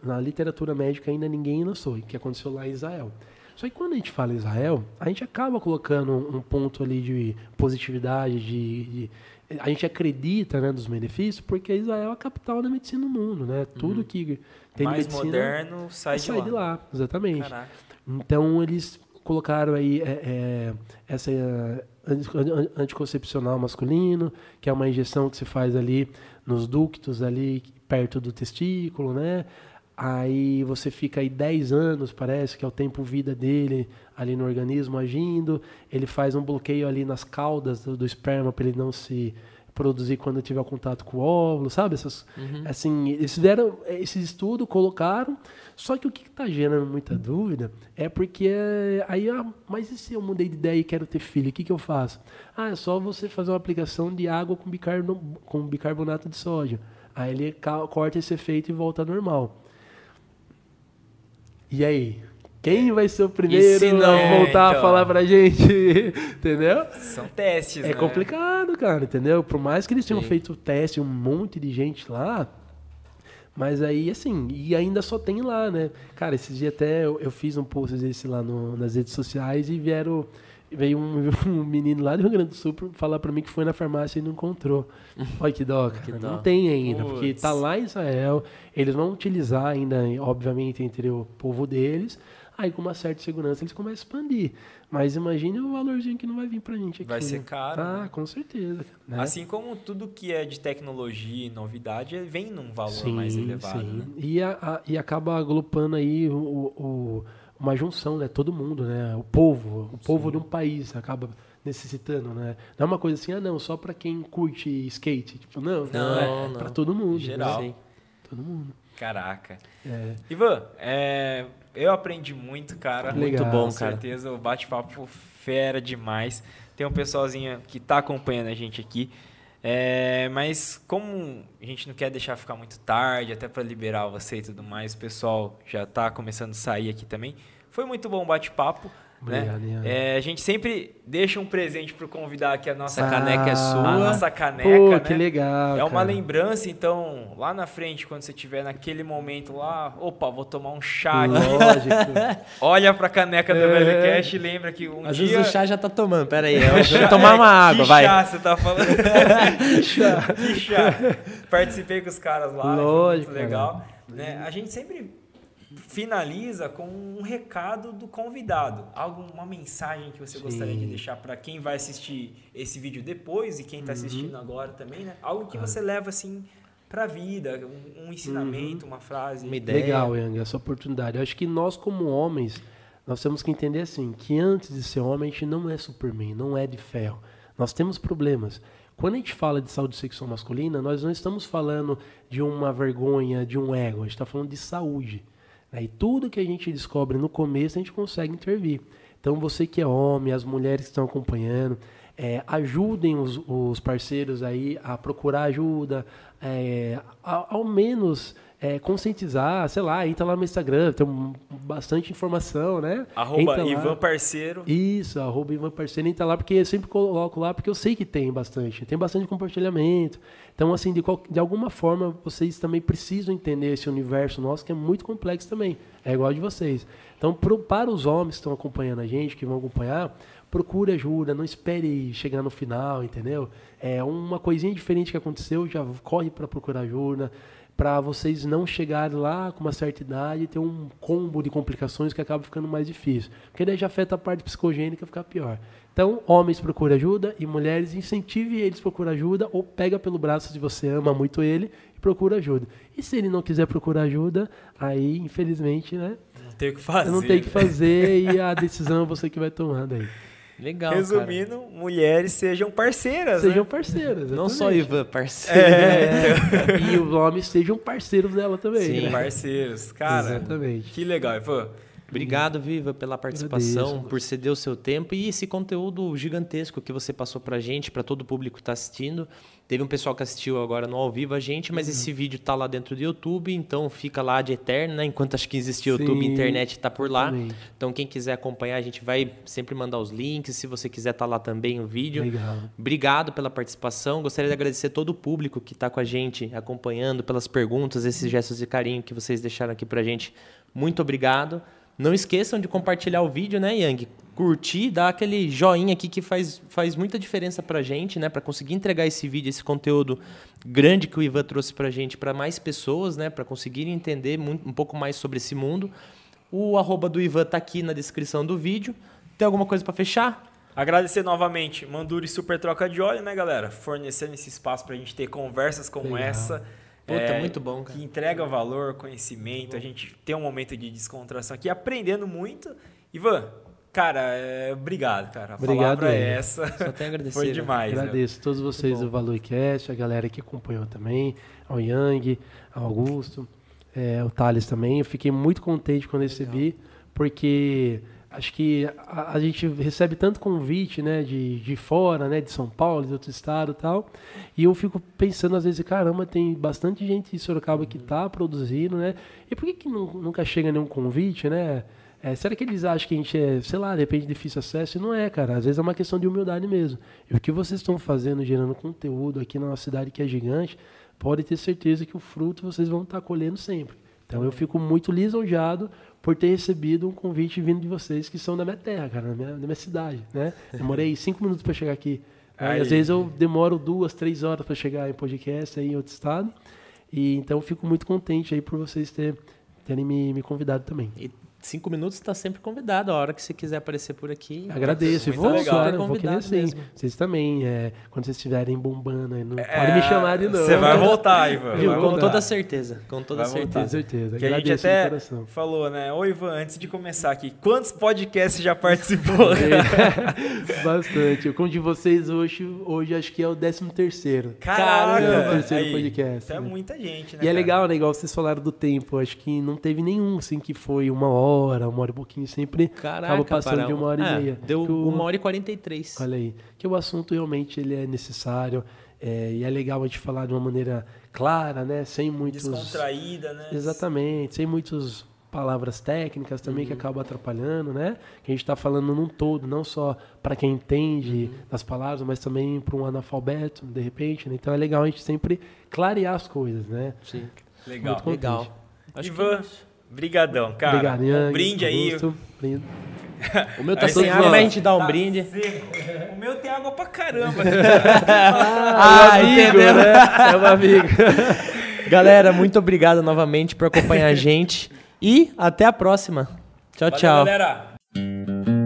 Speaker 3: na literatura médica ainda ninguém lançou, o que aconteceu lá em Israel. Só que quando a gente fala Israel, a gente acaba colocando um ponto ali de positividade, de, de- a gente acredita né, dos benefícios, porque Israel é a capital da medicina no mundo, né? Tudo que tem de
Speaker 1: Mais
Speaker 3: medicina
Speaker 1: moderno, sai,
Speaker 3: sai de lá, exatamente.
Speaker 1: Caraca.
Speaker 3: Então eles colocaram aí é, é, essa é, anti- an- anticoncepcional masculino, que é uma injeção que se faz ali nos ductos ali perto do testículo, né? Aí você fica aí 10 anos, parece que é o tempo vida dele ali no organismo agindo. Ele faz um bloqueio ali nas caudas do, do esperma para ele não se produzir quando tiver contato com o óvulo, sabe? Essas, Assim, eles fizeram esse estudo, colocaram, só que o que está gerando muita dúvida é porque aí, ah, mas e se eu mudei de ideia e quero ter filho, o que, que eu faço? Ah, é só você fazer uma aplicação de água com, bicarbo, com bicarbonato de sódio. Aí ele corta esse efeito e volta normal. E aí? Quem vai ser o primeiro
Speaker 2: se não-
Speaker 3: a voltar
Speaker 1: É, então.
Speaker 3: a falar pra gente? Entendeu?
Speaker 1: São testes,
Speaker 3: É
Speaker 1: né?
Speaker 3: complicado, cara, entendeu? Por mais que eles tenham
Speaker 2: Sim.
Speaker 3: feito teste, um monte de gente lá, mas aí, assim, e ainda só tem lá, né? Cara, esses dias até eu, eu fiz um post desse lá no- nas redes sociais e vieram. Veio um, um menino lá do Rio Grande do Sul falar pra mim que foi na farmácia e não encontrou. Olha que dó, cara.
Speaker 2: Que dó.
Speaker 3: Não tem ainda, porque
Speaker 1: Puts.
Speaker 3: tá lá em Israel, eles vão utilizar ainda, obviamente, entre o povo deles. Aí, com uma certa segurança, eles começam a expandir. Mas imagine o valorzinho que não vai vir pra gente aqui.
Speaker 1: Vai ser
Speaker 3: né?
Speaker 1: caro,
Speaker 3: Ah,
Speaker 1: né?
Speaker 3: com certeza. né?
Speaker 1: Assim como tudo que é de tecnologia e novidade vem num valor mais elevado.
Speaker 3: sim.
Speaker 1: Né?
Speaker 3: E, a- a- e acaba agrupando aí o, o- uma junção, né? Todo mundo, né? O povo, o povo de um país acaba necessitando, né? Não é uma coisa assim, ah, não, só pra quem curte skate. Tipo, não, não,
Speaker 2: Não,
Speaker 3: é pra todo mundo.
Speaker 1: Geral.
Speaker 3: né?
Speaker 2: Sim.
Speaker 3: Todo mundo.
Speaker 1: Caraca.
Speaker 3: É.
Speaker 1: Ivan, é, eu aprendi muito, cara.
Speaker 3: Muito Legal.
Speaker 2: bom,
Speaker 1: Com
Speaker 2: cara.
Speaker 1: certeza, o bate-papo fera demais. Tem um pessoalzinho que tá acompanhando a gente aqui. É, mas como a gente não quer deixar ficar muito tarde, até para liberar você e tudo mais, o pessoal já tá começando a sair aqui também. Foi muito bom o bate-papo. Né?
Speaker 3: Obrigado, Ian.
Speaker 1: É, a gente sempre deixa um presente pro convidar aqui a nossa
Speaker 2: Essa caneca é sua.
Speaker 1: A nossa caneca,
Speaker 3: Pô,
Speaker 1: né?
Speaker 3: que legal.
Speaker 1: É uma
Speaker 3: cara.
Speaker 1: lembrança, então, lá na frente, quando você estiver naquele momento lá, opa, vou tomar um chá aqui.
Speaker 3: Lógico.
Speaker 1: Olha pra caneca do
Speaker 3: É.
Speaker 1: Velhocast e lembra que um
Speaker 2: Às
Speaker 1: dia...
Speaker 2: vezes o chá já tá tomando. Pera aí, eu vou tomar uma água,
Speaker 1: que
Speaker 2: vai.
Speaker 1: chá você tá falando? que chá. que chá. Participei com os caras lá,
Speaker 3: Lógico,
Speaker 1: foi muito legal. Né? A gente sempre finaliza com um recado do convidado. Alguma mensagem que você gostaria de
Speaker 3: Sim.
Speaker 1: deixar para quem vai assistir esse vídeo depois e quem está assistindo
Speaker 3: Uhum.
Speaker 1: agora também, né? Algo que você leva assim para a vida, um, um ensinamento,
Speaker 3: Uhum.
Speaker 1: uma frase.
Speaker 2: Uma ideia.
Speaker 3: Legal, Yang, essa oportunidade. Eu acho que nós, como homens, nós temos que entender assim, que antes de ser homem, a gente não é Superman, não é de ferro. Nós temos problemas. Quando a gente fala de saúde sexual masculina, nós não estamos falando de uma vergonha, de um ego, a gente está falando de saúde. Né? E tudo que a gente descobre no começo, a gente consegue intervir. Então, você que é homem, as mulheres que estão acompanhando, é, ajudem os, os parceiros aí a procurar ajuda, é, a- ao menos é, conscientizar, sei lá, entra lá no Instagram, tem um- bastante informação, né?
Speaker 1: Arroba. Ivan Parceiro.
Speaker 3: Isso, arroba Ivan Parceiro, entra lá, porque eu sempre coloco lá, porque eu sei que tem bastante, tem bastante compartilhamento. Então, assim, de, qual- de alguma forma, vocês também precisam entender esse universo nosso, que é muito complexo também, é igual de vocês. Então, pro- para os homens que estão acompanhando a gente, que vão acompanhar, procure ajuda, não espere chegar no final, entendeu? É uma coisinha diferente que aconteceu, já corre para procurar ajuda, para vocês não chegarem lá com uma certa idade e ter um combo de complicações que acaba ficando mais difícil. Porque daí já afeta a parte psicogênica ficar pior. Então, homens procurem ajuda e mulheres incentive eles a procurar ajuda ou pega pelo braço se você ama muito ele e procura ajuda. E se ele não quiser procurar ajuda, aí, infelizmente, né?
Speaker 1: Não tem o que fazer.
Speaker 3: Não tem o que
Speaker 1: né?
Speaker 3: fazer e a decisão é você que vai tomando aí.
Speaker 2: Legal,
Speaker 1: Resumindo, mulheres sejam parceiras,
Speaker 3: Sejam
Speaker 1: né?
Speaker 3: parceiras.
Speaker 2: cara. Não só. Ivan, parceiro.
Speaker 3: É, e os homens sejam parceiros dela também.
Speaker 2: Sim.
Speaker 3: né?
Speaker 1: Parceiros. Cara,
Speaker 3: Exatamente.
Speaker 1: que legal, Ivan.
Speaker 2: Obrigado, Viva, pela participação,
Speaker 3: Agradeço.
Speaker 2: por ceder o seu tempo e esse conteúdo gigantesco que você passou pra gente, pra todo o público que está assistindo. Teve um pessoal que assistiu agora no ao vivo a gente, mas esse vídeo tá lá dentro do YouTube, então fica lá de eterno, né? Enquanto acho que existe YouTube,
Speaker 3: Sim,
Speaker 2: internet tá por lá.
Speaker 3: exatamente.
Speaker 2: Então quem quiser acompanhar, a gente vai sempre mandar os links, se você quiser tá lá também o vídeo.
Speaker 3: Legal.
Speaker 2: Obrigado pela participação. Gostaria de agradecer todo o público que está com a gente, acompanhando, pelas perguntas, esses gestos de carinho que vocês deixaram aqui pra gente. Muito obrigado. Não esqueçam de compartilhar o vídeo, né, Yang? Curtir, dar aquele joinha aqui que faz, faz muita diferença pra gente, né? Pra conseguir entregar esse vídeo, esse conteúdo grande que o Ivan trouxe pra gente, pra mais pessoas, né? Pra conseguirem entender um pouco mais sobre esse mundo. O arroba do Ivan tá aqui na descrição do vídeo. Tem alguma coisa pra fechar?
Speaker 1: Agradecer novamente Manduri Super Troca de Óleo, né, galera? Fornecendo esse espaço pra gente ter conversas como
Speaker 3: Legal.
Speaker 1: essa.
Speaker 2: Puta,
Speaker 1: é,
Speaker 2: muito bom, cara.
Speaker 1: Que entrega valor, conhecimento, a gente tem um momento de descontração aqui, aprendendo muito. Ivan, cara, é, obrigado, cara. A
Speaker 3: Obrigado,
Speaker 1: palavra é essa.
Speaker 2: Só tenho a agradecer.
Speaker 1: Foi
Speaker 2: né?
Speaker 1: demais. né?
Speaker 3: Agradeço a todos vocês do Valuecast, a galera que acompanhou também, ao Yang, ao Augusto, é, o Thales também. Eu fiquei muito contente quando recebi, porque acho que a, a gente recebe tanto convite, né, de, de fora, né, de São Paulo, de outro estado e tal, e eu fico pensando às vezes, caramba, tem bastante gente em Sorocaba que está produzindo, né, e por que, que nu- nunca chega nenhum convite, né, É, será que eles acham que a gente é, sei lá, de repente difícil acesso? E não é, cara. Às vezes é uma questão de humildade mesmo. E o que vocês estão fazendo, gerando conteúdo aqui na nossa cidade que é gigante, pode ter certeza que o fruto vocês vão estar colhendo sempre. Então eu fico muito lisonjeado por ter recebido um convite vindo de vocês que são da minha terra, cara, da minha, da minha cidade, né? Demorei cinco minutos para chegar aqui.
Speaker 1: Aí.
Speaker 3: Às vezes eu demoro duas, três horas para chegar em podcast aí em outro estado. E então eu fico muito contente aí por vocês ter, terem me, me convidado também.
Speaker 2: E cinco minutos está sempre convidado. A hora que você quiser aparecer por aqui.
Speaker 3: Agradeço, e
Speaker 1: Muito
Speaker 3: vou,
Speaker 1: legal.
Speaker 3: claro,
Speaker 2: Super
Speaker 3: vou querer
Speaker 2: convidado
Speaker 3: sim.
Speaker 2: mesmo.
Speaker 3: Vocês também, é, quando vocês estiverem bombando não pode me chamar de novo.
Speaker 1: Você vai voltar, Ivan.
Speaker 3: Viu?
Speaker 1: vai
Speaker 2: Com
Speaker 1: voltar.
Speaker 2: toda certeza. Com toda
Speaker 1: Vai voltar.
Speaker 3: Com
Speaker 2: certeza.
Speaker 3: certeza.
Speaker 1: Que a gente
Speaker 3: Agradeço de
Speaker 1: até
Speaker 3: coração.
Speaker 1: falou, né? Ô Ivan, antes de começar aqui, quantos podcasts já participou?
Speaker 3: Bastante. Com o de vocês hoje, hoje acho que é o 13 terceiro.
Speaker 1: Caraca,
Speaker 3: É o terceiro
Speaker 1: Aí,
Speaker 3: podcast,
Speaker 1: é
Speaker 3: né?
Speaker 1: muita gente, né?
Speaker 3: E é
Speaker 1: cara?
Speaker 3: legal, né? Igual vocês falaram do tempo. Acho que não teve nenhum, assim, que foi uma hora, uma hora e pouquinho. Sempre
Speaker 2: Caraca,
Speaker 3: acaba passando
Speaker 2: Parão.
Speaker 3: de uma hora
Speaker 2: É,
Speaker 3: e meia.
Speaker 2: Deu
Speaker 3: Que o-
Speaker 2: uma hora e 43.
Speaker 3: Olha aí. Que o assunto realmente ele é necessário. é, e é legal a gente falar de uma maneira clara, né? Sem muitos...
Speaker 1: Descontraída, né?
Speaker 3: Exatamente, sem muitas palavras técnicas também
Speaker 2: Uhum.
Speaker 3: que acabam atrapalhando, né? Que a gente está falando num todo, não só para quem entende
Speaker 2: Uhum.
Speaker 3: das palavras, mas também para um analfabeto, de repente. Né? Então é legal a gente sempre clarear as coisas, né?
Speaker 2: Sim.
Speaker 1: Legal.
Speaker 3: Muito contente.
Speaker 2: Legal. Acho que
Speaker 1: Ivan,
Speaker 2: é isso.
Speaker 1: Brigadão, cara.
Speaker 3: Obrigado,
Speaker 1: um
Speaker 3: Yang,
Speaker 1: brinde aí.
Speaker 3: Augusto. Brinde.
Speaker 2: O meu tá
Speaker 1: Aí
Speaker 2: sem água, mas a gente dá um
Speaker 1: tá
Speaker 2: brinde.
Speaker 1: seco. O meu tem água pra caramba.
Speaker 2: Ah, entendeu?
Speaker 3: né? É um amigo.
Speaker 2: Galera, muito obrigado novamente por acompanhar a gente. E até a próxima. Tchau,
Speaker 1: Valeu,
Speaker 2: tchau.
Speaker 1: galera.